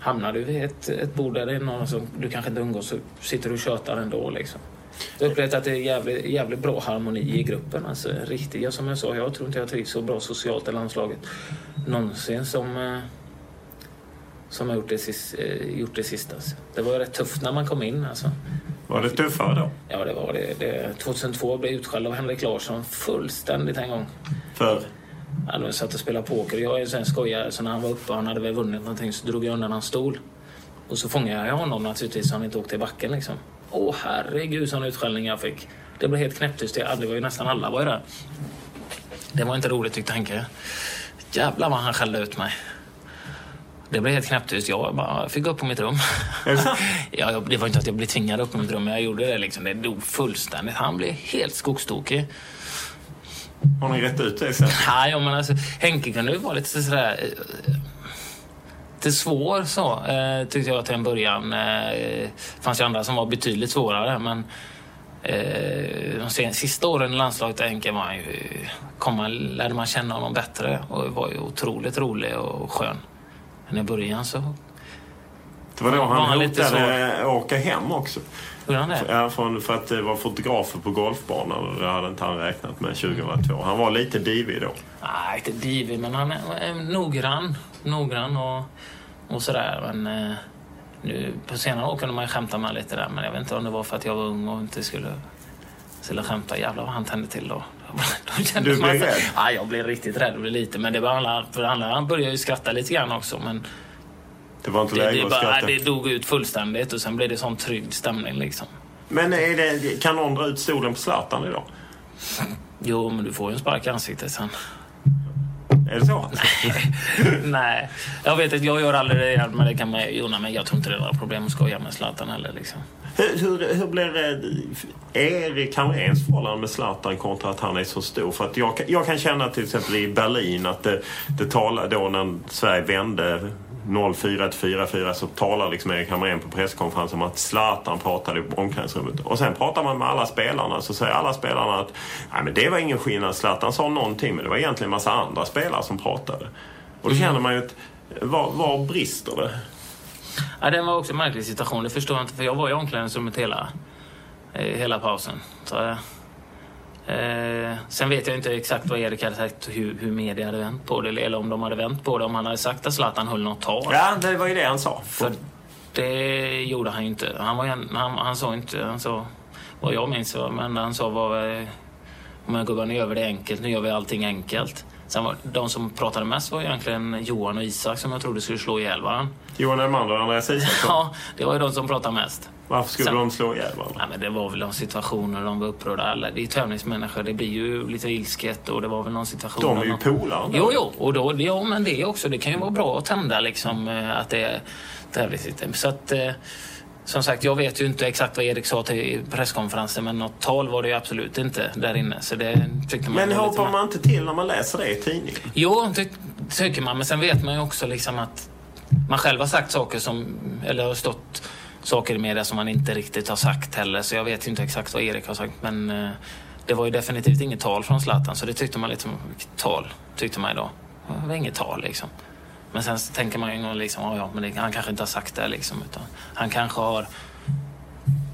B: hamnar du vid ett, ett bord där det är någon som du kanske inte umgås så sitter du och tjötar ändå liksom. Jag har upplevt att det är jävligt, jävligt bra harmoni i gruppen. Alltså, riktigt, ja, som jag sa, jag tror inte jag trivs så bra socialt i landslaget någonsin som, eh, som jag gjort det, eh, gjort det sista. Alltså. Det var rätt tufft när man kom in. Alltså.
A: Var det tuffare då?
B: Ja, det var det. det 2002 blev jag utskälld av Henrik Larsson fullständigt en gång.
A: För?
B: Ja, satt och spelade poker. Jag är en sån skojare, så när han var uppe och han hade väl vunnit någonting så drog jag undan hans stol. Och så fångade jag honom naturligtvis så han inte åkte i backen liksom. Åh herregud sån utskällning jag fick. Det blev helt knäpptyst. Det var ju nästan alla var ju där. Det var inte roligt tyckte Henke. Jävlar vad han skällde ut mig. Det blev helt knäpptyst. Jag bara fick gå upp på mitt rum. ja, jag- det var inte att jag blev tvingad upp på mitt rum, men jag gjorde det. Liksom. Det dog fullständigt. Han blev helt skogstokig.
A: Har ni rätt ut det sen?
B: Nej, ja, men alltså, Henke kunde ju vara lite sådär... eh, Lite svår så, eh, tyckte jag till en början. Eh, Det fanns ju andra som var betydligt svårare, men eh, de sista åren i landslaget där Henke var ju... Kom man, lärde man känna honom bättre och var ju otroligt rolig och skön. Men i början så
A: Det var då han
B: han lite
A: hotade åka hem också.
B: Gjorde han det.
A: Ja, för, för att det var fotografer på golfbanan och det hade inte han räknat med 2002. Han var lite divig då.
B: Nej, inte divig, men han är, noggrann. Noggrann och, och sådär. Men eh, nu, på senare år kunde man ju skämta med lite där. Men jag vet inte om det var för att jag var ung och inte skulle, skulle skämta. Jävlar vad han tände till då. då
A: Du blev rädd?
B: Ja, jag blev riktigt rädd och lite. Men det var alla, för alla han började ju skratta lite grann också. Men
A: Det var inte
B: det,
A: läge
B: det,
A: att
B: bara, det dog ut fullständigt och sen blev det sån trygg stämning liksom.
A: Men är det, kan någon dra ut stolen på Zlatan idag?
B: Jo, men du får ju en spark i ansiktet sen.
A: Är det så?
B: Nej, jag vet att jag gör aldrig det, men det kan man göra. Men jag tror inte det är några problem att skoja med Zlatan heller. Liksom.
A: Hur, hur, hur blir det Erik Hamréns förhållande med Zlatan kontra att han är så stor? För att jag, jag kan känna till exempel i Berlin att det, det talar då när Sverige vände 0-4 till 4-4 så talar liksom Erik Hamrén på presskonferensen om att Zlatan pratade i omklädningsrummet. Och sen pratar man med alla spelarna så säger alla spelarna att Nej, men det var ingen skillnad. Zlatan sa någonting men det var egentligen en massa andra spelare som pratade. Och då känner man ju att var, var brister det?
B: Ja, det var också en märklig situation. Det förstår jag inte, för jag var i omklädningsrummet hela, eh, hela pausen. Så, eh, sen vet jag inte exakt vad Erik hade sagt, hur, hur media hade vänt på det, eller om de hade vänt på det, om han hade sagt att Zlatan höll något tal.
A: Ja, det var ju det han sa.
B: För det gjorde han ju inte. Han, var, han, han sa inte, han sa, vad jag minns, var- men han sa var, men gubbar nu gör vi det enkelt, nu gör vi allting enkelt. Sen var, de som pratade mest var egentligen Johan och Isak som jag trodde skulle slå ihjäl varandra.
A: Johan Elmander och Andreas Isaksson.
B: Ja, det var ju de som pratade mest.
A: Varför skulle
B: Sen-
A: de slå ihjäl varandra?
B: Ja, men det var väl de situationer de var upprörda. Alla, det är tävlingsmänniskor, det blir ju lite ilsket och det var väl någon situation...
A: De är ju
B: någon-
A: polare.
B: Jo, jo, och då, ja, men det också. Det kan ju vara bra att tända liksom eh, att det är tävlingssystem. Så att, eh, som sagt, jag vet ju inte exakt vad Erik sa till presskonferensen, men något tal var det ju absolut inte där inne. Så det tycker man
A: Men hoppar man inte till när man läser det i tidningen?
B: Jo, det tycker man. Men sen vet man ju också liksom att man själv har sagt saker som, eller har stått saker i media som man inte riktigt har sagt heller. Så jag vet inte exakt vad Erik har sagt. Men eh, det var ju definitivt inget tal från Zlatan. Så det tyckte man liksom, vilket tal tyckte man då. Det var inget tal liksom. Men sen tänker man ju liksom, ja, ja men det, han kanske inte har sagt det liksom. Utan han kanske har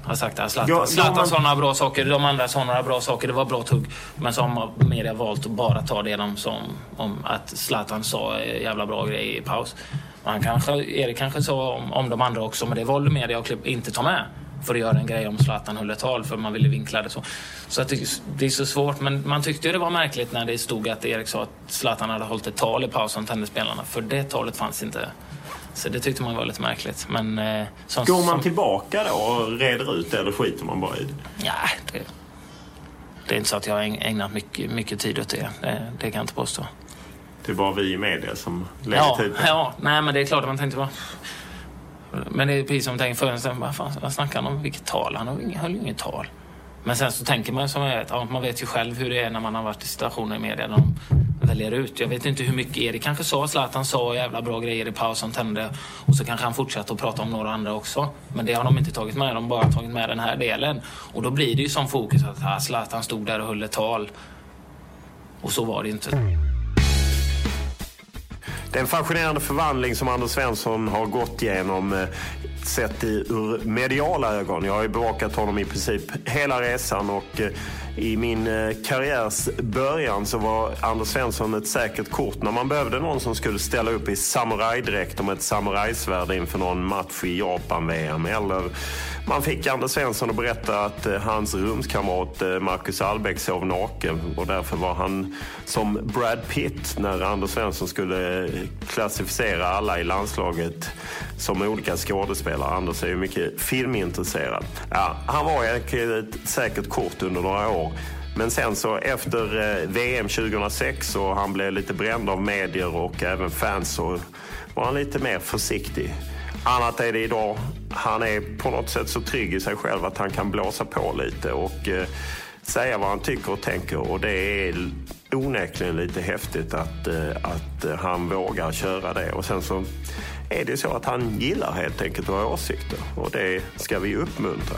B: har sagt att Zlatan,
A: Ja,
B: Zlatan
A: men-
B: sa några bra saker, de andra sa några bra saker, det var bra tugg. Men så har media valt att bara ta det de sa om, om att Zlatan sa eh, jävla bra grejer i paus. Han kanske, Erik kanske sa om, om de andra också, men det valde media att inte ta med. För att göra en grej om Zlatan höll ett tal, för man ville vinkla det så. Så att det, det är så svårt, men man tyckte ju det var märkligt när det stod att Erik sa att Zlatan hade hållit ett tal i pausen, tennisspelarna. För det talet fanns inte. Så det tyckte man var lite märkligt. Men, eh, som,
A: Går man
B: som-
A: tillbaka då och reder ut det eller skiter man bara i det?
B: Ja, det, det är inte så att jag har äg- ägnat mycket, mycket tid åt det. det. Det kan jag inte påstå.
A: Det är bara vi i media som lägger
B: Ja,
A: tid på
B: ja, nej men det är klart att man tänkte bara... Men det är precis som man tänker förr. Sen, vad, fan, vad snackar han om? Vilket tal? Han höll ju inget tal. Men sen så tänker man som jag vet, man vet ju själv hur det är när man har varit i situationer i media de väljer ut. Jag vet inte hur mycket Erik kanske sa. Zlatan sa jävla bra grejer i pausen, tände. Och så kanske han fortsatte att prata om några andra också. Men det har de inte tagit med. De har bara tagit med den här delen. Och då blir det ju som fokus att ah, Zlatan stod där och höll ett tal. Och så var det inte.
A: Det är en fascinerande förvandling som Anders Svensson har gått igenom eh, sett i, ur mediala ögon. Jag har ju bevakat honom i princip hela resan och eh, i min eh, karriärs början så var Anders Svensson ett säkert kort när man behövde någon som skulle ställa upp i samurajdräkt och med ett samurajsvärd inför någon match i Japan-VM. Eller man fick Anders Svensson att berätta att eh, hans rumskamrat eh, Marcus Albeck sov naken och därför var han som Brad Pitt när Anders Svensson skulle eh, klassificera alla i landslaget som olika skådespelare. Anders är ju mycket filmintresserad. Ja, han var säkert kort under några år. Men sen så efter VM 2006 och han blev lite bränd av medier och även fans så var han lite mer försiktig. Annat är det idag. Han är på något sätt så trygg i sig själv att han kan blåsa på lite och eh, säga vad han tycker och tänker. Och det är onekligen lite häftigt att, eh, att eh, han vågar köra det. Och sen så är det så att han gillar helt enkelt att ha åsikter och det ska vi uppmuntra.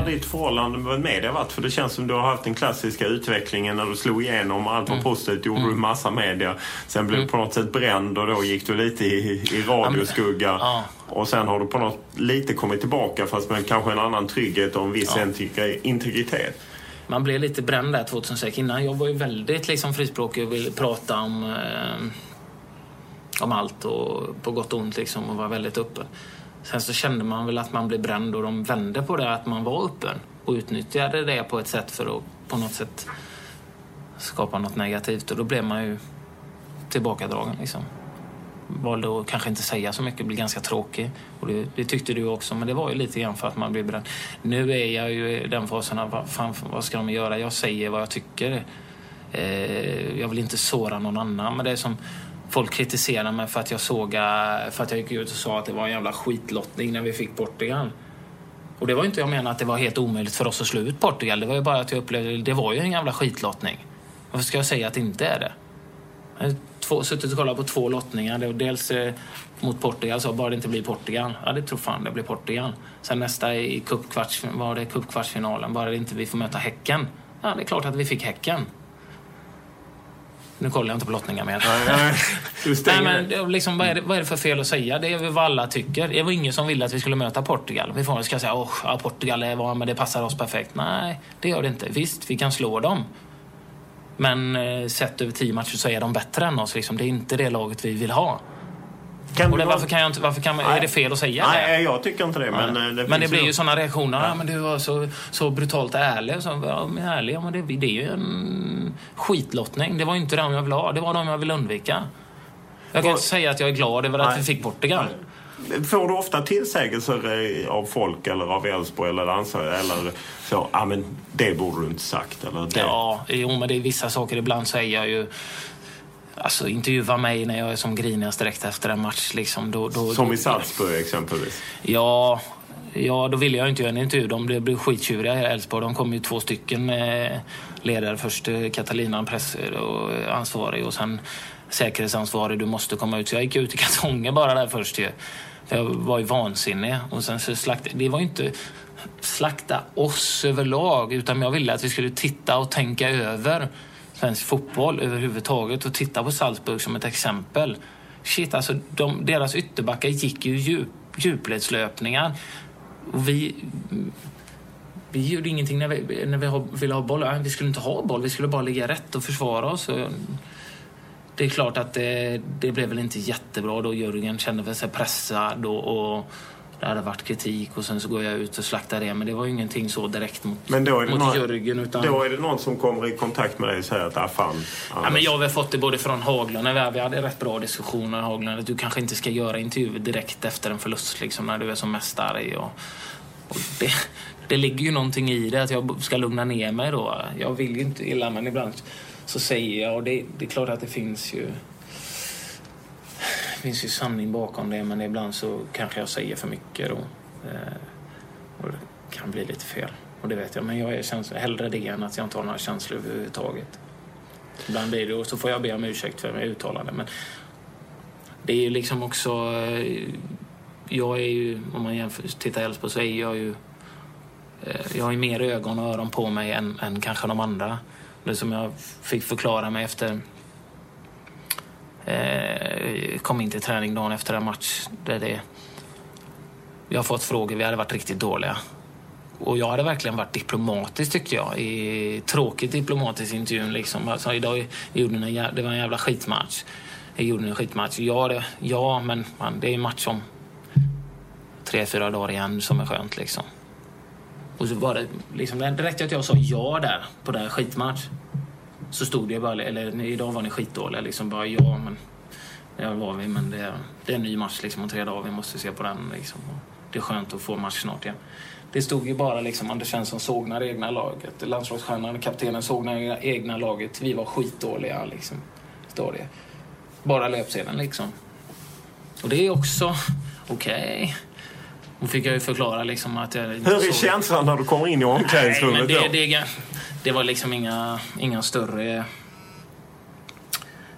A: Har ditt förhållande med media varit? För det känns som du har haft den klassiska utvecklingen när du slog igenom. Allt var mm. positivt, gjorde mm. du massa media. Sen blev du mm. på något sätt bränd och då gick du lite i, i radioskugga. Ja. Och sen har du på något lite kommit tillbaka fast med kanske en annan trygghet och en viss ja. integritet.
B: Man blev lite bränd där 2006. Innan jag var ju väldigt liksom frispråkig och ville prata om, eh, om allt och på gott och ont liksom och var väldigt öppen. Sen så kände man väl att man blev bränd och de vände på det att man var öppen och utnyttjade det på ett sätt för att på något sätt skapa något negativt och då blev man ju tillbakadragen liksom. Valde att kanske inte säga så mycket, blev ganska tråkig. Och det, det, tyckte du också, men det var ju lite grann för att man blev bränd. Nu är jag ju i den fasen av vad, fan, vad ska de göra? Jag säger vad jag tycker. Eh, jag vill inte såra någon annan, men det är som Folk kritiserade mig för att jag såg för att jag gick ut och sa att det var en jävla skitlottning när vi fick Portugal. Och det var inte jag menar att det var helt omöjligt för oss att slå ut Portugal. Det var ju bara att jag upplevde det var ju en jävla skitlottning. Varför ska jag säga att det inte är det? Jag har två, suttit och kollat på två lottningar. Dels eh, mot Portugal, så bara det inte blir Portugal. Ja, det tror fan det blir Portugal. Sen nästa i cupkvarts, var det cupkvartsfinalen, bara det inte vi får möta Häcken. Ja, det är klart att vi fick Häcken. Nu kollar jag inte på lottningar mer. Nej, nej, men liksom, vad, är det, vad är det för fel att säga? Det är vad alla tycker. Det var ingen som ville att vi skulle möta Portugal. Vi får ska säga att ja, Portugal är vad, men det passar oss perfekt. Nej, det gör det inte. Visst, vi kan slå dem. Men eh, sett över tio matcher så är de bättre än oss. Liksom. Det är inte det laget vi vill ha. Kan det, varför kan jag inte, varför kan, nej, är det fel att säga
A: nej, det? Nej, jag tycker inte det. Men,
B: det, men det blir ju sådana reaktioner. Ja. men du var så, så brutalt ärlig. Så, ja, men ärlig, ja, men det, det är ju en skitlottning. Det var ju inte de jag ville ha. Det var de jag ville undvika. Jag kan inte säga att jag är glad över att vi fick Portugal.
A: Får du ofta tillsägelser eh, av folk eller av Elfsborg eller dansare eller så? Ja, men det borde du inte sagt. Eller det.
B: Ja, jo, men det är vissa saker. Ibland säger jag ju Alltså intervjua mig när jag är som grinigast direkt efter en match. Liksom. Då, då,
A: som i Salzburg exempelvis?
B: Ja, ja, då ville jag inte göra en intervju. De blev skittjuriga i Elfsborg. De kom ju två stycken eh, ledare. Först eh, Catalina, pressansvarig och sen säkerhetsansvarig. Du måste komma ut. Så jag gick ut i kartonger bara där först ju. Jag var ju vansinnig. Och sen så slakt, det var ju inte slakta oss överlag utan jag ville att vi skulle titta och tänka över svensk fotboll överhuvudtaget och titta på Salzburg som ett exempel. Shit, alltså de, deras ytterbackar gick ju djup, djupledslöpningar. Och vi, vi gjorde ingenting när vi, när vi ville ha boll. Vi skulle inte ha boll, vi skulle bara ligga rätt och försvara oss. Det är klart att det, det blev väl inte jättebra då. Jörgen kände sig pressad och, och det hade varit kritik och sen så går jag ut och slaktar det. Men det var ju ingenting så direkt mot, men då är det mot någon, Jörgen. Utan...
A: Då är det någon som kommer i kontakt med dig och säger att ah, fan.
B: Ja, men jag har fått det både från Haglund, vi hade rätt bra diskussioner Haglund, att du kanske inte ska göra intervjuer direkt efter en förlust liksom, när du är som mest arg. Och, och det, det ligger ju någonting i det, att jag ska lugna ner mig då. Jag vill ju inte illa, men ibland så säger jag, och det, det är klart att det finns ju finns ju sanning bakom det men ibland så kanske jag säger för mycket då. Eh, och det kan bli lite fel. Och det vet jag. Men jag är känslig. hellre det än att jag inte har några känslor överhuvudtaget. Ibland blir det och så får jag be om ursäkt för mitt uttalande. Men det är ju liksom också... Eh, jag är ju, om man jämför, tittar Elfsborg så är jag ju... Eh, jag har ju mer ögon och öron på mig än, än kanske de andra. Det som jag fick förklara mig efter Eh, kom in till träning dagen efter en match där det... Vi har fått frågor, vi hade varit riktigt dåliga. Och jag hade verkligen varit diplomatisk tyckte jag. I, tråkigt diplomatisk i intervjun liksom. Alltså, idag gjorde en, det var en jävla skitmatch. Jag gjorde en skitmatch. Ja, det, ja men man, det är en match om tre, fyra dagar igen som är skönt liksom. Och så var det liksom, det räckte att jag sa ja där på den skitmatch så stod det bara, eller idag var ni skitdåliga. Liksom bara, ja, men Ja, var vi, men det, det är en ny match liksom om tre dagar. Vi måste se på den. Liksom. Det är skönt att få match snart igen. Det stod ju bara liksom Anders Svensson sågnar egna laget. Landslagsstjärnan, kaptenen sågnar egna laget. Vi var skitdåliga liksom. Står det. Bara löpsedeln liksom. Och det är också okej. Okay. Då fick jag ju förklara liksom att jag
A: Hur är känslan när du kommer in i omklädningsrummet
B: Nej, men det, det, det, var liksom inga, inga större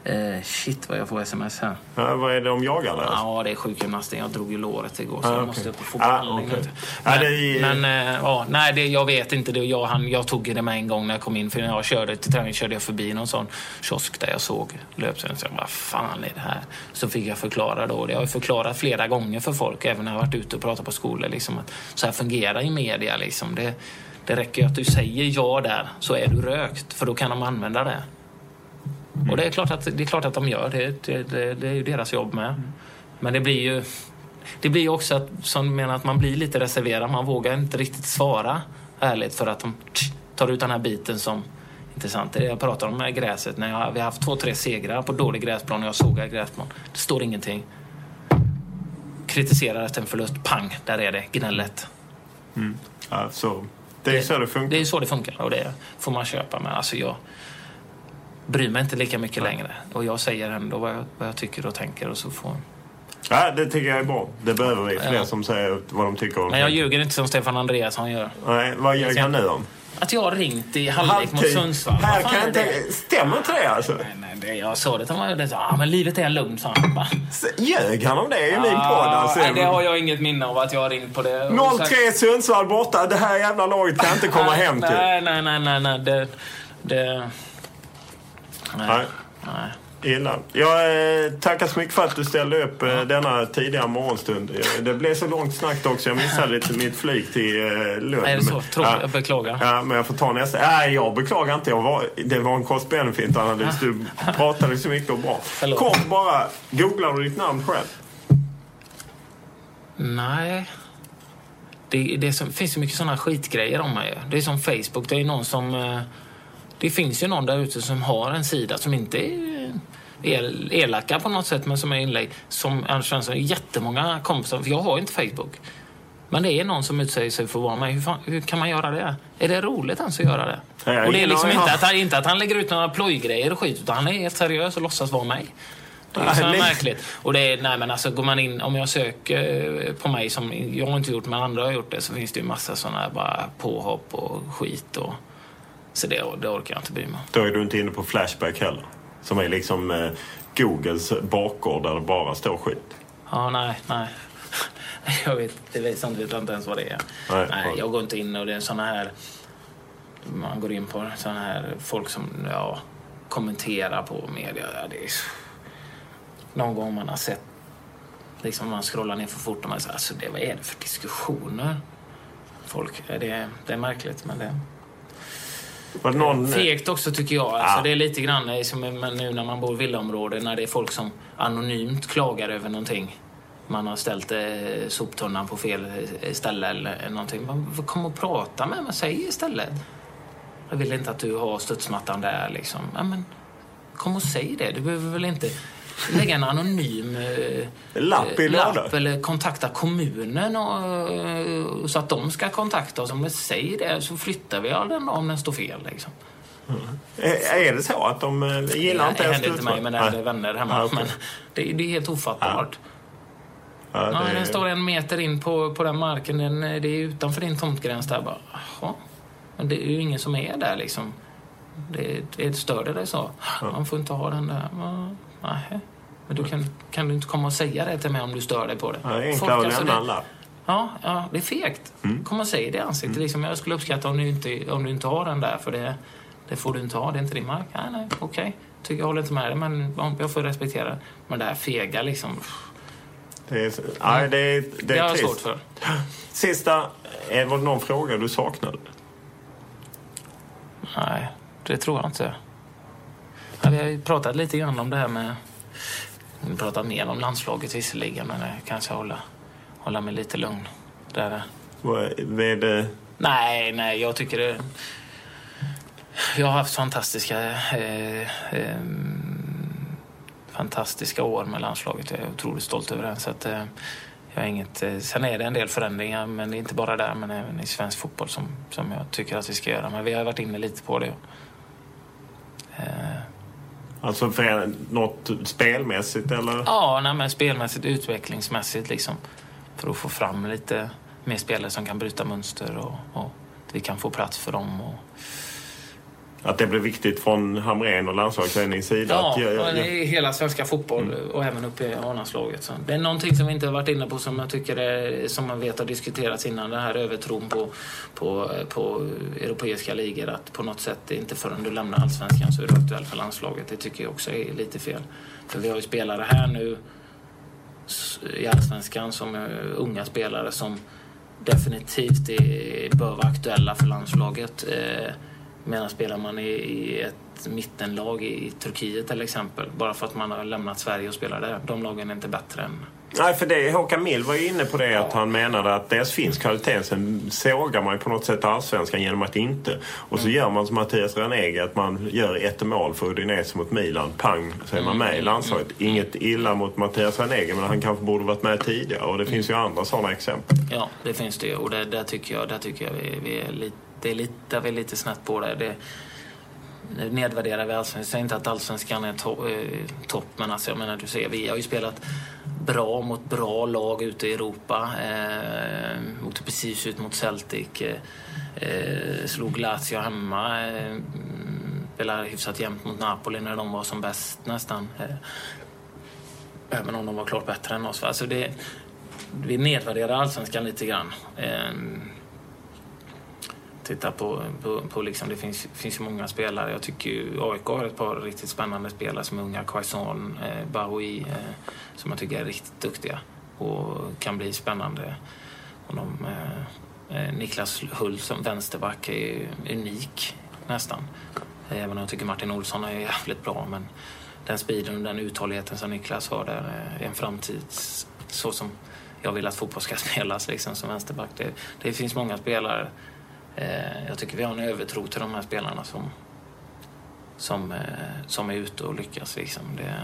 B: Eh, shit vad jag får sms här.
A: Ja, vad är det de jagar där?
B: Ja, det är sjukgymnasten. Jag drog ju låret igår så ah, jag okay. måste upp och få behandling.
A: Ah, okay.
B: Men, ah, är... men äh, ja, nej, det, jag vet inte. Det, jag, han, jag tog det med en gång när jag kom in. För när jag körde till träning körde jag förbi någon sån kiosk där jag såg löpsedeln. Så jag vad fan är det här? Så fick jag förklara då. Det har jag förklarat flera gånger för folk, även när jag varit ute och pratat på skolor. Liksom, att så här fungerar i media. Liksom. Det, det räcker ju att du säger ja där, så är du rökt. För då kan de använda det. Mm. Och det är, klart att, det är klart att de gör det. Det, det, det är ju deras jobb med. Mm. Men det blir ju det blir också att, som menar att man blir lite reserverad. Man vågar inte riktigt svara ärligt för att de tar ut den här biten som intressant. Jag pratar om med gräset. När jag, vi har haft två, tre segrar på dålig gräsplan och jag sågar gräsplan. Det står ingenting. Kritiserar efter en förlust. Pang, där är det. Gnället.
A: Mm. Ja, så. Det är så det funkar.
B: Det är så det funkar och det får man köpa med. Alltså jag, bryr mig inte lika mycket längre. Och jag säger ändå vad jag, vad jag tycker och tänker och så får...
A: Ja, det tycker jag är bra. Det behöver vi. Fler ja. som säger vad de tycker.
B: Men jag ljuger inte som Stefan Andreasson gör.
A: Nej, vad ljög han nu om?
B: Att jag har ringt i halvlek mot Sundsvall.
A: Här kan inte... Stämmer inte det alltså?
B: Nej, nej, det, jag sa det till honom. Det, ah, men livet är lugnt, sa han.
A: Ljög han om det i min podd? Alltså.
B: Nej, det har jag inget minne av att jag har ringt på det.
A: 0-3 Sundsvall borta. Det här jävla laget kan inte komma hem till.
B: Nej, nej, nej, nej. nej. Det, det... Nej. Nej.
A: Illa. Jag eh, tackar så mycket för att du ställde upp eh, denna tidiga morgonstund. Eh, det blev så långt snack också. Jag missade lite mitt flyg till eh, Lund.
B: Är det så? Tror ja. Jag beklagar.
A: Ja, men jag får ta nästa. Nej, jag beklagar inte. Jag var, det var en cost benefit analys. Du pratade så mycket och bra. Förlåt. Kort bara. Googlar du ditt namn själv?
B: Nej. Det, det, som, finns så mycket sådana skitgrejer om mig. Det är som Facebook. Det är någon som... Eh, det finns ju någon där ute som har en sida som inte är el, elaka på något sätt men som är inlägg. Som Anders Svensson, jättemånga kompisar, för jag har inte Facebook. Men det är någon som utsäger sig för att vara mig. Hur, fan, hur, kan man göra det? Är det roligt ens att göra det? Ja, och det är liksom inte att, han, inte att han lägger ut några plojgrejer och skit, utan han är helt seriös och låtsas vara mig. Det är så märkligt. Och det är, nej men alltså går man in, om jag söker på mig som jag har inte gjort men andra har gjort det så finns det ju massa sådana bara påhopp och skit och så det, det orkar jag inte bry mig
A: Då är du inte inne på Flashback heller? Som är liksom eh, Googles bakgård där det bara står skit?
B: Ja, nej, nej. jag vet, det vet, sånt vet jag inte ens vad det är. Nej, nej jag går inte in och det är såna här... Man går in på såna här folk som ja, kommenterar på media. Ja, det är, någon gång man har sett liksom man scrollar ner för fort och man säger alltså det, vad är det för diskussioner? Folk, det, det är märkligt men det...
A: Var någon...
B: Fegt också tycker jag. Alltså, ja. Det är lite grann som nu när man bor i villaområde när det är folk som anonymt klagar över någonting. Man har ställt eh, soptunnan på fel eh, ställe eller någonting. Kom och prata med mig, säg istället. Jag vill inte att du har studsmattan där liksom. Ja, men, kom och säg det. Du behöver väl inte lägga en anonym eh,
A: lapp, i
B: lapp eller kontakta kommunen och, eh, så att de ska kontakta oss. Om de säger det så flyttar vi all den om den står fel. Liksom.
A: Mm. Är, det så att de eh, gillar inte
B: ens Det händer inte mig, men det är vänner hemma. Ah, okay. Men det, det, är helt ofattbart. Ja. Ja, det... ja, den står en meter in på, på den marken. Den, det är utanför din tomtgräns där. Bara, Jaha. Men det är ju ingen som är där liksom. Det, det stör det dig så? Ja. Man får inte ha den där. Nej. Men du kan, kan du inte komma och säga det till mig om du stör dig på det?
A: Ja, enklare att lämna en lapp.
B: Ja, ja, det är fegt. Mm. Kom och säg det i ansiktet. Mm. Liksom, jag skulle uppskatta om du, inte, om du inte har den där, för det, det får du inte ha. Det är inte din mark. Nej, nej, okej. Okay. Jag håller inte med dig, men jag får respektera det. Men det här fega liksom...
A: Det är, nej, det är, det är
B: det har jag svårt för.
A: Sista, var det någon fråga du saknade?
B: Nej, det tror jag inte. Ja, vi har ju pratat lite grann om det här med... Vi pratat mer om landslaget visserligen, men jag kanske hålla, hålla mig lite lugn. Där.
A: Vad är det?
B: Nej, nej, jag tycker det... Jag har haft fantastiska... Eh, eh, fantastiska år med landslaget. Jag är otroligt stolt över det. Så att, eh, jag har inget, eh, sen är det en del förändringar, men det är inte bara där, men även i svensk fotboll som, som jag tycker att vi ska göra. Men vi har varit inne lite på det.
A: Eh. Alltså för något spelmässigt eller?
B: Ja, nej, men spelmässigt, utvecklingsmässigt liksom. För att få fram lite mer spelare som kan bryta mönster och, och vi kan få plats för dem. Och,
A: att det blir viktigt från Hamrén och landslagsledningens sida?
B: Ja,
A: att, ja,
B: ja, ja. hela svenska fotboll mm. och även uppe i A-landslaget. Det är någonting som vi inte har varit inne på som jag tycker är, som man vet har diskuterats innan. Den här övertron på, på, på europeiska ligor. Att på något sätt, inte förrän du lämnar allsvenskan så är du aktuell för landslaget. Det tycker jag också är lite fel. För vi har ju spelare här nu i allsvenskan som är unga spelare som definitivt är, bör vara aktuella för landslaget. Eh, Medan spelar man i, i ett mittenlag i, i Turkiet till exempel, bara för att man har lämnat Sverige och spelar där, de lagen är inte bättre än
A: Nej, för det, Håkan Mild var ju inne på det ja. att han menade att dels finns kvaliteten, sen sågar man ju på något sätt allsvenskan genom att inte. Och så mm. gör man som Mattias Ranege, att man gör ett mål för Udinese mot Milan, pang, så är man med i mm. landslaget. Mm. Inget illa mot Mattias Ranege, men han kanske borde varit med tidigare. Och det finns ju andra sådana exempel.
B: Ja, det finns det och det, där tycker jag, där tycker jag vi, vi är lite det är lite, vi är lite snett på det. det nedvärderar vi allsvenskan. Jag säger inte att allsvenskan är to eh, topp, men alltså, jag menar, du ser, vi har ju spelat bra mot bra lag ute i Europa. Eh, åkte precis ut mot Celtic. Eh, eh slog Lazio hemma. Eh, spelade hyfsat jämnt mot Napoli när de var som bäst nästan. Eh, även om de var klart bättre än oss. Alltså det, vi nedvärderar allsvenskan lite grann. Eh, titta på, på, på liksom, det finns, finns ju många spelare. Jag tycker ju AIK har ett par riktigt spännande spelare som är unga. Quaison, eh, Bahoui, eh, som jag tycker är riktigt duktiga och kan bli spännande. Och de, eh, eh Niklas Hull som vänsterback är unik nästan. Även om jag tycker Martin Olsson är jävligt bra. Men den speeden och den uthålligheten som Niklas har där eh, är en framtid så som jag vill att fotboll ska spelas liksom, som vänsterback. Det, det finns många spelare jag tycker vi har en övertro till de här spelarna som, som, eh, som är ute och lyckas. Liksom. Det,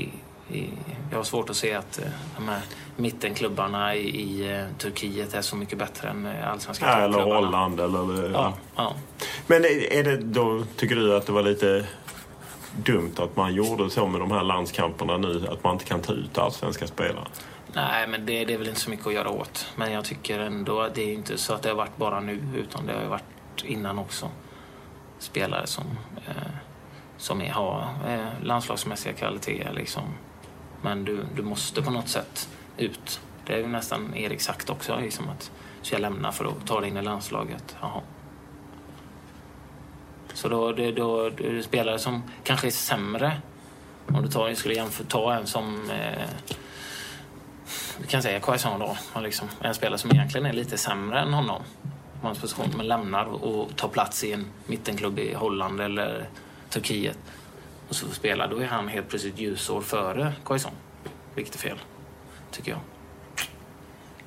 B: i, i, jag har svårt att se att eh, de här mittenklubbarna i, i Turkiet är så mycket bättre än allsvenska
A: ja, Eller Holland eller... Ja. ja. Men är det då, tycker du att det var lite dumt att man gjorde så med de här landskamperna nu? Att man inte kan ta ut allsvenska spelare?
B: Nej, men det, det, är väl inte så mycket att göra åt. Men jag tycker ändå att det är inte så att det har varit bara nu, utan det har varit innan också. Spelare som, eh, som är, har eh, landslagsmässiga kvaliteter liksom. Men du, du måste på något sätt ut. Det är ju nästan Erik sagt också, liksom att så jag lämnar för att ta dig in i landslaget. Jaha. Så då, det, då, det är spelare som kanske är sämre. Om du tar, skulle jämföra, ta en som eh, vi kan säga Quaison då, liksom, en spelare som egentligen är lite sämre än honom på hans position, men lämnar och tar plats i en mittenklubb i Holland eller Turkiet och så spelar, då är han helt plötsligt ljusår före Quaison. Vilket är fel, tycker jag.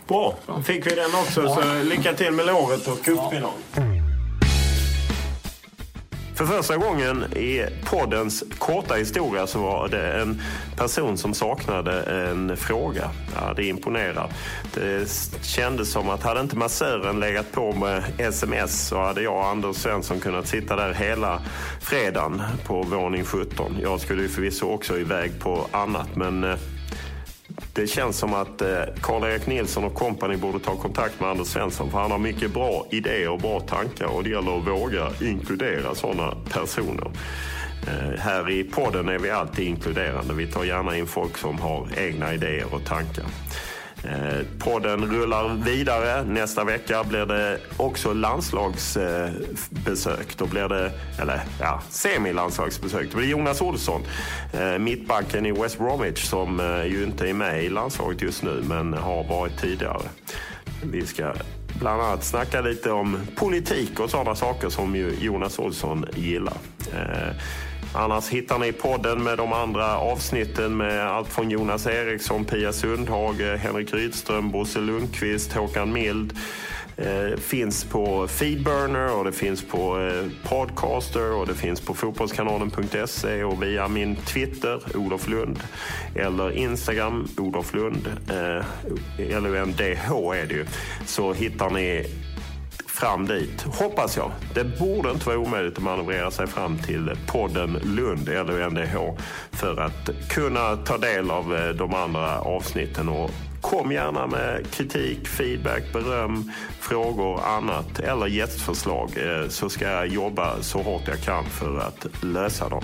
A: Bra, då fick vi den också. Ja. Så lycka till med låret och cupfinal. Ja. För första gången i poddens korta historia så var det en person som saknade en fråga. Ja, det imponerar. Det kändes som att hade inte massören legat på med sms så hade jag och Anders Svensson kunnat sitta där hela fredagen på våning 17. Jag skulle ju förvisso också iväg på annat men eh, det känns som att eh, Karl-Erik Nilsson och kompani borde ta kontakt med Anders Svensson för han har mycket bra idéer och bra tankar och det gäller att våga inkludera sådana personer. Eh, här i podden är vi alltid inkluderande. Vi tar gärna in folk som har egna idéer och tankar. Eh, podden rullar vidare. Nästa vecka blir det också landslagsbesök. Då blir det, eller ja, semilandslagsbesök. Då blir det Jonas Olsson, eh, mittbacken i West Bromwich som eh, ju inte är med i landslaget just nu men har varit tidigare. Vi ska bland annat snacka lite om politik och sådana saker som ju Jonas Olsson gillar. Annars hittar ni podden med de andra avsnitten med allt från Jonas Eriksson, Pia Sundhage, Henrik Rydström, Bosse Lundqvist, Håkan Mild, Eh, finns på Feedburner och det finns på eh, Podcaster och det finns på fotbollskanalen.se och via min Twitter, Olof Lund, eller Instagram, Olof Lund, eh, LUNDH är det ju, så hittar ni fram dit, hoppas jag. Det borde inte vara omöjligt att manövrera sig fram till podden Lund, eller NDH, för att kunna ta del av eh, de andra avsnitten. Och kom gärna med kritik, feedback, beröm, frågor, annat eller gästförslag eh, så ska jag jobba så hårt jag kan för att lösa dem.